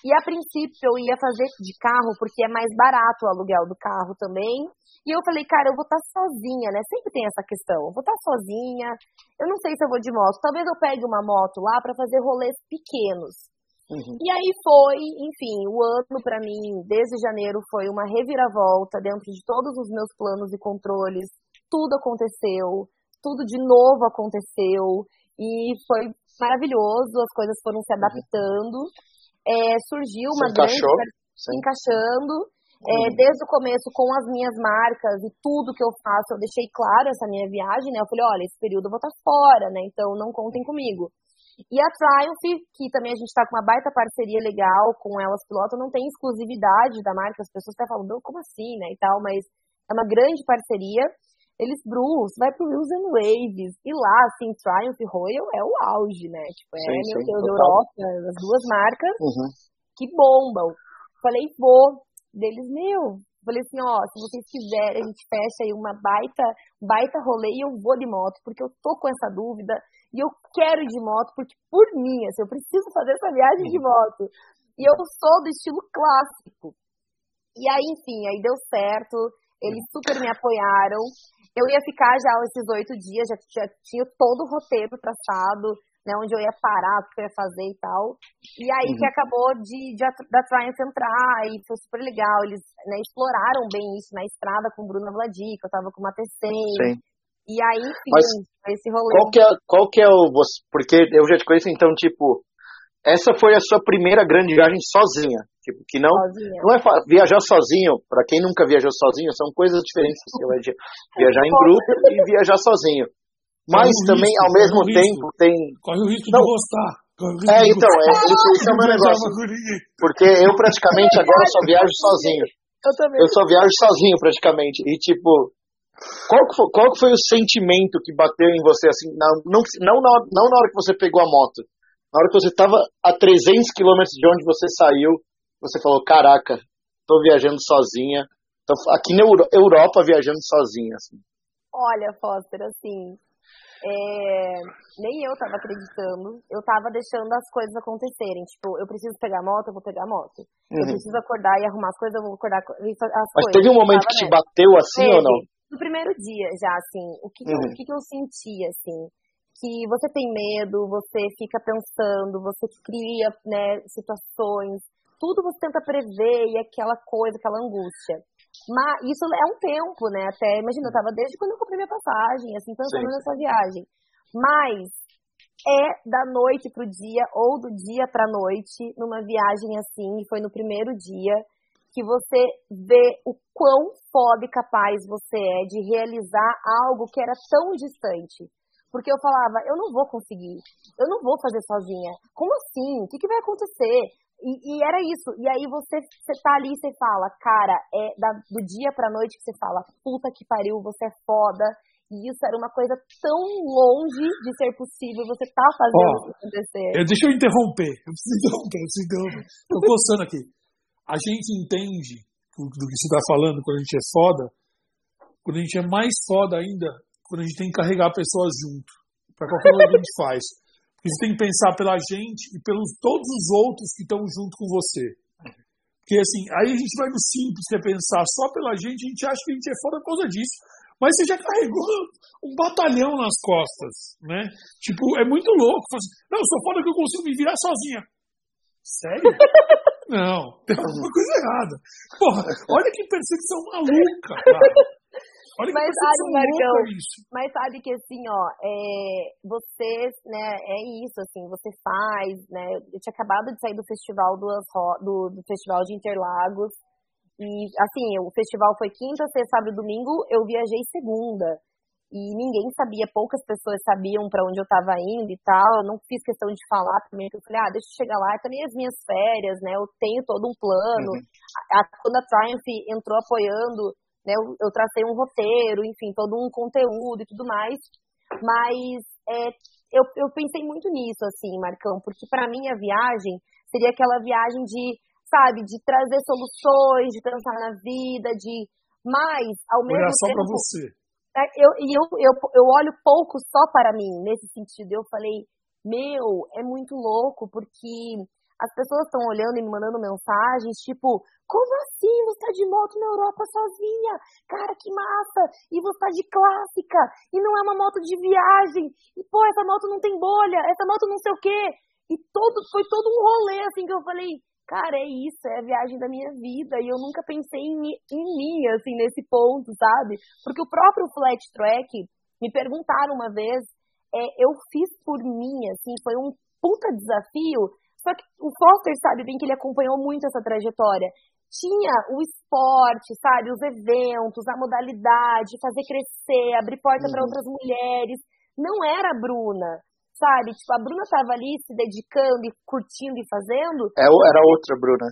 E a princípio eu ia fazer de carro, porque é mais barato o aluguel do carro também. E eu falei, cara, eu vou estar tá sozinha, né? Sempre tem essa questão. Eu vou estar tá sozinha. Eu não sei se eu vou de moto. Talvez eu pegue uma moto lá para fazer rolês pequenos. Uhum. E aí foi, enfim, o ano para mim, desde janeiro, foi uma reviravolta dentro de todos os meus planos e controles. Tudo aconteceu, tudo de novo aconteceu e foi maravilhoso. As coisas foram se uhum. adaptando. É, surgiu uma grande se encaixando. É, uhum. desde o começo, com as minhas marcas e tudo que eu faço, eu deixei claro essa minha viagem, né? Eu falei, olha, esse período eu vou estar fora, né? Então não contem comigo. E a Triumph, que também a gente está com uma baita parceria legal com elas piloto, não tem exclusividade da marca, as pessoas até falam, como assim, né, e tal, mas é uma grande parceria. Eles, Bruce, vai pro Wheels and Waves, e lá, assim, Triumph Royal é o auge, né, tipo, é, sim, meu Deus, Europa, as duas marcas uhum. que bombam. Falei, vou, deles, meu, Falei assim, ó, se vocês quiserem, a gente fecha aí uma baita, baita rolê e eu vou de moto, porque eu tô com essa dúvida e eu quero ir de moto, porque por mim, assim, eu preciso fazer essa viagem de moto. E eu sou do estilo clássico. E aí, enfim, aí deu certo, eles super me apoiaram. Eu ia ficar já esses oito dias, já, já tinha todo o roteiro traçado, né, onde eu ia parar, o que eu ia fazer e tal. E aí uhum. que acabou de, de da Triumph entrar, e foi super legal. Eles né, exploraram bem isso na estrada com o Bruno Vladic, eu tava com uma TC. E aí, enfim, Mas esse rolê. Qual que, é, qual que é o. Porque eu já te conheço, então, tipo, essa foi a sua primeira grande viagem sozinha. Tipo, que não, sozinha. não é viajar sozinho, para quem nunca viajou sozinho, são coisas diferentes. Você vai viajar em grupo e viajar sozinho. Mas também, risco, ao mesmo tempo, risco. tem. Corre o risco não. de gostar. É, então, é, isso, isso é o meu negócio. Porque eu praticamente agora só viajo sozinho. Eu também. Eu só viajo sozinho, praticamente. E, tipo, qual que, foi, qual que foi o sentimento que bateu em você, assim, não, não, não, na, não na hora que você pegou a moto, na hora que você estava a 300 quilômetros de onde você saiu, você falou, caraca, tô viajando sozinha, tô aqui na Europa viajando sozinha, assim. Olha, Foster, assim, é, nem eu tava acreditando. Eu tava deixando as coisas acontecerem. Tipo, eu preciso pegar a moto, eu vou pegar a moto. Uhum. Eu preciso acordar e arrumar as coisas, eu vou acordar as Mas coisas. teve um momento que te bateu assim teve, ou não? No primeiro dia, já, assim, o que, uhum. o que, que eu senti, assim? Que você tem medo, você fica pensando, você cria né, situações, tudo você tenta prever e aquela coisa, aquela angústia. Mas isso é um tempo, né? Até, imagina, eu tava desde quando eu comprei minha passagem, assim, pensando nessa viagem. Mas é da noite pro dia ou do dia pra noite, numa viagem assim, e foi no primeiro dia, que você vê o quão foda e capaz você é de realizar algo que era tão distante. Porque eu falava, eu não vou conseguir, eu não vou fazer sozinha. Como assim? O que, que vai acontecer? E, e, era isso. E aí você, você tá ali e você fala, cara, é da, do dia pra noite que você fala, puta que pariu, você é foda. E isso era uma coisa tão longe de ser possível, você tá fazendo oh, isso acontecer. deixa eu interromper, eu preciso interromper, eu preciso interromper. Tô coçando aqui. A gente entende do que você tá falando quando a gente é foda, quando a gente é mais foda ainda, quando a gente tem que carregar pessoas junto. Pra qualquer coisa que a gente faz. Você tem que pensar pela gente e pelos todos os outros que estão junto com você. Porque assim, aí a gente vai no simples, que é pensar só pela gente, a gente acha que a gente é foda por causa disso. Mas você já carregou um batalhão nas costas, né? Tipo, é muito louco. Assim, não, eu sou foda que eu consigo me virar sozinha. Sério? Não, tem alguma coisa errada. Porra, olha que percepção maluca, cara. Olha mas sabe, Marcão, mas sabe que assim, ó, é, você, né, é isso, assim, você faz, né, eu tinha acabado de sair do festival do, do, do festival de Interlagos, e assim, o festival foi quinta, sexta, sábado e domingo, eu viajei segunda, e ninguém sabia, poucas pessoas sabiam para onde eu estava indo e tal, eu não fiz questão de falar primeiro, eu falei, ah, deixa eu chegar lá, é também as minhas férias, né, eu tenho todo um plano, uhum. a, a, quando a Triumph entrou apoiando né? Eu, eu tracei um roteiro, enfim, todo um conteúdo e tudo mais. Mas é, eu, eu pensei muito nisso, assim, Marcão, porque para mim a viagem seria aquela viagem de, sabe, de trazer soluções, de pensar na vida, de. Mas, ao mesmo Olhar só tempo. Pra você. É, eu, eu, eu, eu olho pouco só para mim, nesse sentido. Eu falei, meu, é muito louco, porque as pessoas estão olhando e me mandando mensagens, tipo, como assim você tá de moto na Europa sozinha? Cara, que massa! E você tá de clássica, e não é uma moto de viagem, e pô, essa moto não tem bolha, essa moto não sei o quê. E todo, foi todo um rolê, assim, que eu falei, cara, é isso, é a viagem da minha vida, e eu nunca pensei em, em mim, assim, nesse ponto, sabe? Porque o próprio Flat Track, me perguntaram uma vez, é, eu fiz por mim, assim, foi um puta desafio, só que o Foster sabe bem que ele acompanhou muito essa trajetória. Tinha o esporte, sabe, os eventos, a modalidade, fazer crescer, abrir porta uhum. para outras mulheres. Não era a Bruna, sabe? Tipo, a Bruna estava ali se dedicando e curtindo e fazendo. É, era outra Bruna.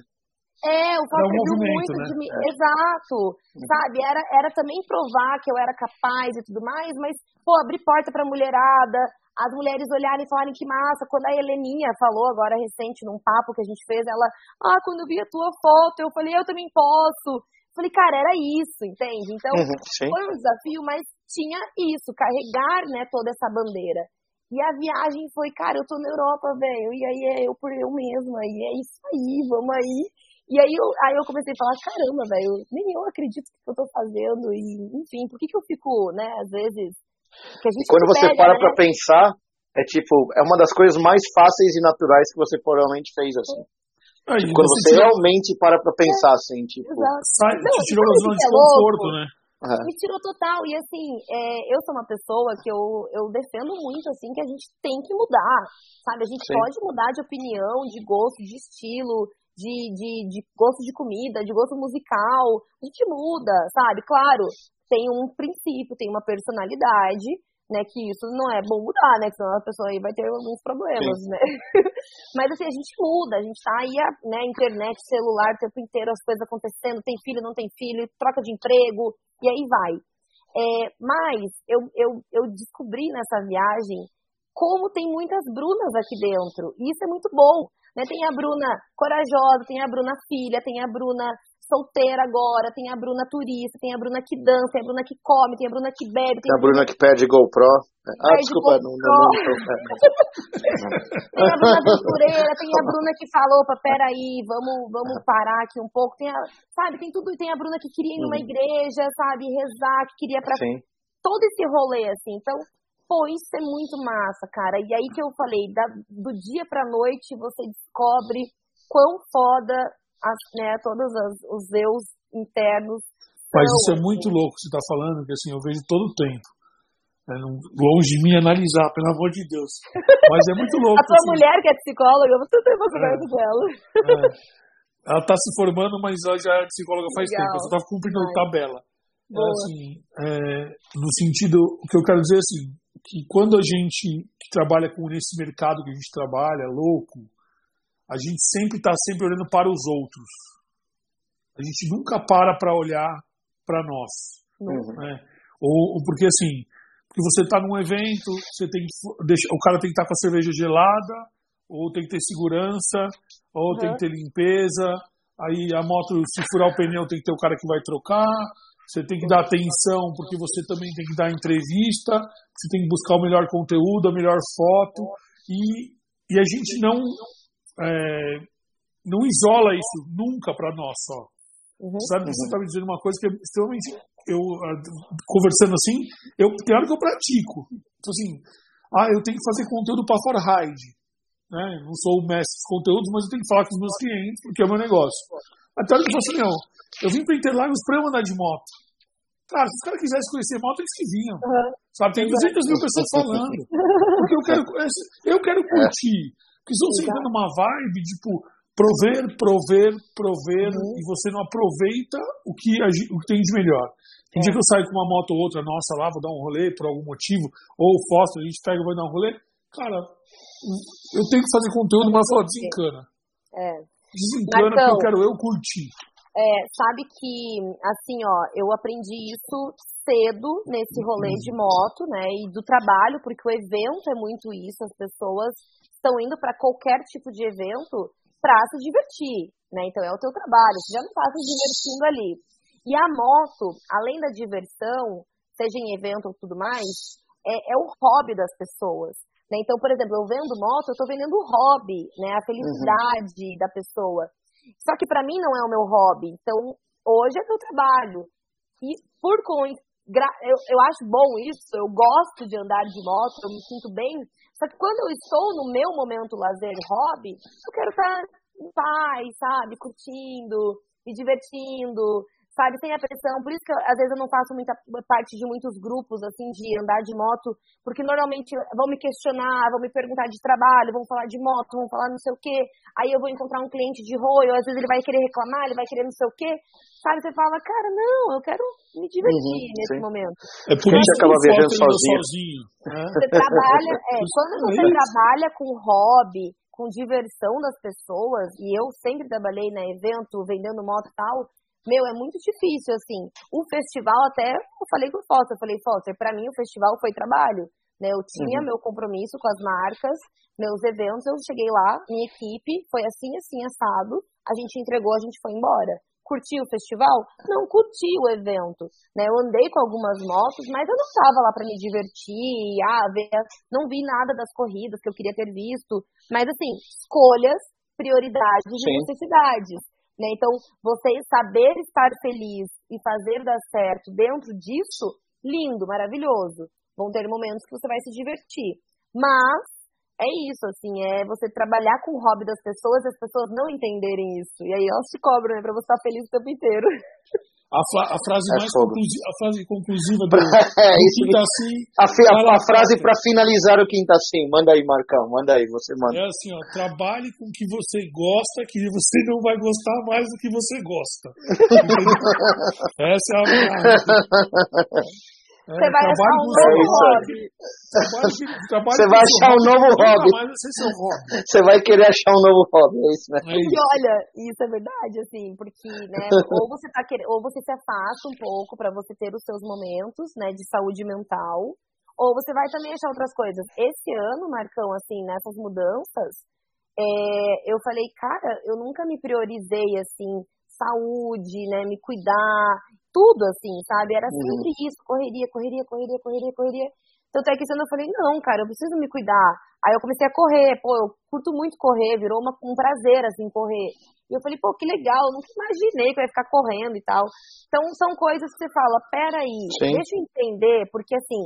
É, o Foster viu muito né? de mim. É. Exato. Uhum. Sabe? Era, era também provar que eu era capaz e tudo mais, mas, pô, abrir porta pra mulherada, as mulheres olharem e falarem que massa. Quando a Heleninha falou agora recente num papo que a gente fez, ela, ah, quando eu vi a tua foto, eu falei, eu também posso. Eu falei, cara, era isso, entende? Então, uhum, foi um desafio, mas tinha isso, carregar, né, toda essa bandeira. E a viagem foi, cara, eu tô na Europa, velho, e aí é eu por eu mesma, e é isso aí, vamos aí. E aí eu, aí eu comecei a falar, caramba, velho, nem eu acredito que eu tô fazendo, e enfim, por que que eu fico, né, às vezes quando você pega, para né? pra pensar, é tipo, é uma das coisas mais fáceis e naturais que você provavelmente fez, assim. Aí, quando você, tirou... realmente para pra pensar, é, assim, tipo. Sai, Não, te tirou uma zona de conforto, né? Uhum. Me tirou total. E assim, é, eu sou uma pessoa que eu, eu defendo muito, assim, que a gente tem que mudar. Sabe? A gente Sim. pode mudar de opinião, de gosto, de estilo, de, de, de gosto de comida, de gosto musical. A gente muda, sabe? Claro, tem um princípio, tem uma personalidade, né? Que isso não é bom mudar, né? Que senão a pessoa aí vai ter alguns problemas, Sim. né? Mas assim, a gente muda, a gente tá aí, né? Internet, celular, o tempo inteiro, as coisas acontecendo, tem filho, não tem filho, troca de emprego, e aí vai. É, mas eu, eu, eu descobri nessa viagem como tem muitas Brunas aqui dentro. E isso é muito bom. Né? Tem a Bruna corajosa, tem a Bruna filha, tem a Bruna solteira agora, tem a Bruna turista, tem a Bruna que dança, tem a Bruna que come, tem a Bruna que bebe. Tem, a Bruna que pede GoPro. Ah, desculpa, GoPro. não, não, não, Tem a Bruna aventureira, tem a Bruna que falou, opa, peraí, vamos, vamos parar aqui um pouco. Tem a, sabe, tem tudo, tem a Bruna que queria ir numa uhum. igreja, sabe, rezar, que queria pra Sim. todo esse rolê, assim. Então, pô, isso é muito massa, cara. E aí que eu falei, da, do dia pra noite você descobre quão foda as, né, todos as, os eus internos. Mas isso é muito assim. louco que você está falando, que assim, eu vejo todo o tempo. É, longe de mim analisar, pelo amor de Deus. Mas é muito louco. a tua assim. mulher que é psicóloga, você tem uma conversa é, com ela. É. Ela está se formando, mas ela já é psicóloga faz Legal. tempo, só estava cumprindo Ai. tabela. É, assim, é, no sentido, o que eu quero dizer é assim, que quando a gente que trabalha com nesse mercado que a gente trabalha, louco, a gente sempre está sempre olhando para os outros. A gente nunca para para olhar para nós. Uhum. Né? Ou, ou, porque assim, porque você está num evento, você tem que deixar, o cara tem que estar tá com a cerveja gelada, ou tem que ter segurança, ou uhum. tem que ter limpeza. Aí a moto, se furar o pneu, tem que ter o cara que vai trocar. Você tem que dar atenção, porque você também tem que dar entrevista. Você tem que buscar o melhor conteúdo, a melhor foto. E, e a gente não é, não isola isso nunca para nós só. Uhum, Sabe, uhum. você está me dizendo uma coisa que é extremamente. Eu, conversando assim, eu, tem hora que eu pratico. Então, assim, ah, eu tenho que fazer conteúdo para for ride. Né? Não sou o mestre dos conteúdos, mas eu tenho que falar com os meus clientes, porque é o meu negócio. Até hora que eu falo assim, não, eu vim para Interlagos para eu andar de moto. Cara, se os caras quisessem conhecer moto, eles que vinham. Uhum. Sabe, tem 200 mil pessoas falando. Porque eu quero, eu quero curtir. Porque se você entra numa vibe, tipo, prover, prover, prover, uhum. e você não aproveita o que, a, o que tem de melhor. Tem é. dia que eu saio com uma moto ou outra, nossa, lá vou dar um rolê por algum motivo, ou o Foster, a gente pega e vai dar um rolê. Cara, eu tenho que fazer conteúdo, mas só desencana. É. Desencana porque eu quero eu curtir. É, sabe que, assim, ó, eu aprendi isso cedo nesse rolê de moto, né, e do trabalho, porque o evento é muito isso, as pessoas estão indo para qualquer tipo de evento para se divertir, né? Então é o teu trabalho, você já não está se divertindo ali. E a moto, além da diversão, seja em evento ou tudo mais, é, é o hobby das pessoas. Né? Então, por exemplo, eu vendo moto, eu estou vendendo o hobby, né? A felicidade uhum. da pessoa. Só que para mim não é o meu hobby. Então, hoje é meu trabalho. E por eu, eu acho bom isso, eu gosto de andar de moto, eu me sinto bem. Só que quando eu estou no meu momento lazer hobby, eu quero estar em paz, sabe? Curtindo, me divertindo, sabe, sem a pressão. Por isso que às vezes eu não faço muita parte de muitos grupos, assim, de andar de moto, porque normalmente vão me questionar, vão me perguntar de trabalho, vão falar de moto, vão falar não sei o quê. Aí eu vou encontrar um cliente de rolho, às vezes ele vai querer reclamar, ele vai querer não sei o quê. Sabe, você fala, cara, não, eu quero me divertir uhum, nesse sim. momento. É por isso que acaba viajando sozinho. sozinho né? Você trabalha, é, quando você trabalha com hobby, com diversão das pessoas, e eu sempre trabalhei na evento, vendendo moto e tal, meu, é muito difícil, assim. O festival até, eu falei com o Foster, eu falei, Foster, pra mim o festival foi trabalho. Né? Eu tinha uhum. meu compromisso com as marcas, meus eventos, eu cheguei lá, minha equipe foi assim, assim, assado, a gente entregou, a gente foi embora. Curti o festival? Não curti o evento. Né? Eu andei com algumas motos, mas eu não estava lá para me divertir, ah, ver, não vi nada das corridas que eu queria ter visto. Mas assim, escolhas, prioridades Sim. e necessidades. Né? Então, você saber estar feliz e fazer dar certo dentro disso, lindo, maravilhoso. Vão ter momentos que você vai se divertir. Mas é isso, assim, é você trabalhar com o hobby das pessoas e as pessoas não entenderem isso. E aí elas te cobram, né, pra você estar feliz o tempo inteiro. A, a, frase é mais conclusiva, a frase conclusiva do, é, do Quinta Assim. A, a, a frase para finalizar o Quinta Assim. Manda aí, Marcão. Manda aí, você manda. É assim, ó. Trabalhe com o que você gosta, que você não vai gostar mais do que você gosta. Essa é a frase. É, você vai achar um novo hobby. Você vai achar um novo hobby. Você vai querer achar um novo hobby, é isso, né? E olha, isso é verdade, assim, porque, né, ou você tá querendo, ou você se afasta um pouco para você ter os seus momentos, né, de saúde mental, ou você vai também achar outras coisas. Esse ano, Marcão, assim, nessas mudanças, é, eu falei, cara, eu nunca me priorizei, assim, saúde, né, me cuidar, tudo assim, sabe? Era sempre uhum. isso, correria, correria, correria, correria, correria. Tanto é que eu falei, não, cara, eu preciso me cuidar. Aí eu comecei a correr, pô, eu curto muito correr, virou uma, um prazer, assim, correr. E eu falei, pô, que legal, eu nunca imaginei que eu ia ficar correndo e tal. Então são coisas que você fala, peraí, Sim. deixa eu entender, porque assim,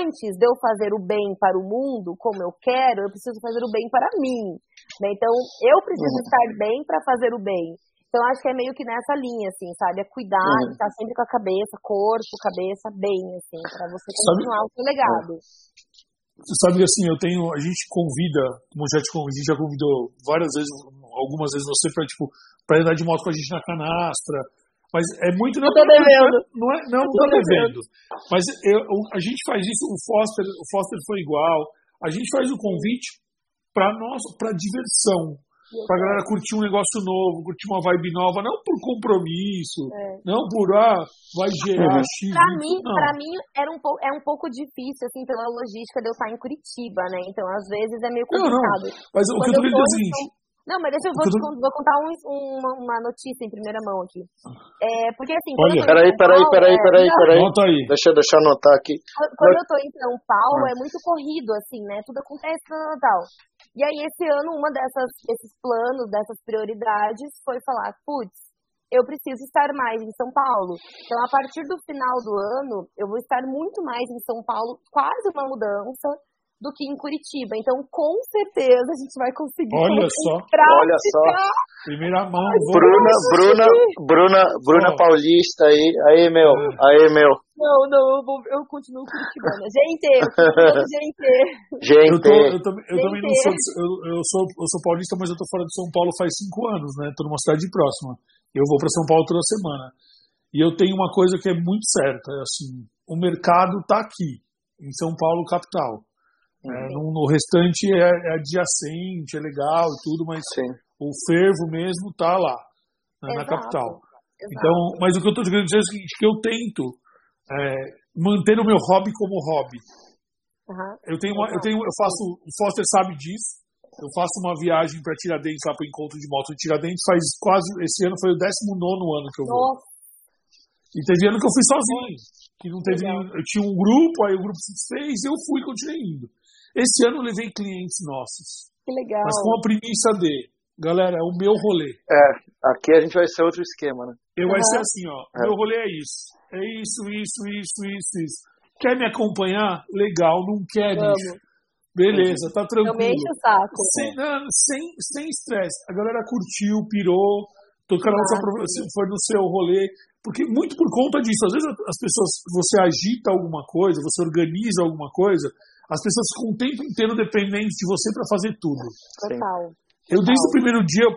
antes de eu fazer o bem para o mundo, como eu quero, eu preciso fazer o bem para mim. Né? Então, eu preciso uhum. estar bem para fazer o bem. Então, acho que é meio que nessa linha, assim, sabe? É cuidar, uhum. estar sempre com a cabeça, corpo, cabeça bem, assim, para você continuar sabe, o seu legado. Você sabe que, assim, eu tenho, a gente convida, como já te convido, a gente já convidou várias vezes, algumas vezes você para, tipo, para andar de moto com a gente na canastra, mas é muito. Não, tô devendo. Não, é, não, tô devendo. Mas eu, a gente faz isso, o Foster, o Foster foi igual. A gente faz o convite para nós, para diversão pra galera curtir um negócio novo, curtir uma vibe nova, não por compromisso, é. não por, ah, vai gerar uhum. X. Pra mim, não. pra mim era um pouco, é um pouco difícil, assim, pela logística de eu estar em Curitiba, né? Então, às vezes é meio complicado. Não, não. Mas o que eu tô dizer é o seguinte. Não, mas deixa eu vou, tô... vou contar um, uma, uma, notícia em primeira mão aqui. É, porque assim. Olha, peraí, peraí, peraí, peraí, peraí. Nota aí. Deixa, deixa eu anotar aqui. Quando eu tô em São Paulo, ah. é muito corrido, assim, né? Tudo acontece no Natal. E aí, esse ano, uma dessas, desses planos, dessas prioridades, foi falar, putz, eu preciso estar mais em São Paulo. Então, a partir do final do ano, eu vou estar muito mais em São Paulo, quase uma mudança do que em Curitiba. Então, com certeza, a gente vai conseguir. Olha só, olha só. Primeira mão. Bruna, Bruna, Bruna, Bruna Paulista aí. Aí, meu. É. Aí, meu. Não, não, eu, vou, eu continuo curitibana. Gente, gente. Gente. Eu, tô, eu, também, eu também não sou, eu, eu, sou, eu sou paulista, mas eu tô fora de São Paulo faz cinco anos, né? Tô numa cidade próxima. Eu vou para São Paulo toda semana. E eu tenho uma coisa que é muito certa, é assim, o mercado tá aqui, em São Paulo, capital. É, no, no, restante é, é, adjacente, é legal e tudo, mas Sim. o fervo mesmo tá lá, né, na capital. Exato. Então, mas o que eu estou querendo dizer é o seguinte, que eu tento é, manter o meu hobby como hobby. Uhum. Eu tenho, uma, eu tenho, eu faço, o Foster sabe disso. Eu faço uma viagem para Tiradentes lá para o encontro de moto de Tiradentes. Faz quase esse ano foi o 19 ano que eu vou. Nossa. E teve ano que eu fui sozinho, que não teve, eu tinha um grupo, aí o grupo fez, eu fui e continuei indo. Esse ano eu levei clientes nossos. Que legal. Mas com a premissa de, galera, é o meu rolê. É, aqui a gente vai ser outro esquema, né? Eu uhum. vai ser assim, ó. É. Meu rolê é isso. É isso, isso, isso, isso, isso. Quer me acompanhar? Legal. Não quer, bicho? Beleza, tá tranquilo. Eu me enche o saco. Sem, sem, sem estresse. A galera curtiu, pirou. Tocar ah, se for no seu rolê, porque muito por conta disso, às vezes as pessoas, você agita alguma coisa, você organiza alguma coisa, as pessoas ficam o tempo inteiro dependentes de você para fazer tudo. Total. Eu, desde o primeiro dia, eu,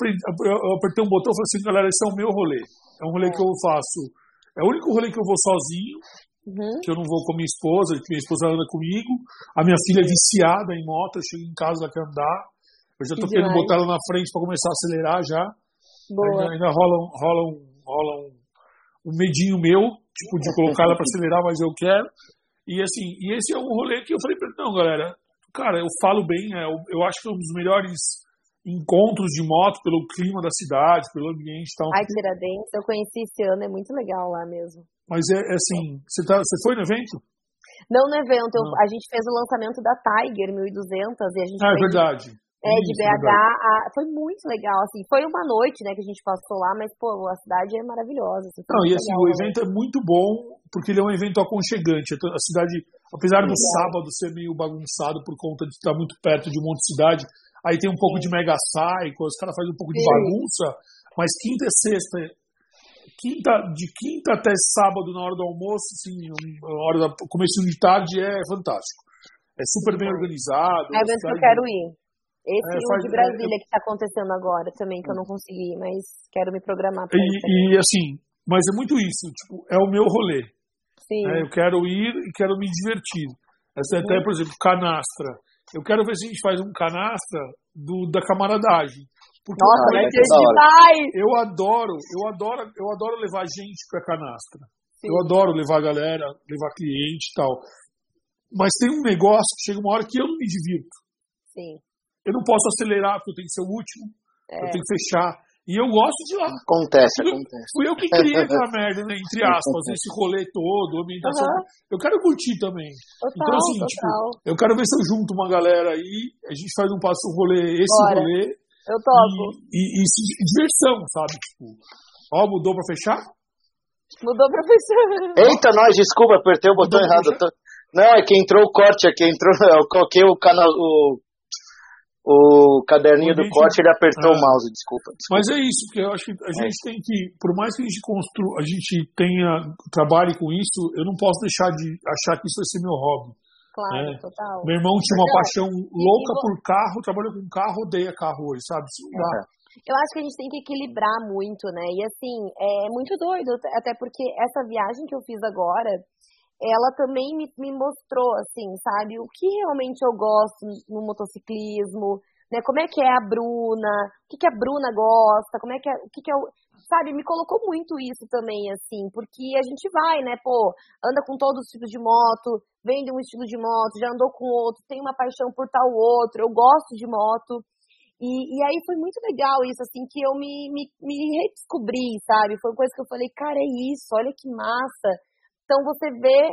apertei um botão e falei assim, galera, esse é o meu rolê. É um rolê é. que eu faço. É o único rolê que eu vou sozinho, uhum. que eu não vou com minha esposa, que minha esposa anda comigo. A minha filha é viciada em moto, eu chego em casa, ela quer andar. Eu já que querendo botar ela na frente para começar a acelerar já. Ainda, ainda, rola, rola, um, rola um, um medinho meu, tipo, de colocar ela para acelerar, mas eu quero. E assim, e esse é um rolê que eu falei pra ele, não, galera, cara, eu falo bem, é, eu, eu acho que é um dos melhores encontros de moto pelo clima da cidade, pelo ambiente e tal. Ai, Tiradentes, eu conheci esse ano, é muito legal lá mesmo. Mas é, é assim, você, tá, você foi no evento? Não no evento, eu, a gente fez o lançamento da Tiger 1200 e a gente Ah, é verdade. É, de BH, a, foi muito legal, assim, foi uma noite, né, que a gente passou lá, mas, pô, a cidade é maravilhosa. Assim, Não, e assim, legal, o né? evento é muito bom, porque ele é um evento aconchegante. A cidade, apesar do sábado ser meio bagunçado por conta de estar muito perto de um monte de cidade, aí tem um pouco Sim. de mega cycle, os caras fazem um pouco de bagunça, mas quinta e sexta, quinta, de quinta até sábado, na hora do almoço, assim, hora da começo de tarde, é fantástico. É super bem organizado. É evento que eu quero ir. Esse é, faz, de é, Brasília é, que está acontecendo agora também, que eu não consegui, mas quero me programar para isso. E assim, mas é muito isso, tipo, é o meu rolê. Sim. É, eu quero ir e quero me divertir. Essa é até, por exemplo, canastra. Eu quero ver se a gente faz um canastra do, da camaradagem. Porque Nossa, vai ser demais! Eu adoro, eu adoro, eu adoro levar gente para canastra. Sim. Eu adoro levar a galera, levar cliente e tal. Mas tem um negócio que chega uma hora que eu não me divirto. Sim. Eu não posso acelerar porque eu tenho que ser o último, é. eu tenho que fechar. E eu gosto de lá. Acontece, fui, acontece. Fui eu que criei aquela merda, né, entre aspas, esse rolê todo, ambientação. Uhum. Eu quero curtir também. Total, então, assim, tipo, eu quero ver se eu junto uma galera aí, a gente faz um passo um rolê, esse Bora. rolê. Eu topo. E, e, e, diversão, sabe? Tipo, ó, mudou pra fechar? Mudou pra fechar. Eita, nós, desculpa, apertei o botão mudou errado. Tô... Não, é que entrou o corte aqui, entrou. Eu coloquei o canal. O o caderninho do corte, ele apertou é. o mouse, desculpa, desculpa, Mas é isso, porque eu acho que a gente é. tem que, por mais que a gente construa, a gente tenha, trabalhe com isso, eu não posso deixar de achar que isso vai ser meu hobby. Claro, né? total. Meu irmão tinha uma não, paixão louca por carro, trabalha com carro, odeia carro hoje, sabe? Isso não dá. É. Eu acho que a gente tem que equilibrar muito, né? E assim, é muito doido, até porque essa viagem que eu fiz agora, ela também me, me mostrou, assim, sabe, o que realmente eu gosto no motociclismo, né, como é que é a Bruna, o que, que a Bruna gosta, como é que é, o que, que é o, sabe, me colocou muito isso também, assim, porque a gente vai, né, pô, anda com todos os tipos de moto, vende um estilo de moto, já andou com outro, tem uma paixão por tal outro, eu gosto de moto, e, e aí foi muito legal isso, assim, que eu me, me, me redescobri, sabe, foi uma coisa que eu falei, cara, é isso, olha que massa, então você vê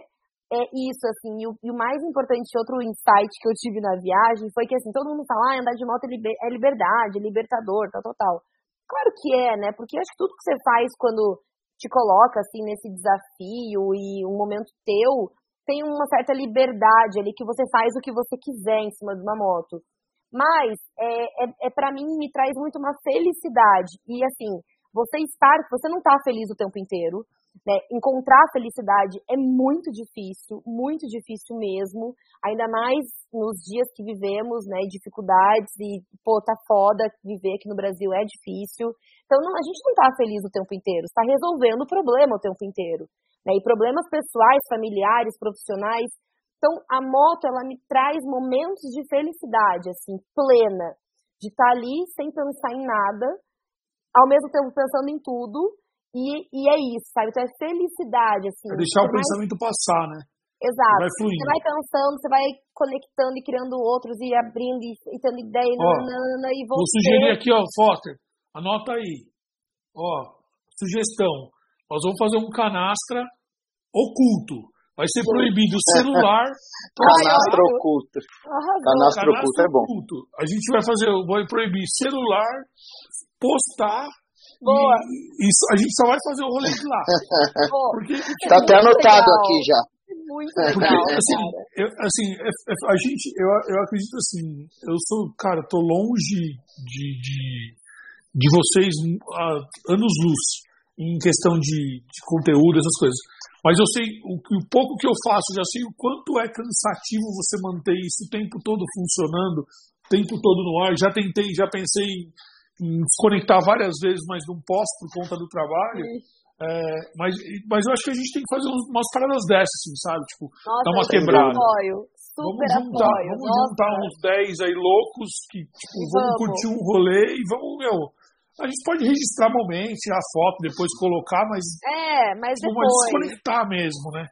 é, isso, assim, e o, e o, mais importante, outro insight que eu tive na viagem foi que, assim, todo mundo fala, ah, andar de moto é, liber, é liberdade, é libertador, tal, tal, tal. Claro que é, né? Porque acho que tudo que você faz quando te coloca, assim, nesse desafio e um momento teu, tem uma certa liberdade ali que você faz o que você quiser em cima de uma moto. Mas, é, é, é para mim, me traz muito uma felicidade. E, assim, você estar, você não tá feliz o tempo inteiro, né? Encontrar felicidade é muito difícil, muito difícil mesmo, ainda mais nos dias que vivemos, né? Dificuldades e, pô, tá foda viver aqui no Brasil, é difícil. Então, não, a gente não tá feliz o tempo inteiro, está resolvendo o problema o tempo inteiro. Né? E problemas pessoais, familiares, profissionais. Então, a moto, ela me traz momentos de felicidade, assim, plena, de estar tá ali sem pensar em nada, ao mesmo tempo pensando em tudo, e, e é isso, sabe? Então é felicidade, assim. É deixar o pensamento passar, né? Exato. Vai você vai cansando, você vai conectando e criando outros e abrindo e, e tendo ideia ó, nanana, e Vou sugerir aqui, ó, Foster, anota aí. Ó, sugestão. Nós vamos fazer um canastra oculto. Vai ser proibido o celular. canastra oculto. Canastra oculto é bom. Oculto. A gente vai fazer, vai proibir celular, postar Boa. isso, a gente só vai fazer o rolê de lá. Porque, tá até anotado legal. aqui já. Muito legal. Porque, assim, eu, assim é, é, a gente, eu, eu acredito assim, eu sou, cara, tô longe de, de, de vocês uh, anos luz em questão de, de conteúdo, essas coisas. Mas eu sei, o, o pouco que eu faço, já sei o quanto é cansativo você manter isso o tempo todo funcionando, o tempo todo no ar. Já tentei, já pensei em desconectar várias vezes, mas não posso por conta do trabalho. É, mas, mas eu acho que a gente tem que fazer umas paradas dessas, assim, sabe? Tipo, Nossa, dar uma quebrada. Apoio, super vamos juntar, apoio. Vamos Nossa. juntar uns 10 aí loucos que, tipo, vamos, vamos curtir um rolê e vamos, meu. A gente pode registrar momentos, tirar foto, depois colocar, mas. É, mas tipo, depois. desconectar mesmo, né?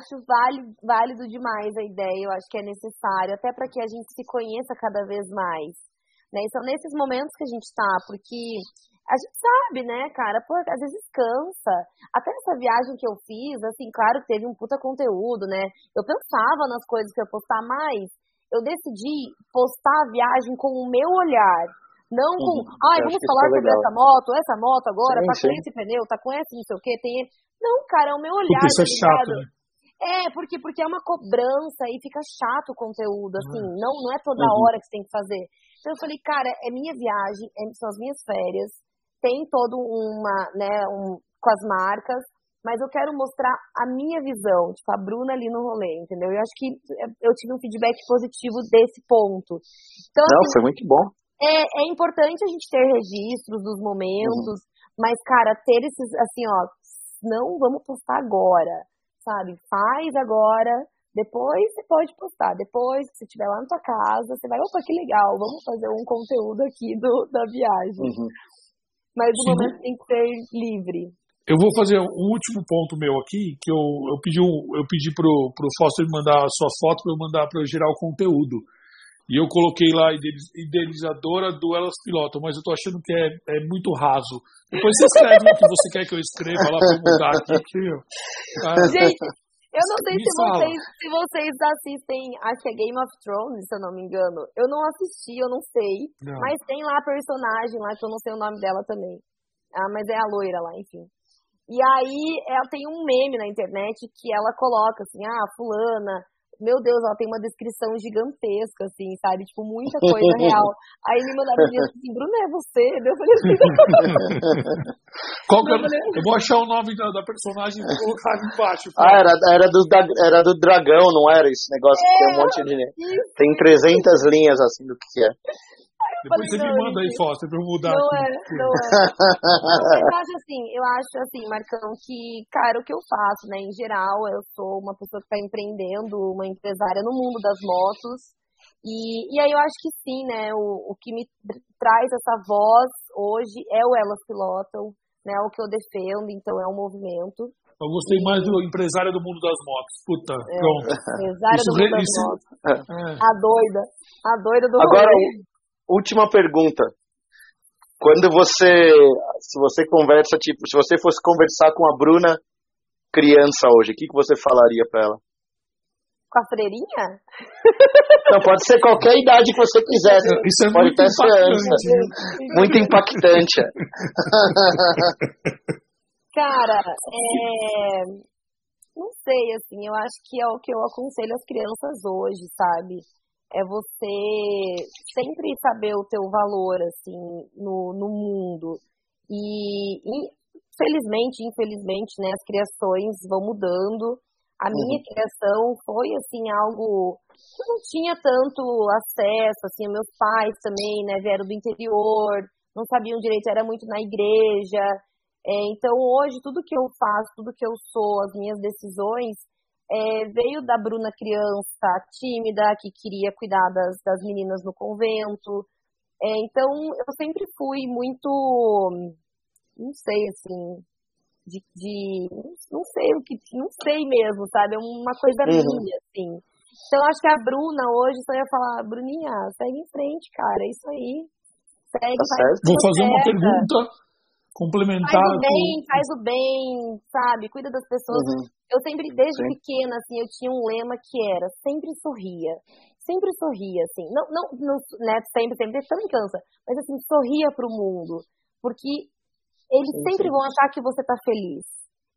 Acho válido, válido demais a ideia, eu acho que é necessário, até para que a gente se conheça cada vez mais. Né? E são nesses momentos que a gente tá, porque a gente sabe, né, cara, pô, às vezes cansa. Até essa viagem que eu fiz, assim, claro que teve um puta conteúdo, né? Eu pensava nas coisas que eu ia postar, mas eu decidi postar a viagem com o meu olhar. Não com, uhum, ai, vamos falar é sobre essa moto, essa moto agora, sim, tá sim. com esse pneu, tá com esse não sei o que, tem Não, cara, é o meu olhar. Porque isso é tá chato, né? É, porque, porque é uma cobrança e fica chato o conteúdo, assim, uhum. não, não é toda uhum. hora que você tem que fazer. Então eu falei, cara, é minha viagem, é, são as minhas férias, tem todo uma, né, um, com as marcas, mas eu quero mostrar a minha visão, tipo, a Bruna ali no rolê, entendeu? Eu acho que é, eu tive um feedback positivo desse ponto. Então, Não, assim, foi muito bom. É, é importante a gente ter registros dos momentos, uhum. mas, cara, ter esses, assim, ó, não vamos postar agora, sabe? Faz agora, depois você pode postar. Depois que você estiver lá na tua casa, você vai, opa, que legal, vamos fazer um conteúdo aqui do, da viagem. Uhum. Mas o momento tem que ser livre. Eu vou fazer um último ponto meu aqui, que eu, eu pedi, eu pedi pro, pro Foster mandar as suas fotos para eu mandar para gerar o conteúdo. e eu coloquei lá idealizadora do Elas Pilotam, mas eu tô achando que é, é muito raso. Depois você escreve o que você quer que eu escreva lá para mudar aqui. Ah, Gente, eu não sei se vocês, se vocês assistem, acho que é Game of Thrones, se eu não me engano. Eu não assisti, eu não sei. Não. Mas tem lá a personagem lá, que eu não sei o nome dela também. Ah, mas é a loira lá, enfim. E aí ela tem um meme na internet que ela coloca assim, ah, fulana meu Deus, ela tem uma descrição gigantesca, assim, sabe? Tipo, muita coisa real. Aí me mandaram assim, Bruno, é você? Eu falei assim, Qual que é? Eu vou achar o nome da, da personagem e vou colocar ali embaixo. Ah, era, era, do, era do dragão, não era esse negócio? É, tem um monte de. Isso. Tem 300 linhas, assim, do que é. Depois você me manda aí, Foster, pra eu mudar. Não aqui. é, não é. eu acho assim, eu acho assim, Marcão, que, cara, o que eu faço, né, em geral, eu sou uma pessoa que está empreendendo, uma empresária no mundo das motos. E, e aí eu acho que sim, né, o, o que me traz essa voz hoje é o Elas Pilotam, né, o que eu defendo, então é um movimento. Eu gostei mais do empresária do mundo das motos. Puta, é, pronto. Empresária do mundo das isso, motos. É. A doida. A doida do Agora, rolê última pergunta. Quando você, se você conversa, tipo, se você fosse conversar com a Bruna criança hoje, o que, que você falaria para ela? Com a freirinha? Não, pode ser qualquer idade que você quiser. Isso é pode muito impactante. Muito impactante. Cara, é... não sei, assim, eu acho que é o que eu aconselho as crianças hoje, sabe? É você sempre saber o teu valor, assim, no, no mundo. E, infelizmente, infelizmente, né, as criações vão mudando. A uhum. minha criação foi, assim, algo que não tinha tanto acesso, assim, meus pais também, né, vieram do interior, não sabiam direito, era muito na igreja. É, então, hoje, tudo que eu faço, tudo que eu sou, as minhas decisões, é, veio da Bruna criança tímida, que queria cuidar das, das meninas no convento. É, então, eu sempre fui muito, não sei, assim, de, de, não sei o que, não sei mesmo, sabe? É uma coisa uhum. minha, assim. Então, acho que a Bruna hoje só ia falar, Bruninha, segue em frente, cara, é isso aí. Segue, tá faz Vou fazer uma pergunta complementar. Faz o bem, faz o bem, sabe? Cuida das pessoas. Uhum. Eu sempre, desde Sim. pequena, assim, eu tinha um lema que era sempre sorria. Sempre sorria, assim. Não, não, não né, sempre, sempre, também cansa. Mas, assim, sorria pro mundo. Porque eles sim, sempre vão achar que você tá feliz.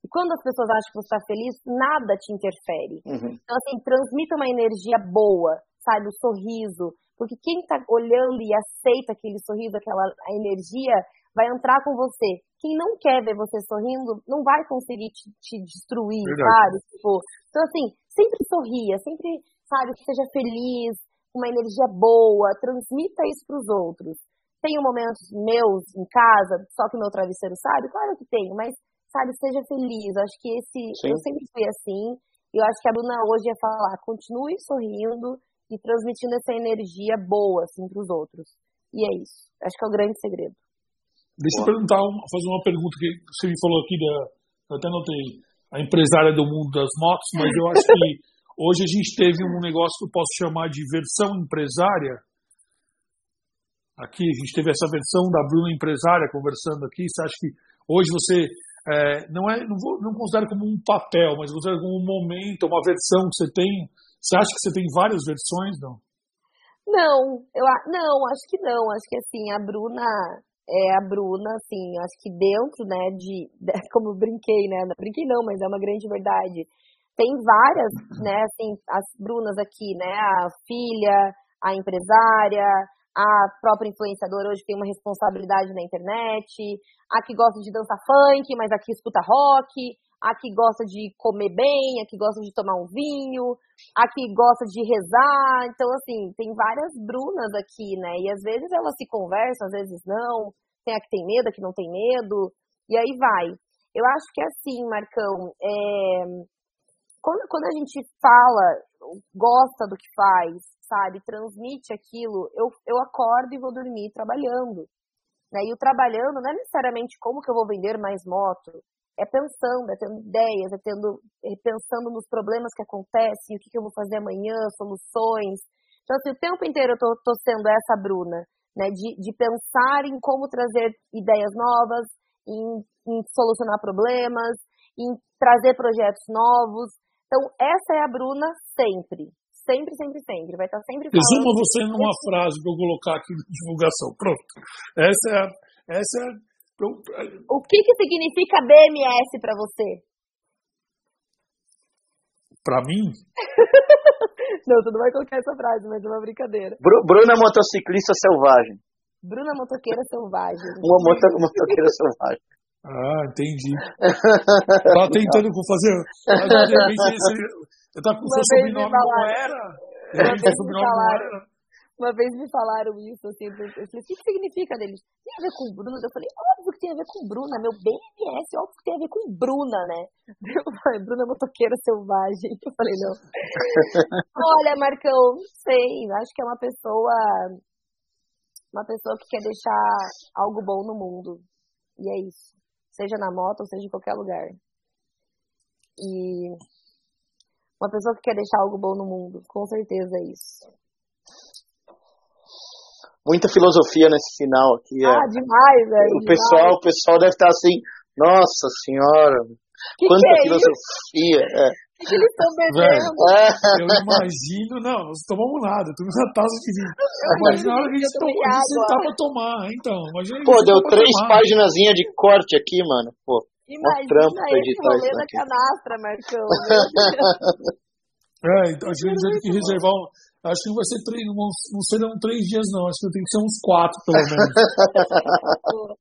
E quando as pessoas acham que você tá feliz, nada te interfere. Uhum. Então, assim, transmita uma energia boa, sabe? O sorriso. Porque quem tá olhando e aceita aquele sorriso, aquela energia, vai entrar com você. Quem não quer ver você sorrindo não vai conseguir te, te destruir, Verdade. sabe? Tipo, então, assim, sempre sorria, sempre, sabe, seja feliz, uma energia boa, transmita isso para os outros. Tenho momentos meus em casa, só que o meu travesseiro sabe? Claro que tenho, mas, sabe, seja feliz. Acho que esse. Sim. Eu sempre fui assim. E eu acho que a Bruna hoje ia falar: continue sorrindo e transmitindo essa energia boa, assim, para os outros. E é isso. Acho que é o grande segredo. Deixa eu perguntar, fazer uma pergunta que você me falou aqui, da, eu até notei, a empresária do mundo das motos, mas eu acho que hoje a gente teve um negócio que eu posso chamar de versão empresária. Aqui a gente teve essa versão da Bruna empresária conversando aqui. Você acha que hoje você é, não é, não, vou, não considero como um papel, mas considero como um momento, uma versão que você tem. Você acha que você tem várias versões, não? Não, eu não, acho que não. Acho que assim, a Bruna é a Bruna, assim, acho que dentro, né, de, como eu brinquei, né, não brinquei não, mas é uma grande verdade, tem várias, né, assim, as Brunas aqui, né, a filha, a empresária, a própria influenciadora hoje tem uma responsabilidade na internet, a que gosta de dançar funk, mas a que escuta rock, a que gosta de comer bem, a que gosta de tomar um vinho, a que gosta de rezar. Então, assim, tem várias Brunas aqui, né? E às vezes elas se conversam, às vezes não. Tem a que tem medo, a que não tem medo. E aí vai. Eu acho que é assim, Marcão, é... quando, quando a gente fala, gosta do que faz, sabe, transmite aquilo, eu, eu acordo e vou dormir trabalhando. Né? E o trabalhando não é necessariamente como que eu vou vender mais moto, é pensando, é tendo ideias, é tendo, é pensando nos problemas que acontecem, o que, que eu vou fazer amanhã, soluções. Então, assim, o tempo inteiro eu tô, tô sendo essa Bruna, né? De, de pensar em como trazer ideias novas, em, em solucionar problemas, em trazer projetos novos. Então, essa é a Bruna sempre. Sempre, sempre, sempre. Vai estar sempre falando. Resuma você numa frase que eu colocar aqui na divulgação. Pronto. Essa é a. Essa é a... O que, que significa BMS para você? Para mim? não, tu não vai colocar essa frase, mas é uma brincadeira. Bruna motociclista selvagem. Bruna motoqueira selvagem. Uma moto, motoqueira selvagem. Ah, entendi. Tava tentando fazer. Eu tava com o seu sobrenome não era? Uma vez, me falaram, uma vez me falaram isso, assim, eu falei, o que significa deles? Tem a ver com Bruna? Eu falei, óbvio que tem a ver com Bruna, meu BMS, óbvio que tem a ver com Bruna, né? Eu falei, Bruna motoqueira selvagem. Eu falei, não. Olha, Marcão, sei, acho que é uma pessoa, uma pessoa que quer deixar algo bom no mundo. E é isso. Seja na moto ou seja em qualquer lugar. E uma pessoa que quer deixar algo bom no mundo, com certeza é isso. Muita filosofia nesse final aqui. É. Ah, demais, velho. O pessoal, o pessoal deve estar assim, nossa senhora, que quanta que é filosofia. É. Que eles estão bebendo? É. Eu imagino, não, nós tomamos nada, tomamos uma taça de vinho. Imagina a hora que a gente, tomou, a gente sentar pra tomar, então. Imagina Pô, deu três páginas de corte aqui, mano. Pô. Imagina esse rolê da canastra, Marcão. é, então a gente ter que reservar um. Acho que não vai ser três, não, não serão três dias, não. Acho que tem que ser uns quatro, pelo menos.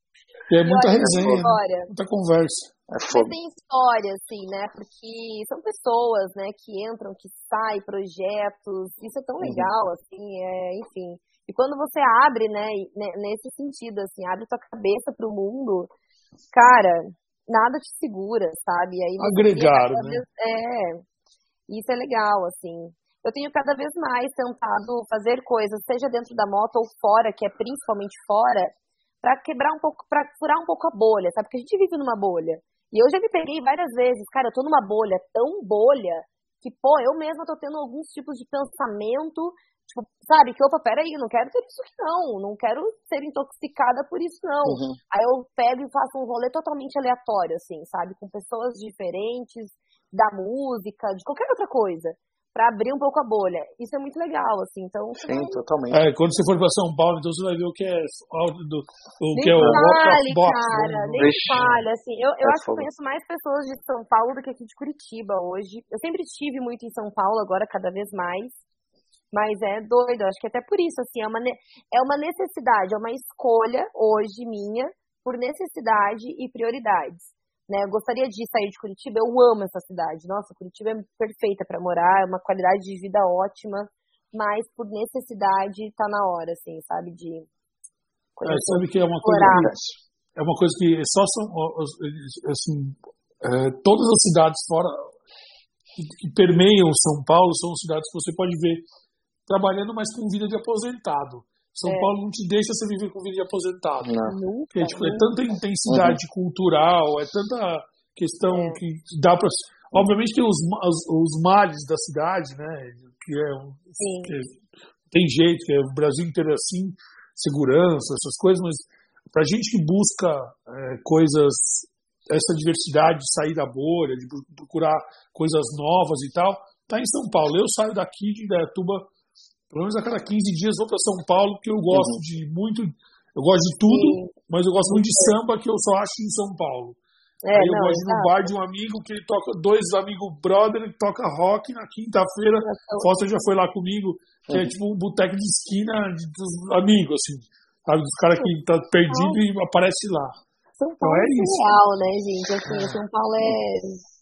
e é muita resenha, né? muita conversa. É Mas tem história, assim, né? Porque são pessoas, né, que entram, que saem, projetos. Isso é tão uhum. legal, assim, é, enfim. E quando você abre, né, nesse sentido, assim, abre tua cabeça pro mundo, cara, nada te segura, sabe? E aí Agregaram, né? Vez, é, isso é legal, assim. Eu tenho cada vez mais tentado fazer coisas, seja dentro da moto ou fora, que é principalmente fora, para quebrar um pouco, para furar um pouco a bolha, sabe? Porque a gente vive numa bolha. E eu já me peguei várias vezes, cara, eu tô numa bolha tão bolha que, pô, eu mesma tô tendo alguns tipos de pensamento Tipo, sabe, que opa, peraí, não quero ter isso aqui não, não quero ser intoxicada por isso não. Uhum. Aí eu pego e faço um rolê totalmente aleatório, assim, sabe, com pessoas diferentes, da música, de qualquer outra coisa, para abrir um pouco a bolha. Isso é muito legal, assim, então... Sim, vai... totalmente. É, quando você for para São Paulo, então você vai ver o que é, do, o nem que é o fale, box, cara, né? nem fale, assim, eu, eu é acho fogo. que conheço mais pessoas de São Paulo do que aqui de Curitiba hoje. Eu sempre estive muito em São Paulo, agora cada vez mais. Mas é doido, acho que até por isso, assim, é uma, é uma necessidade, é uma escolha hoje minha por necessidade e prioridades. Né? Eu gostaria de sair de Curitiba, eu amo essa cidade. Nossa, Curitiba é perfeita para morar, é uma qualidade de vida ótima, mas por necessidade tá na hora, assim, sabe, de é, sabe que é uma coisa que, é uma coisa que só são assim, é, todas as cidades fora que permeiam São Paulo são cidades que você pode ver trabalhando, mas com vida de aposentado. São é. Paulo não te deixa você viver com vida de aposentado. Não. Porque, tipo, é tanta intensidade uhum. cultural, é tanta questão é. que dá para. Obviamente tem os, os, os, males da cidade, né? Que é, que é, tem jeito, que é o Brasil inteiro é assim, segurança, essas coisas, mas para gente que busca é, coisas, essa diversidade de sair da bolha, de procurar coisas novas e tal, tá em São Paulo. Eu saio daqui de Indaiatuba pelo menos a cada 15 dias vou para São Paulo, porque eu gosto uhum. de muito. Eu gosto de tudo, Sim. mas eu gosto muito de samba que eu só acho em São Paulo. É, Aí eu não, gosto de ir no bar de um amigo que ele toca, dois amigos brother, que toca rock na quinta-feira. Foster já foi lá comigo, que é uhum. é tipo um boteco de esquina de, dos amigos, assim. Sabe, dos caras que tá perdido e aparece lá. São então Paulo então é, é real, né, gente? Assim, São Paulo é,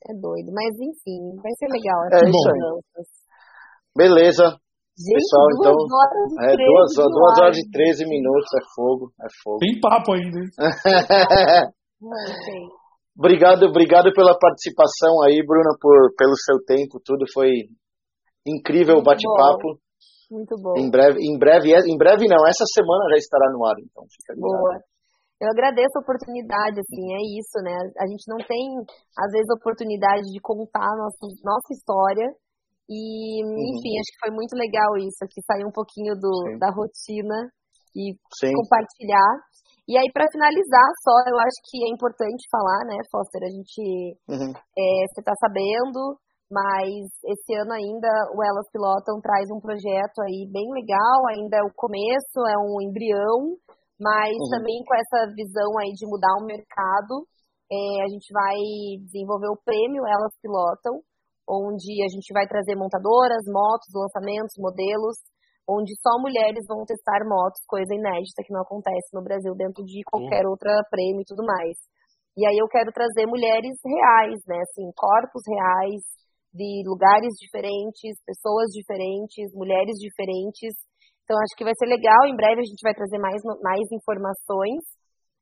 é doido. Mas enfim, vai ser legal. É isso aí. Beleza. Gente, Pessoal, duas então, horas e é, duas, duas horas e 13 minutos é fogo, é fogo. Tem papo ainda, hein? obrigado, obrigado pela participação aí, Bruna, por, pelo seu tempo, tudo foi incrível o bate-papo. Muito bom. Em breve, em breve, em breve não, essa semana já estará no ar, então fica Boa. Eu agradeço a oportunidade, assim, é isso, né? A gente não tem, às vezes, oportunidade de contar nossa, nossa história E, enfim, acho que foi muito legal isso, aqui sair um pouquinho do, da rotina e Sim. compartilhar. E aí, para finalizar, só eu acho que é importante falar, né, Foster? A gente, Uhum. é, você está sabendo, mas esse ano ainda o Elas Pilotam traz um projeto aí bem legal, ainda é o começo, é um embrião, mas Uhum. também com essa visão aí de mudar o mercado, é, a gente vai desenvolver o prêmio Elas Pilotam, onde a gente vai trazer montadoras, motos, lançamentos, modelos, onde só mulheres vão testar motos, coisa inédita que não acontece no Brasil dentro de qualquer outra prêmio e tudo mais. E aí eu quero trazer mulheres reais, né, assim, corpos reais, de lugares diferentes, pessoas diferentes, mulheres diferentes. Então acho que vai ser legal. Em breve a gente vai trazer mais, mais informações.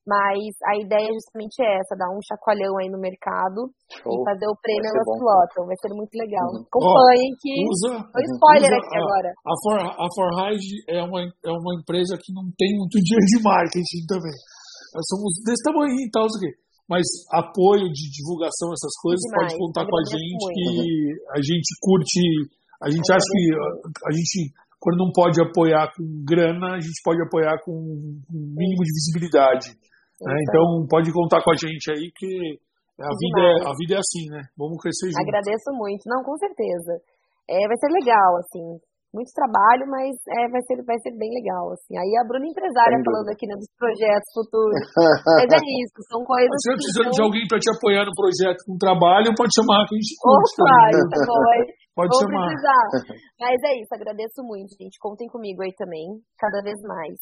Mas a ideia é justamente essa, dar um chacoalhão aí no mercado Show. e fazer o prêmio Elas. Pilotam. Vai ser muito legal. Uhum. Acompanhem que. Usa, Foi spoiler usa aqui a- agora. A, For, a é uma, é uma empresa que não tem muito dinheiro de marketing também. Nós somos desse tamanho e tal, não sei o quê. Mas apoio de divulgação, essas coisas, Demais. pode contar com a Agradeço gente, muito. que a gente curte, a gente acha que a, a gente, quando não pode apoiar com grana, a gente pode apoiar com um mínimo de visibilidade. Né? Isso Então pode contar com a gente aí, que a vida, é, a vida é assim, né? Vamos crescer juntos. Agradeço muito. Não, com certeza. É, vai ser legal, assim. Muito trabalho, mas é, vai, ser, vai ser bem legal, assim. Aí a Bruna empresária falando aqui né, dos projetos futuros. mas é isso, são coisas Se eu que precisando de alguém para te apoiar no projeto com trabalho, pode chamar que a gente curte Opa, isso é? Pode Vou chamar. precisar. Mas é isso, agradeço muito, gente. Contem comigo aí também, cada vez mais.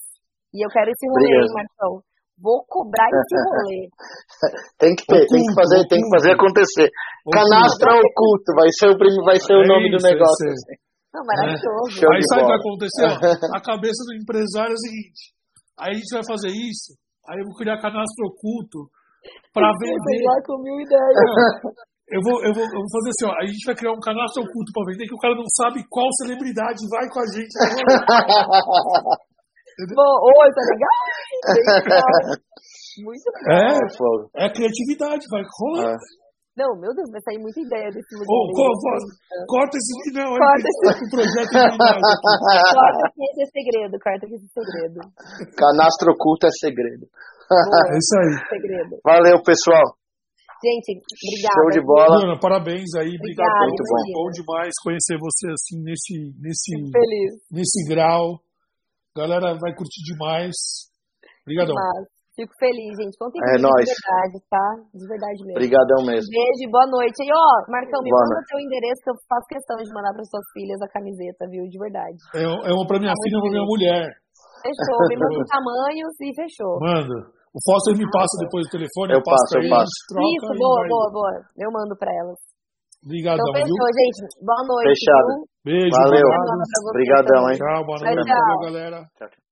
E eu quero esse rolê. Marcão? Vou cobrar esse rolê. Tem que ter, tem que Oculto, fazer, tem que fazer acontecer. Oculto. Canastra oculto, vai ser o, prim- vai ser o É nome do isso, negócio. é assim. Não, maravilhoso. Show Aí sabe o que vai acontecer? ó? A cabeça do empresário é o seguinte: aí a gente vai fazer isso, aí eu vou criar canastro oculto para vender. Lá com mil ideias. Eu vou, eu, vou, eu vou fazer assim, ó. A gente vai criar um canastro oculto para vender que o cara não sabe qual celebridade vai com a gente. Bom, oi, tá legal? Muito legal. É, Fogo. é criatividade, vai rolar. É. Não, meu Deus, vai sair muita ideia desse. Ô, aí. co- co- corta esse não, olha Corta que esse projeto é. Corta que esse é segredo, corta que esse é segredo. Canastro oculto é segredo. Boa, É isso aí. segredo. Valeu, pessoal. Gente, obrigada. Show de bola. Bruna, parabéns aí, obrigado. Muito Foi imagina. bom demais conhecer você assim nesse, nesse, Feliz. nesse grau. Galera vai curtir demais. Obrigadão. Fico feliz, gente. Contem É nóis. de verdade, tá? De verdade mesmo. Obrigadão mesmo. Beijo, e boa noite. E ó, Marcão, me Boa manda noite. teu endereço que eu faço questão de mandar para suas filhas a camiseta, viu? De verdade. É, é uma pra minha Tá filha e uma pra minha mulher. Fechou. Me manda os tamanhos e fechou. Manda. O Foster me passa depois o telefone, Eu passo passo, eu passo. Isso, boa, boa, boa. Eu mando pra elas. Obrigadão, Então viu? fechou, gente. Boa noite. Fechado. viu? Beijo, Valeu. Obrigadão, hein? Tchau, boa noite. Tchau. Valeu, galera. Tchau, tchau.